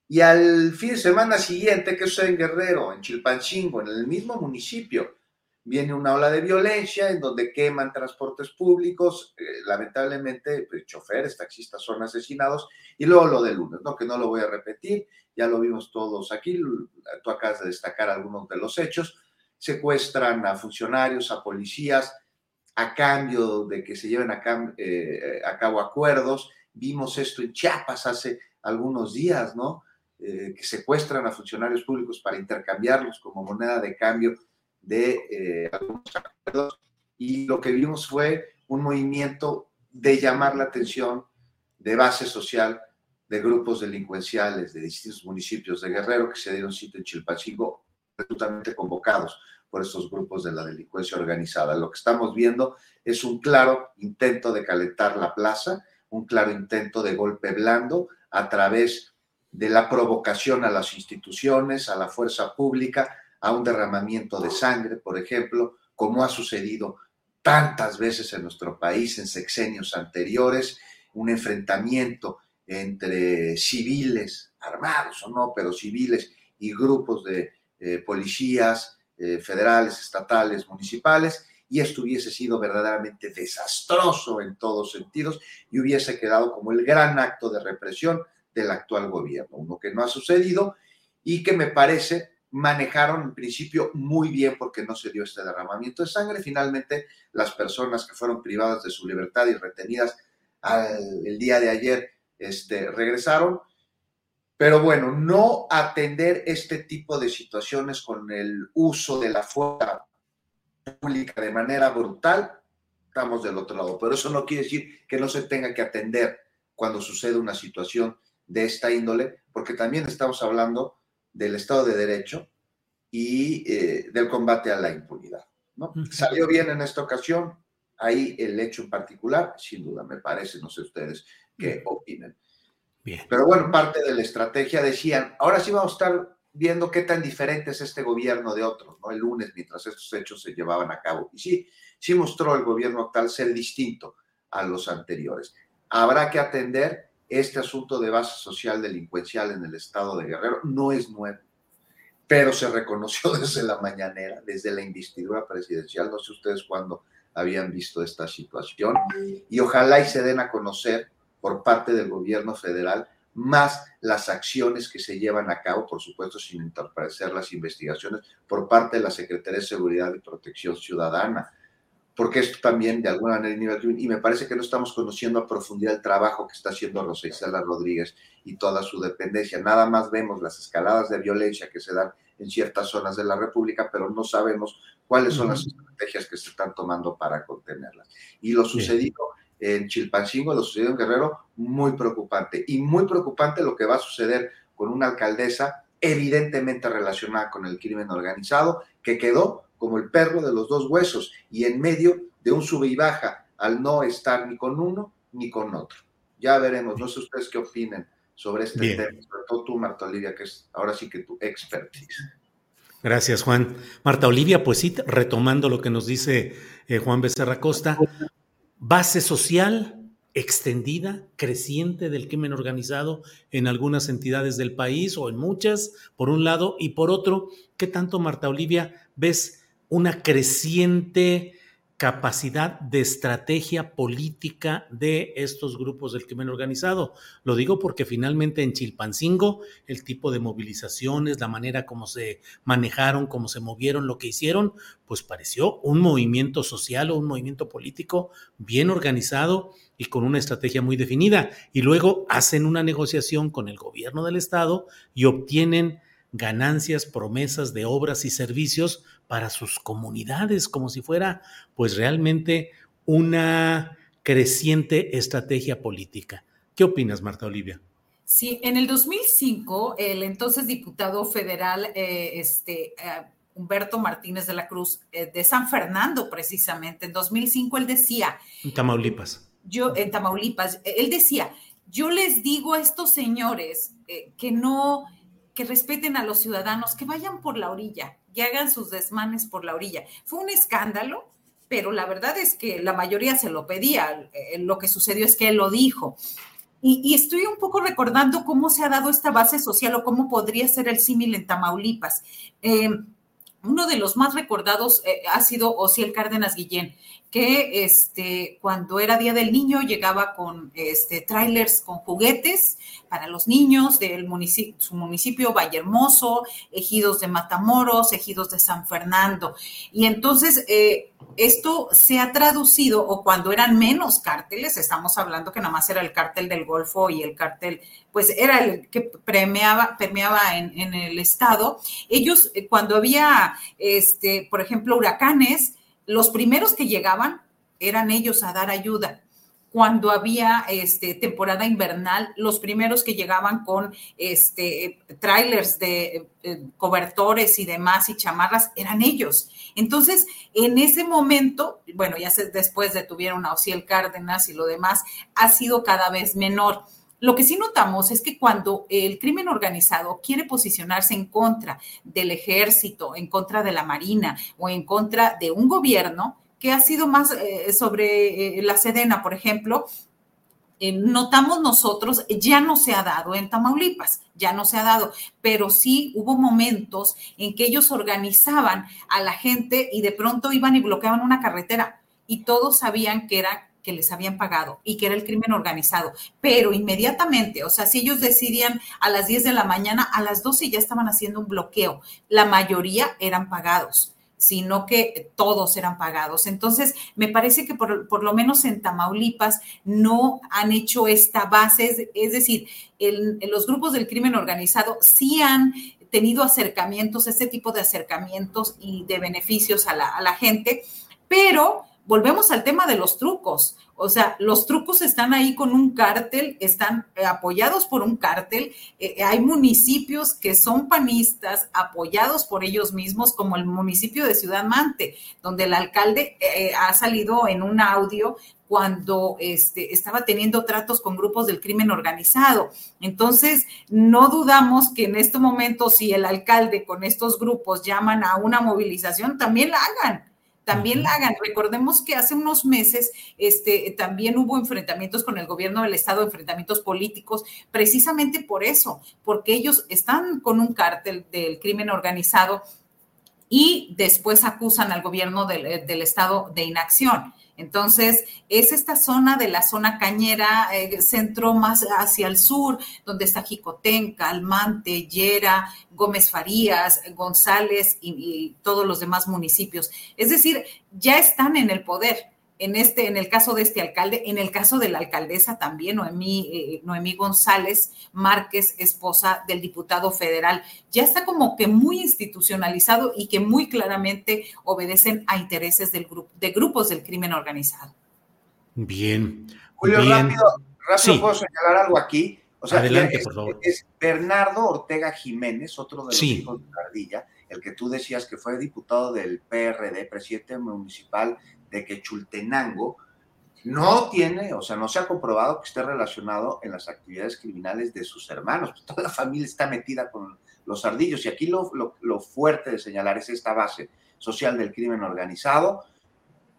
Y al fin de semana siguiente, que sucede en Guerrero, en Chilpancingo, en el mismo municipio, viene una ola de violencia en donde queman transportes públicos, eh, lamentablemente pues, choferes, taxistas son asesinados, y luego lo del lunes, ¿no? que no lo voy a repetir, ya lo vimos todos aquí, tú acabas de destacar algunos de los hechos, secuestran a funcionarios, a policías, a cambio de que se lleven a, eh, a cabo acuerdos, vimos esto en Chiapas hace algunos días, ¿no? Eh, que secuestran a funcionarios públicos para intercambiarlos como moneda de cambio de eh, algunos acuerdos y lo que vimos fue un movimiento de llamar la atención de base social de grupos delincuenciales de distintos municipios de Guerrero que se dieron sitio en Chilpancingo, absolutamente convocados por estos grupos de la delincuencia organizada. Lo que estamos viendo es un claro intento de calentar la plaza, un claro intento de golpe blando a través de la provocación a las instituciones, a la fuerza pública, a un derramamiento de sangre, por ejemplo, como ha sucedido tantas veces en nuestro país en sexenios anteriores, un enfrentamiento entre civiles, armados o no, pero civiles y grupos de eh, policías eh, federales, estatales, municipales, y esto hubiese sido verdaderamente desastroso en todos sentidos y hubiese quedado como el gran acto de represión del actual gobierno, uno que no ha sucedido y que me parece manejaron en principio muy bien porque no se dio este derramamiento de sangre. Finalmente, las personas que fueron privadas de su libertad y retenidas el día de ayer este, regresaron. Pero bueno, no atender este tipo de situaciones con el uso de la fuerza pública de manera brutal, estamos del otro lado. Pero eso no quiere decir que no se tenga que atender cuando sucede una situación de esta índole, porque también estamos hablando del Estado de Derecho y eh, del combate a la impunidad. ¿no? Salió bien en esta ocasión, ahí el hecho en particular, sin duda, me parece, no sé ustedes qué opinen. Bien. Pero bueno, parte de la estrategia decían, ahora sí vamos a estar viendo qué tan diferente es este gobierno de otros, ¿no? El lunes, mientras estos hechos se llevaban a cabo. Y sí, sí mostró el gobierno actual ser distinto a los anteriores. Habrá que atender este asunto de base social delincuencial en el estado de Guerrero no es nuevo, pero se reconoció desde la mañanera, desde la investidura presidencial, no sé ustedes cuándo habían visto esta situación, y ojalá y se den a conocer por parte del gobierno federal más las acciones que se llevan a cabo, por supuesto, sin interpretar las investigaciones por parte de la Secretaría de Seguridad y Protección Ciudadana, porque esto también de alguna manera y me parece que no estamos conociendo a profundidad el trabajo que está haciendo Rosa Isela Rodríguez y toda su dependencia. Nada más vemos las escaladas de violencia que se dan en ciertas zonas de la República, pero no sabemos cuáles son las estrategias que se están tomando para contenerlas. Y lo sucedido en Chilpancingo, lo sucedido en Guerrero, muy preocupante. Y muy preocupante lo que va a suceder con una alcaldesa evidentemente relacionada con el crimen organizado, que quedó como el perro de los dos huesos y en medio de un sube y baja al no estar ni con uno ni con otro. Ya veremos, no sé ustedes qué opinen sobre este tema, sobre todo tú, Marta Olivia, que es ahora sí que tu expertise. Gracias, Juan. Marta Olivia, pues sí, retomando lo que nos dice eh, Juan Becerra Costa, base social extendida, creciente del crimen organizado en algunas entidades del país o en muchas, por un lado, y por otro, ¿qué tanto, Marta Olivia, ves una creciente capacidad de estrategia política de estos grupos del crimen organizado. Lo digo porque finalmente en Chilpancingo el tipo de movilizaciones, la manera como se manejaron, cómo se movieron, lo que hicieron, pues pareció un movimiento social o un movimiento político bien organizado y con una estrategia muy definida. Y luego hacen una negociación con el gobierno del estado y obtienen ganancias, promesas de obras y servicios para sus comunidades, como si fuera pues realmente una creciente estrategia política. ¿Qué opinas, Marta Olivia? Sí, en el 2005, el entonces diputado federal, eh, este, eh, Humberto Martínez de la Cruz, eh, de San Fernando precisamente, en 2005 él decía... En Tamaulipas. Yo, en Tamaulipas, él decía, yo les digo a estos señores que no, que respeten a los ciudadanos, que vayan por la orilla, y hagan sus desmanes por la orilla. Fue un escándalo, pero la verdad es que la mayoría se lo pedía. Eh, lo que sucedió es que él lo dijo. Y, estoy un poco recordando cómo se ha dado esta base social o cómo podría ser el símil en Tamaulipas. Eh, uno de los más recordados eh, ha sido Osiel Cárdenas Guillén, que este, cuando era Día del Niño llegaba con este, trailers con juguetes para los niños del municipio, su municipio Vallehermoso, ejidos de Matamoros, ejidos de San Fernando. Y entonces eh, esto se ha traducido, o cuando eran menos cárteles, estamos hablando que nada más era el cártel del Golfo y el cártel, pues era el que permeaba, permeaba en, en el estado. Ellos, eh, cuando había, este, por ejemplo, huracanes, los primeros que llegaban eran ellos a dar ayuda. Cuando había este, temporada invernal, los primeros que llegaban con este, trailers de eh, cobertores y demás y chamarras eran ellos. Entonces, en ese momento, bueno, ya después detuvieron a Ociel Cárdenas y lo demás, ha sido cada vez menor. Lo que sí notamos es que cuando el crimen organizado quiere posicionarse en contra del ejército, en contra de la marina o en contra de un gobierno, que ha sido más eh, sobre eh, la Sedena, por ejemplo, eh, notamos nosotros, ya no se ha dado en Tamaulipas, ya no se ha dado, pero sí hubo momentos en que ellos organizaban a la gente y de pronto iban y bloqueaban una carretera y todos sabían que era que les habían pagado y que era el crimen organizado, pero inmediatamente, o sea, si ellos decidían a las 10 de la mañana, a las 12 ya estaban haciendo un bloqueo, la mayoría eran pagados sino que todos eran pagados. Entonces, me parece que por, lo menos en Tamaulipas no han hecho esta base, es, decir, los grupos del crimen organizado sí han tenido acercamientos, este tipo de acercamientos y de beneficios a la, a la gente, pero volvemos al tema de los trucos. O sea, los trucos están ahí con un cártel, están eh, apoyados por un cártel. Eh, eh, hay municipios que son panistas apoyados por ellos mismos, como el municipio de Ciudad Mante, donde el alcalde ha salido en un audio cuando este, estaba teniendo tratos con grupos del crimen organizado. Entonces, no dudamos que en este momento, si el alcalde con estos grupos llaman a una movilización, también la hagan también la hagan. Recordemos que hace unos meses este, también hubo enfrentamientos con el gobierno del Estado, enfrentamientos políticos, precisamente por eso, porque ellos están con un cártel del crimen organizado y después acusan al gobierno del, del Estado de inacción. Entonces, es esta zona de la zona cañera, eh, centro más hacia el sur, donde está Jicotén, Calmante, Yera, Gómez Farías, González y todos los demás municipios. Es decir, ya están en el poder en este, en el caso de este alcalde, en el caso de la alcaldesa también, Noemí, eh, Noemí González Márquez, esposa del diputado federal, ya está como que muy institucionalizado y que muy claramente obedecen a intereses del grupo, de grupos del crimen organizado. Bien. Julio, bien. rápido, rápido puedo señalar algo aquí. O sea, Adelante, es, por favor. Es Bernardo Ortega Jiménez, otro de los Sí. hijos de Cardilla, el que tú decías que fue diputado del PRD, presidente municipal de Quechultenango, no tiene, o sea, no se ha comprobado que esté relacionado en las actividades criminales de sus hermanos. Pues, Toda la familia está metida con los ardillos y aquí lo- lo fuerte de señalar es esta base social del crimen organizado.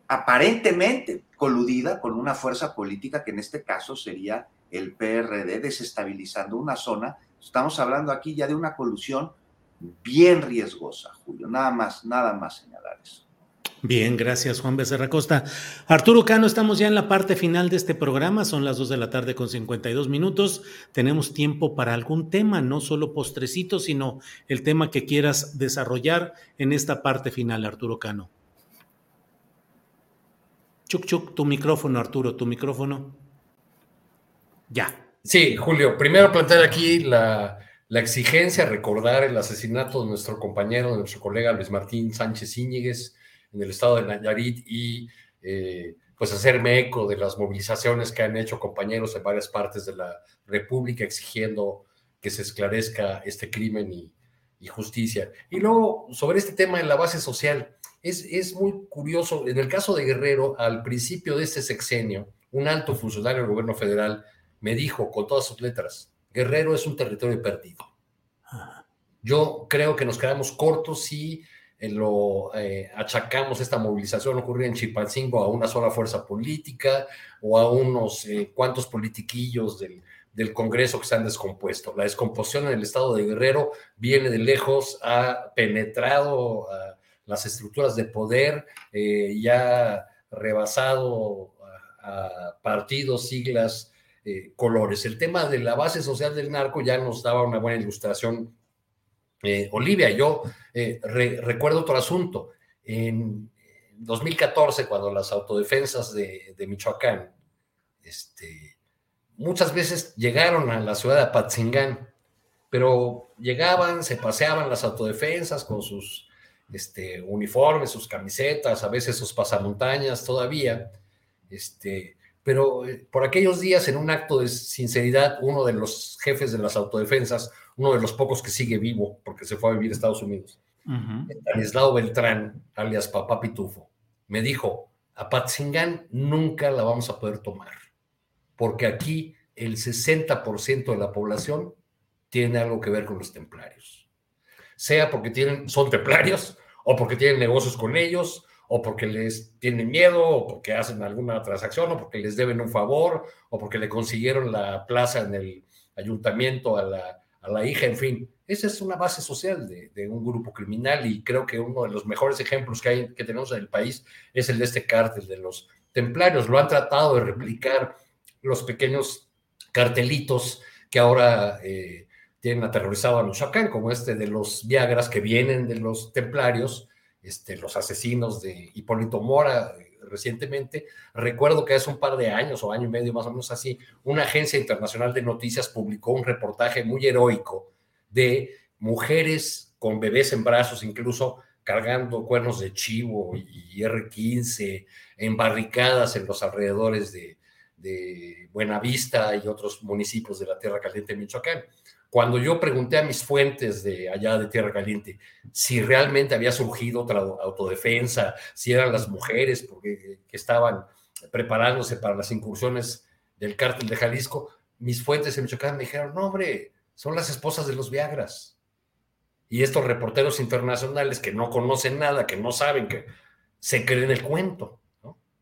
aparentemente coludida con una fuerza política que en este caso sería el PRD, desestabilizando una zona. Estamos hablando aquí ya de una colusión bien riesgosa, Julio. Nada más, nada más señalar eso. Bien, gracias Juan Becerra Costa. Arturo Cano, estamos ya en la parte final de este programa, son las 2 de la tarde con 52 minutos. Tenemos tiempo para algún tema, no solo postrecito, sino el tema que quieras desarrollar en esta parte final, Arturo Cano. Chuc, chuc, tu micrófono, Arturo, tu micrófono. Ya. Sí, Julio, primero plantear aquí la, exigencia, recordar el asesinato de nuestro compañero, de nuestro colega Luis Martín Sánchez Íñiguez en el estado de Nayarit y eh, pues hacerme eco de las movilizaciones que han hecho compañeros en varias partes de la República exigiendo que se esclarezca este crimen y, justicia. Y luego, sobre este tema de la base social, es, es muy curioso, en el caso de Guerrero, al principio de este sexenio, un alto funcionario del gobierno federal me dijo con todas sus letras, Guerrero es un territorio perdido. Yo creo que nos quedamos cortos si lo eh, achacamos esta movilización ocurrida en Chipalcingo a una sola fuerza política o a unos eh, cuantos politiquillos del, del, Congreso que se han descompuesto. La descomposición en el estado de Guerrero viene de lejos, ha penetrado a las estructuras de poder eh, y ha rebasado a, partidos, siglas, colores. El tema de la base social del narco ya nos daba una buena ilustración eh, Olivia, yo eh, recuerdo otro asunto. En 2014, cuando las autodefensas de, Michoacán este, muchas veces llegaron a la ciudad de Apatzingán, pero llegaban, se paseaban las autodefensas con sus este, uniformes, sus camisetas, a veces sus pasamontañas todavía, este, pero eh, por aquellos días, en un acto de sinceridad, uno de los jefes de las autodefensas uno de los pocos que sigue vivo porque se fue a vivir a Estados Unidos. Uh Beltrán, alias Papá Pitufo, me dijo, a Patzingán nunca la vamos a poder tomar, porque aquí el 60% de la población tiene algo que ver con los templarios. Sea porque tienen, son templarios, o porque tienen negocios con ellos, o porque les tienen miedo, o porque hacen alguna transacción, o porque les deben un favor, o porque le consiguieron la plaza en el ayuntamiento a la a la hija, en fin. Esa es una base social de, un grupo criminal y creo que uno de los mejores ejemplos que, hay, que tenemos en el país es el de este cártel de los templarios. Lo han tratado de replicar los pequeños cartelitos que ahora eh, tienen aterrorizado a Michoacán, como este de los Viagras que vienen de los templarios, este, los asesinos de Hipólito Mora, recientemente. Recuerdo que hace un par de años o año y medio más o menos así, una agencia internacional de noticias publicó un reportaje muy heroico de mujeres con bebés en brazos, incluso cargando cuernos de chivo y R15, embarricadas en los alrededores de, de Buenavista y otros municipios de la Tierra Caliente Michoacán. Cuando yo pregunté a mis fuentes de allá de Tierra Caliente si realmente había surgido otra autodefensa, si eran las mujeres porque, que estaban preparándose para las incursiones del cártel de Jalisco, mis fuentes en Michoacán me dijeron, no hombre, son las esposas de los Viagras. Y estos reporteros internacionales que no conocen nada, que no saben, que se creen el cuento.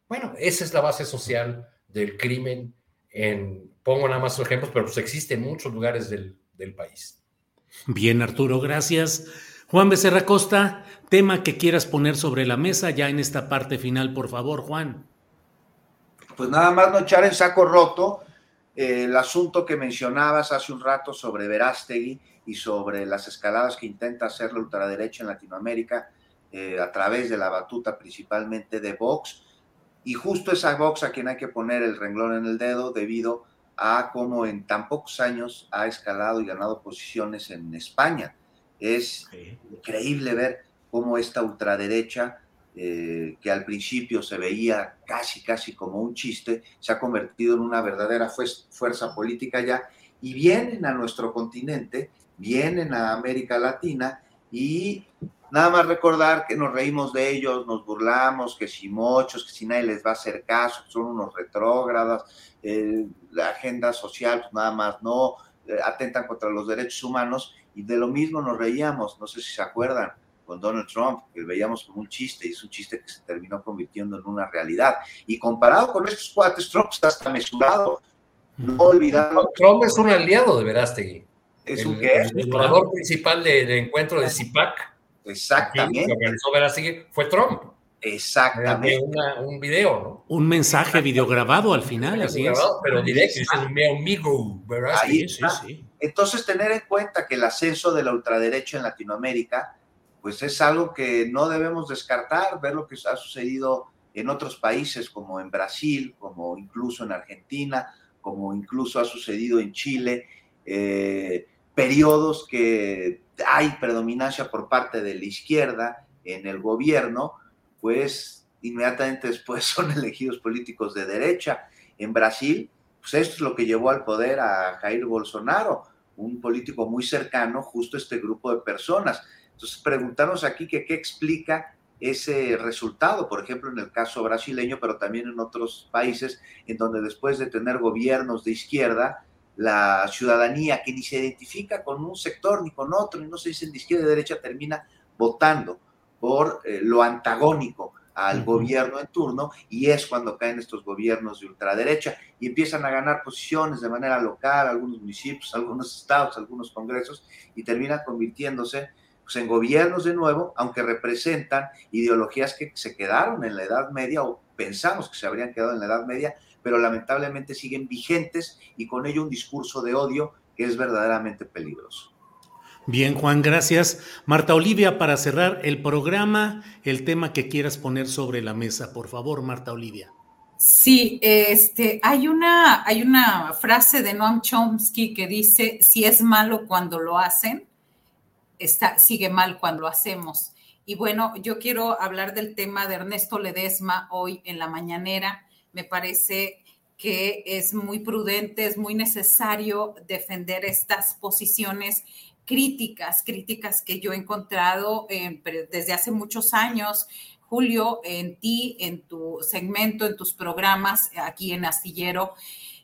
Bueno, esa es la base social del crimen en, pongo nada más ejemplos, pero pues existe en muchos lugares del, del país. Bien, Arturo, gracias. Juan Becerra Costa, tema que quieras poner sobre la mesa ya en esta parte final, por favor, Juan. Pues nada más no echar en saco roto eh, el asunto que mencionabas hace un rato sobre Verástegui y sobre las escaladas que intenta hacer la ultraderecha en Latinoamérica eh, a través de la batuta principalmente de Vox. Y justo esa Vox a quien hay que poner el renglón en el dedo debido a cómo en tan pocos años ha escalado y ganado posiciones en España. Es increíble ver cómo esta ultraderecha, eh, que al principio se veía casi, casi como un chiste, se ha convertido en una verdadera fuerza política ya, y vienen a nuestro continente, vienen a América Latina y Nada más recordar que nos reímos de ellos, nos burlamos, que si mochos, que si nadie les va a hacer caso, son unos retrógradas, eh, la agenda social, pues nada más no, eh, atentan contra los derechos humanos y de lo mismo nos reíamos, no sé si se acuerdan, con Donald Trump, que veíamos como un chiste, y es un chiste que se terminó convirtiendo en una realidad. Y comparado con estos cuates, Trump está hasta mesurado. No olvidando. Trump es un aliado de Verástegui. ¿Es un qué? El orador principal del encuentro de CIPAC. Exactamente. Que organizó Verástegui fue Trump. Exactamente. Una, un video, ¿no? Un mensaje videograbado al final, así es. Pero directo, es un amigo, Ahí sí, sí. Entonces, tener en cuenta que el ascenso de la ultraderecha en Latinoamérica, pues es algo que no debemos descartar, ver lo que ha sucedido en otros países como en Brasil, como incluso en Argentina, como incluso ha sucedido en Chile, eh, periodos que hay predominancia por parte de la izquierda en el gobierno, pues inmediatamente después son elegidos políticos de derecha. En Brasil, pues esto es lo que llevó al poder a Jair Bolsonaro, un político muy cercano justo a este grupo de personas. Entonces, preguntarnos aquí qué explica ese resultado, por ejemplo, en el caso brasileño, pero también en otros países, en donde después de tener gobiernos de izquierda, la ciudadanía que ni se identifica con un sector ni con otro, ni no se dicen de izquierda y de derecha, termina votando por eh, lo antagónico al gobierno en turno y es cuando caen estos gobiernos de ultraderecha y empiezan a ganar posiciones de manera local, algunos municipios, algunos estados, algunos congresos y terminan convirtiéndose pues, en gobiernos de nuevo, aunque representan ideologías que se quedaron en la Edad Media o pensamos que se habrían quedado en la Edad Media, pero lamentablemente siguen vigentes y con ello un discurso de odio que es verdaderamente peligroso. Bien, Juan, gracias. Marta Olivia, para cerrar el programa, el tema que quieras poner sobre la mesa, por favor, Marta Olivia. Sí, este, hay una, hay una frase de Noam Chomsky que dice, si es malo cuando lo hacen, está, sigue mal cuando lo hacemos. Y bueno, yo quiero hablar del tema de Ernesto Ledesma hoy en la mañanera. Me parece que es muy prudente, es muy necesario defender estas posiciones críticas, críticas que yo he encontrado desde hace muchos años, Julio, en ti, en tu segmento, en tus programas aquí en Astillero.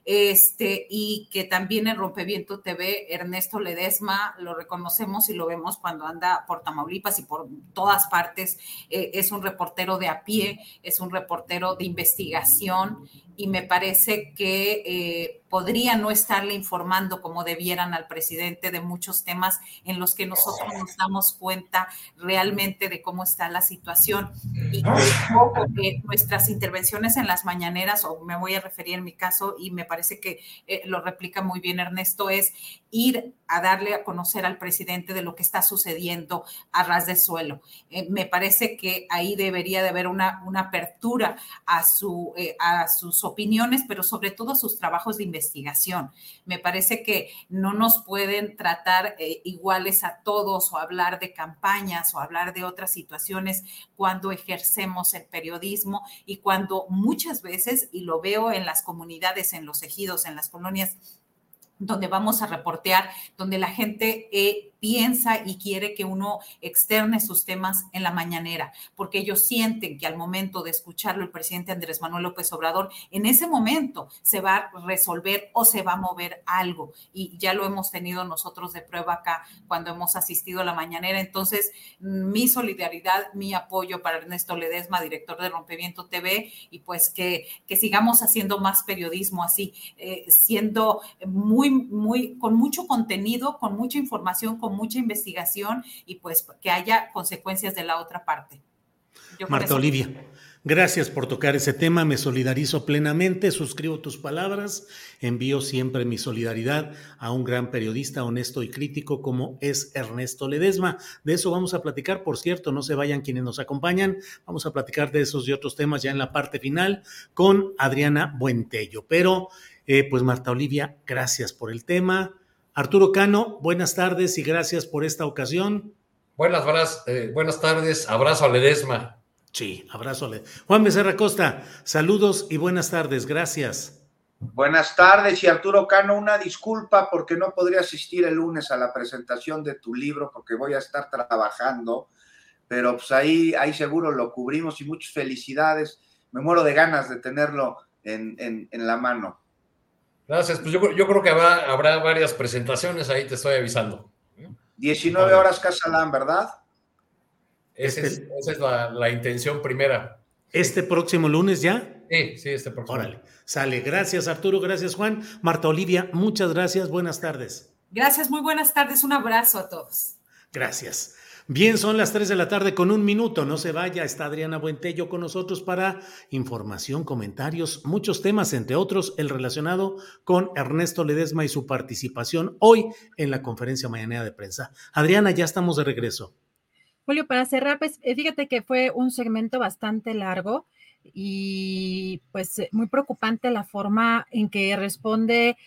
Este, y que también en Rompeviento TV, Ernesto Ledesma, lo reconocemos y lo vemos cuando anda por Tamaulipas y por todas partes, eh, es un reportero de a pie, es un reportero de investigación y me parece que eh, podría no estarle informando como debieran al presidente de muchos temas en los que nosotros nos damos cuenta realmente de cómo está la situación. Y que nuestras intervenciones en las mañaneras, o me voy a referir en mi caso, y me parece que eh, lo replica muy bien Ernesto, es ir a darle a conocer al presidente de lo que está sucediendo a ras de suelo. Eh, me parece que ahí debería de haber una, una apertura a, su, a sus opiniones, pero sobre todo sus trabajos de investigación. Me parece que no nos pueden tratar eh, iguales a todos o hablar de campañas o hablar de otras situaciones cuando ejercemos el periodismo y cuando muchas veces, y lo veo en las comunidades, en los ejidos, en las colonias, donde vamos a reportear, donde la gente eh, piensa y quiere que uno externe sus temas en la mañanera, porque ellos sienten que al momento de escucharlo el presidente Andrés Manuel López Obrador, en ese momento se va a resolver o se va a mover algo. Y ya lo hemos tenido nosotros de prueba acá cuando hemos asistido a la mañanera. Entonces, mi solidaridad, mi apoyo para Ernesto Ledesma, director de Rompeviento TV, y pues que, que sigamos haciendo más periodismo así, eh, siendo muy, muy, con mucho contenido, con mucha información, mucha investigación y pues que haya consecuencias de la otra parte. Marta Olivia, gracias por tocar ese tema, me solidarizo plenamente, suscribo tus palabras, envío siempre mi solidaridad a un gran periodista honesto y crítico como es Ernesto Ledesma. De eso vamos a platicar, por cierto, no se vayan quienes nos acompañan, vamos a platicar de esos y otros temas ya en la parte final con Adriana Buentello. Pero, eh, pues Marta Olivia, gracias por el tema Arturo Cano, buenas tardes y gracias por esta ocasión. Buenas, buenas, eh, buenas tardes, abrazo a Ledesma. Sí, abrazo a Ledesma. Juan Becerra Costa, saludos y buenas tardes, gracias. Buenas tardes y Arturo Cano, una disculpa porque no podría asistir el lunes a la presentación de tu libro porque voy a estar trabajando, pero pues ahí, ahí seguro lo cubrimos y muchas felicidades. Me muero de ganas de tenerlo en, en la mano. Gracias, pues yo, creo que habrá, habrá varias presentaciones, ahí te estoy avisando. 19 horas Casalán, ¿verdad? Esa es, este la, intención primera. ¿Este próximo lunes ya? Sí, sí, este próximo. Órale, sale. Gracias Arturo, gracias Juan. Marta Olivia, muchas gracias, buenas tardes. Gracias, muy buenas tardes, un abrazo a todos. Gracias. Bien, son las 3 de la tarde con un minuto. No se vaya, está Adriana Buentello con nosotros para información, comentarios, muchos temas, entre otros el relacionado con Ernesto Ledesma y su participación hoy en la conferencia mañanera de prensa. Adriana, ya estamos de regreso. Julio, para cerrar, pues eh, fíjate que fue un segmento bastante largo y pues eh, muy preocupante la forma en que responde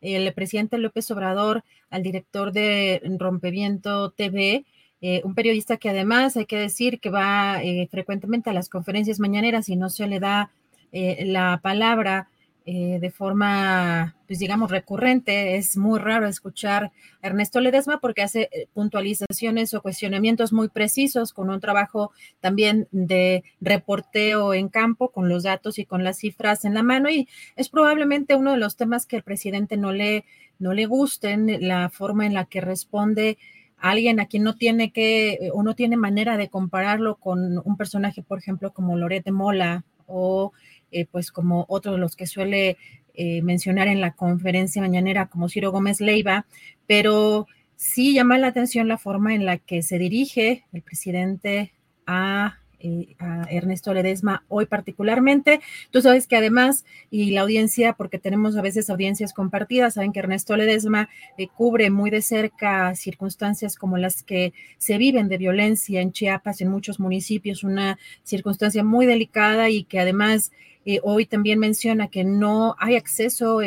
el presidente López Obrador al director de Rompeviento TV eh, un periodista que además hay que decir que va eh, frecuentemente a las conferencias mañaneras y no se le da eh, la palabra de forma, pues digamos, recurrente. Es muy raro escuchar a Ernesto Ledesma porque hace puntualizaciones o cuestionamientos muy precisos con un trabajo también de reporteo en campo, con los datos y con las cifras en la mano. Y es probablemente uno de los temas que el presidente no le, no le gusten, la forma en la que responde alguien a quien no tiene que eh, o no tiene manera de compararlo con un personaje, por ejemplo, como Lorete Mola o eh, pues como otro de los que suele eh, mencionar en la conferencia mañanera como Ciro Gómez Leiva, pero sí llama la atención la forma en la que se dirige el presidente a eh, a Ernesto Ledesma hoy particularmente. Tú sabes que además, y la audiencia, porque tenemos a veces audiencias compartidas, saben que Ernesto Ledesma eh, cubre muy de cerca circunstancias como las que se viven de violencia en Chiapas, en muchos municipios, una circunstancia muy delicada y que además eh, hoy también menciona que no hay acceso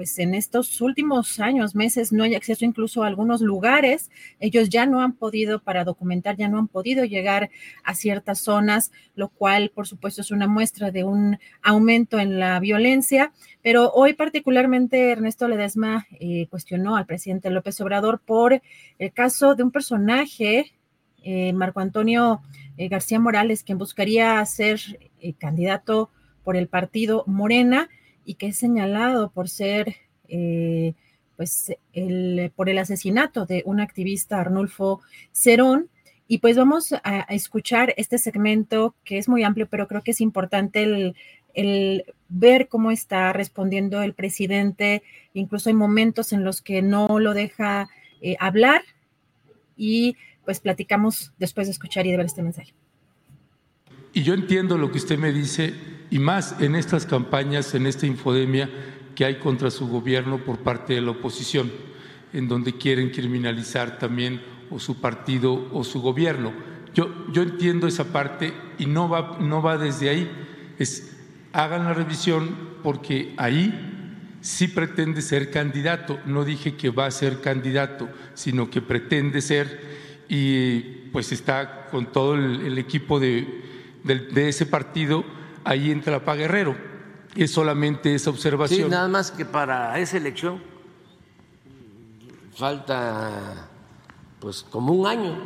pues en estos últimos años, meses, no hay acceso incluso a algunos lugares. Ellos ya no han podido, para documentar, ya no han podido llegar a ciertas zonas, lo cual, por supuesto, es una muestra de un aumento en la violencia. Pero hoy particularmente Ernesto Ledesma eh, cuestionó al presidente López Obrador por el caso de un personaje, eh, Marco Antonio eh, García Morales, quien buscaría ser candidato por el partido Morena y que es señalado por ser, eh, pues, el, por el asesinato de un activista, Arnulfo Cerón. Y pues vamos a, escuchar este segmento que es muy amplio, pero creo que es importante el, ver cómo está respondiendo el presidente. Incluso hay momentos en los que no lo deja eh, hablar y pues platicamos después de escuchar y de ver este mensaje. Y yo entiendo lo que usted me dice, y más en estas campañas, en esta infodemia que hay contra su gobierno por parte de la oposición, en donde quieren criminalizar también o su partido o su gobierno. Yo, yo entiendo esa parte y no va, no va desde ahí. Hagan la revisión porque ahí sí pretende ser candidato. No dije que va a ser candidato, sino que pretende ser y pues está con todo el equipo de de, ese partido, ahí entra Pa Guerrero. Es solamente esa observación. Sí, nada más que para esa elección falta pues como un año.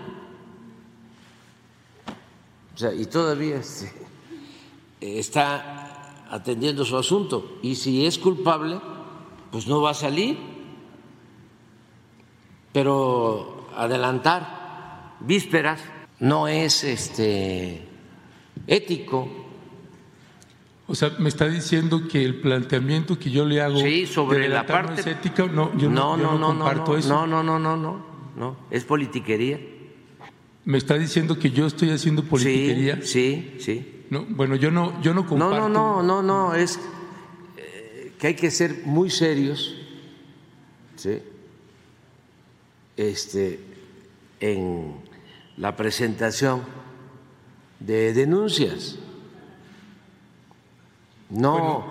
O sea, y todavía este, está atendiendo su asunto. Y si es culpable, pues no va a salir. Pero adelantar vísperas no es este ético. O sea, me está diciendo que el planteamiento que yo le hago sobre la parte no es ética, no, yo no, no, no, comparto eso. No, no, no, no, no, no, es politiquería. Me está diciendo que yo estoy haciendo politiquería. Sí, sí, No, bueno, yo no, yo no comparto. No, no, no, no, no, es eh, que hay que ser muy serios, sí, este, en la presentación de denuncias. No,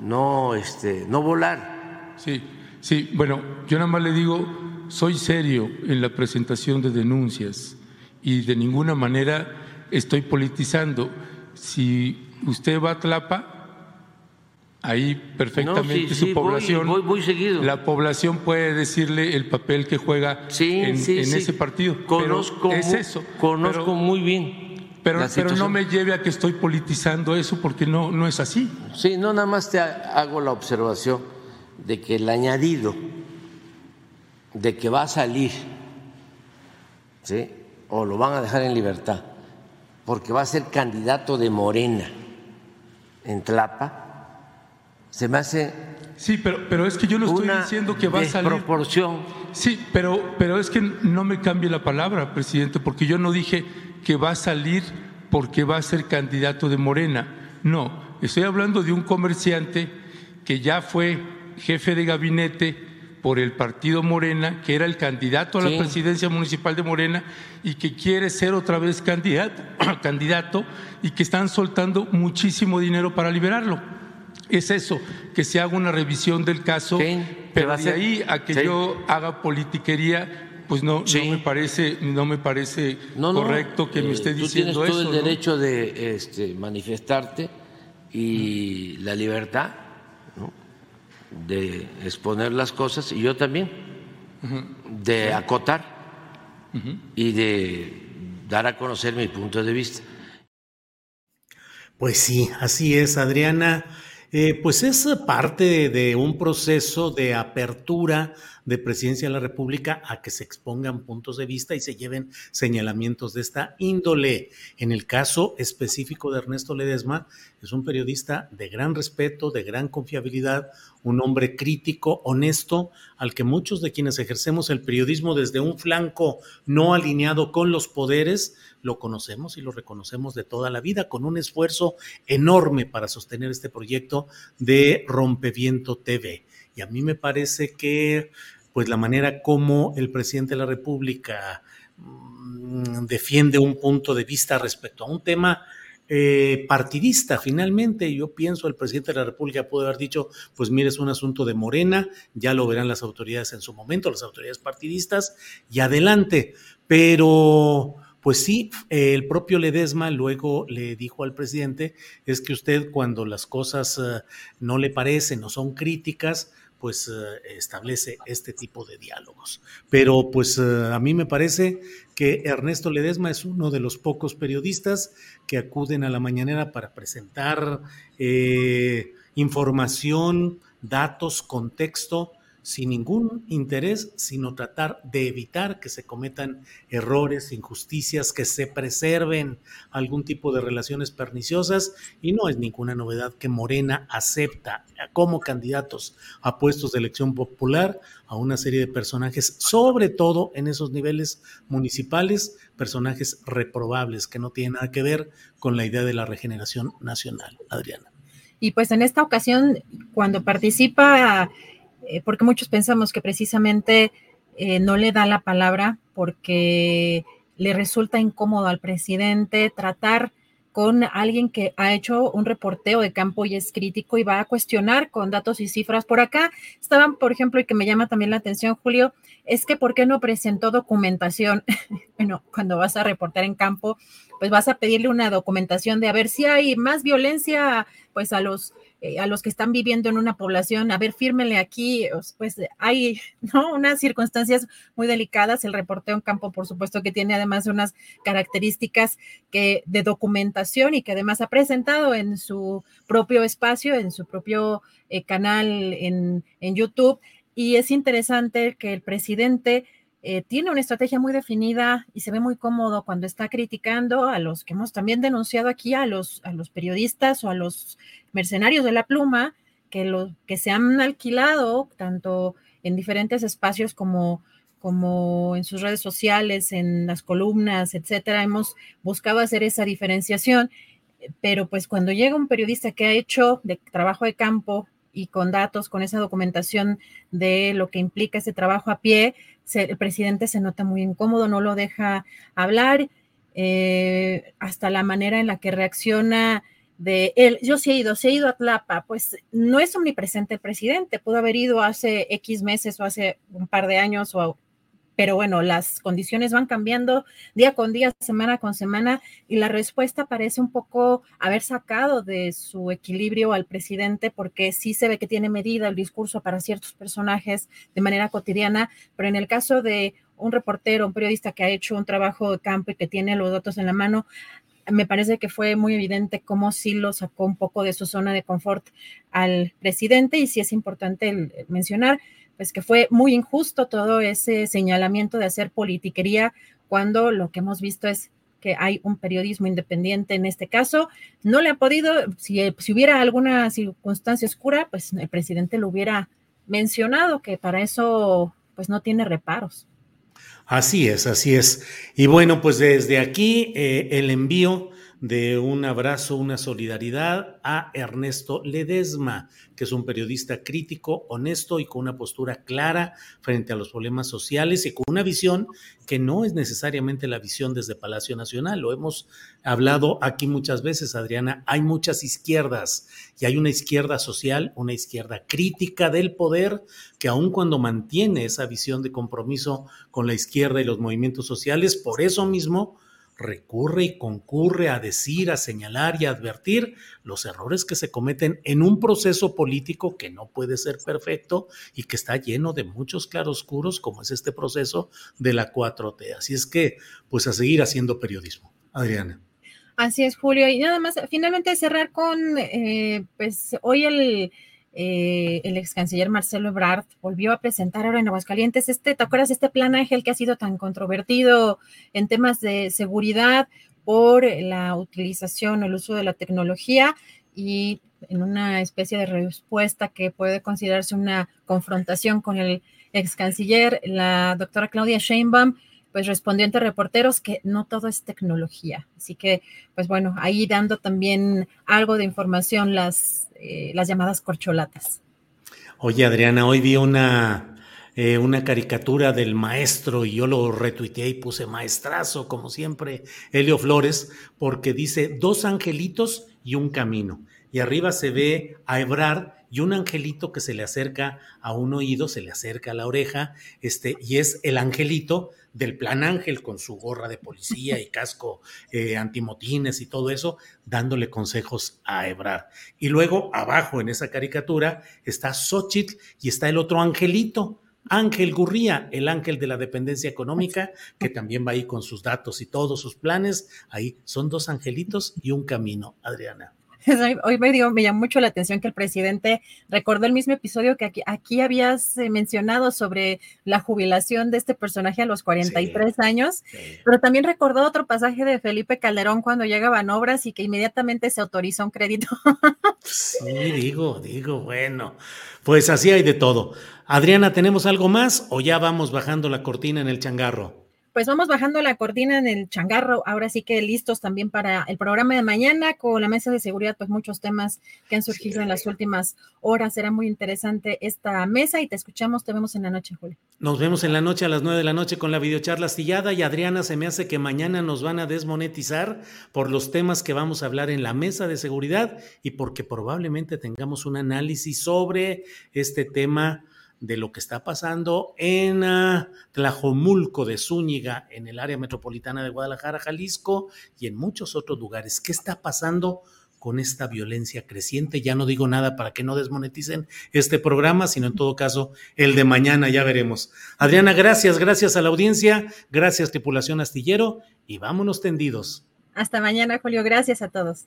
no, este, no volar. Sí, sí, bueno, yo nada más le digo, soy serio en la presentación de denuncias y de ninguna manera estoy politizando. Si usted va a Tlapa, ahí perfectamente su población, la población puede decirle el papel que juega en, ese partido. Conozco, es eso. Conozco muy bien pero, no me lleve a que estoy politizando eso porque no, no es así. Sí, no, nada más te hago la observación de que el añadido de que va a salir o lo van a dejar en libertad porque va a ser candidato de Morena en Tlapa, se me hace Sí, pero, pero es que yo no estoy diciendo que va a salir. proporción. Sí, pero, pero es que no me cambie la palabra, presidente, porque yo no dije que va a salir porque va a ser candidato de Morena. No, estoy hablando de un comerciante que ya fue jefe de gabinete por el partido Morena, que era el candidato a la presidencia municipal de Morena y que quiere ser otra vez candidato, candidato y que están soltando muchísimo dinero para liberarlo. Es eso, que se haga una revisión del caso, pero de ahí a que yo haga politiquería, pues no, no me parece, no me parece correcto que me esté eh, diciendo tú tienes todo el derecho de este, manifestarte y la libertad de exponer las cosas, y yo también, de acotar y de dar a conocer mi punto de vista. Pues sí, así es, Adriana. Eh, pues es parte de un proceso de apertura de presidencia de la República a que se expongan puntos de vista y se lleven señalamientos de esta índole. En el caso específico de Ernesto Ledesma, es un periodista de gran respeto, de gran confiabilidad, un hombre crítico, honesto, al que muchos de quienes ejercemos el periodismo desde un flanco no alineado con los poderes, lo conocemos y lo reconocemos de toda la vida, con un esfuerzo enorme para sostener este proyecto de Rompeviento TV. Y a mí me parece que, pues, la manera como el presidente de la República mm, defiende un punto de vista respecto a un tema eh, partidista. Finalmente, yo pienso, el presidente de la República puede haber dicho, pues mire, es un asunto de Morena, ya lo verán las autoridades en su momento, las autoridades partidistas, y adelante. Pero, pues sí, el propio Ledesma luego le dijo al presidente, es que usted cuando las cosas eh, no le parecen o son críticas, pues eh, establece este tipo de diálogos. Pero pues eh, a mí me parece que Ernesto Ledesma es uno de los pocos periodistas que acuden a la mañanera para presentar información, datos, contexto sin ningún interés, sino tratar de evitar que se cometan errores, injusticias, que se preserven algún tipo de relaciones perniciosas. Y no es ninguna novedad que Morena acepta como candidatos a puestos de elección popular a una serie de personajes, sobre todo en esos niveles municipales, personajes reprobables que no tienen nada que ver con la idea de la regeneración nacional. Adriana. Y pues en esta ocasión, cuando participa eh, porque muchos pensamos que precisamente eh, no le da la palabra porque le resulta incómodo al presidente tratar con alguien que ha hecho un reporteo de campo y es crítico y va a cuestionar con datos y cifras. Por acá estaban, por ejemplo, y que me llama también la atención, Julio, es que ¿por qué no presentó documentación? bueno, cuando vas a reportar en campo, pues vas a pedirle una documentación de a ver si hay más violencia, pues a los eh, a los que están viviendo en una población, a ver, fírmele aquí, pues hay ¿no? unas circunstancias muy delicadas. El reporteo en campo, por supuesto, que tiene además unas características que, de documentación y que además ha presentado en su propio espacio, en su propio eh, canal en, en YouTube. Y es interesante que el presidente eh, tiene una estrategia muy definida y se ve muy cómodo cuando está criticando a los que hemos también denunciado aquí, a los, a los periodistas o a los mercenarios de la pluma, que, lo, que se han alquilado tanto en diferentes espacios como, como en sus redes sociales, en las columnas, etcétera. Hemos buscado hacer esa diferenciación, pero pues cuando llega un periodista que ha hecho de trabajo de campo y con datos, con esa documentación de lo que implica ese trabajo a pie, el presidente se nota muy incómodo, no lo deja hablar, eh, hasta la manera en la que reacciona de él. Yo sí he ido, sí he ido a Tlapa, pues no es omnipresente el presidente, pudo haber ido hace X meses o hace un par de años o pero bueno, las condiciones van cambiando día con día, semana con semana, y la respuesta parece un poco haber sacado de su equilibrio al presidente, porque sí se ve que tiene medida el discurso para ciertos personajes de manera cotidiana, pero en el caso de un reportero, un periodista que ha hecho un trabajo de campo y que tiene los datos en la mano, me parece que fue muy evidente cómo sí lo sacó un poco de su zona de confort al presidente y sí es importante mencionar pues que fue muy injusto todo ese señalamiento de hacer politiquería cuando lo que hemos visto es que hay un periodismo independiente en este caso. No le ha podido, si, si hubiera alguna circunstancia oscura, pues el presidente lo hubiera mencionado, que para eso pues no tiene reparos. Así es, así es. Y bueno, pues desde aquí eh, el envío de un abrazo, una solidaridad a Ernesto Ledesma, que es un periodista crítico, honesto y con una postura clara frente a los problemas sociales y con una visión que no es necesariamente la visión desde Palacio Nacional. Lo hemos hablado aquí muchas veces, Adriana. Hay muchas izquierdas y hay una izquierda social, una izquierda crítica del poder, que aun cuando mantiene esa visión de compromiso con la izquierda y los movimientos sociales, por eso mismo recurre y concurre a decir, a señalar y a advertir los errores que se cometen en un proceso político que no puede ser perfecto y que está lleno de muchos claroscuros, como es este proceso de la 4T. Así es que, pues a seguir haciendo periodismo. Adriana. Así es, Julio. Y nada más, finalmente cerrar con, eh, pues hoy el eh, el ex canciller Marcelo Ebrard volvió a presentar ahora en Aguascalientes este, ¿te acuerdas? Este plan Ángel que ha sido tan controvertido en temas de seguridad por la utilización o el uso de la tecnología y en una especie de respuesta que puede considerarse una confrontación con el ex canciller, la doctora Claudia Sheinbaum, pues respondió ante reporteros que no todo es tecnología. Así que, pues bueno, ahí dando también algo de información las, eh, las llamadas corcholatas. Oye, Adriana, hoy vi una, eh, una caricatura del maestro y yo lo retuiteé y puse maestrazo, como siempre, Helio Flores, porque dice dos angelitos y un camino. Y arriba se ve a Ebrard y un angelito que se le acerca a un oído, se le acerca a la oreja, este, y es el angelito del Plan Ángel con su gorra de policía y casco eh, antimotines y todo eso, dándole consejos a Ebrar. Y luego abajo en esa caricatura está Xochitl y está el otro angelito, Ángel Gurría, el ángel de la dependencia económica, que también va ahí con sus datos y todos sus planes. Ahí son dos angelitos y un camino, Adriana. Hoy me, dio, me llamó mucho la atención que el presidente recordó el mismo episodio que aquí, aquí habías eh, mencionado sobre la jubilación de este personaje a los 43 años, pero también recordó otro pasaje de Felipe Calderón cuando llegaban obras y que inmediatamente se autorizó un crédito. sí, digo, digo, bueno, pues así hay de todo. Adriana, ¿tenemos algo más o ya vamos bajando la cortina en el changarro? Pues vamos bajando la cortina en el changarro. Ahora sí que listos también para el programa de mañana con la mesa de seguridad, pues muchos temas que han surgido en las últimas horas. Será muy interesante esta mesa y te escuchamos, te vemos en la noche, Julio. Nos vemos en la noche a las nueve de la noche con la videocharla astillada y Adriana se me hace que mañana nos van a desmonetizar por los temas que vamos a hablar en la mesa de seguridad y porque probablemente tengamos un análisis sobre este tema de lo que está pasando en ah, Tlajomulco de Zúñiga, en el área metropolitana de Guadalajara, Jalisco y en muchos otros lugares. ¿Qué está pasando con esta violencia creciente? Ya no digo nada para que no desmoneticen este programa, sino en todo caso el de mañana, ya veremos. Adriana, gracias, gracias a la audiencia, gracias tripulación astillero y vámonos tendidos. Hasta mañana, Julio. Gracias a todos.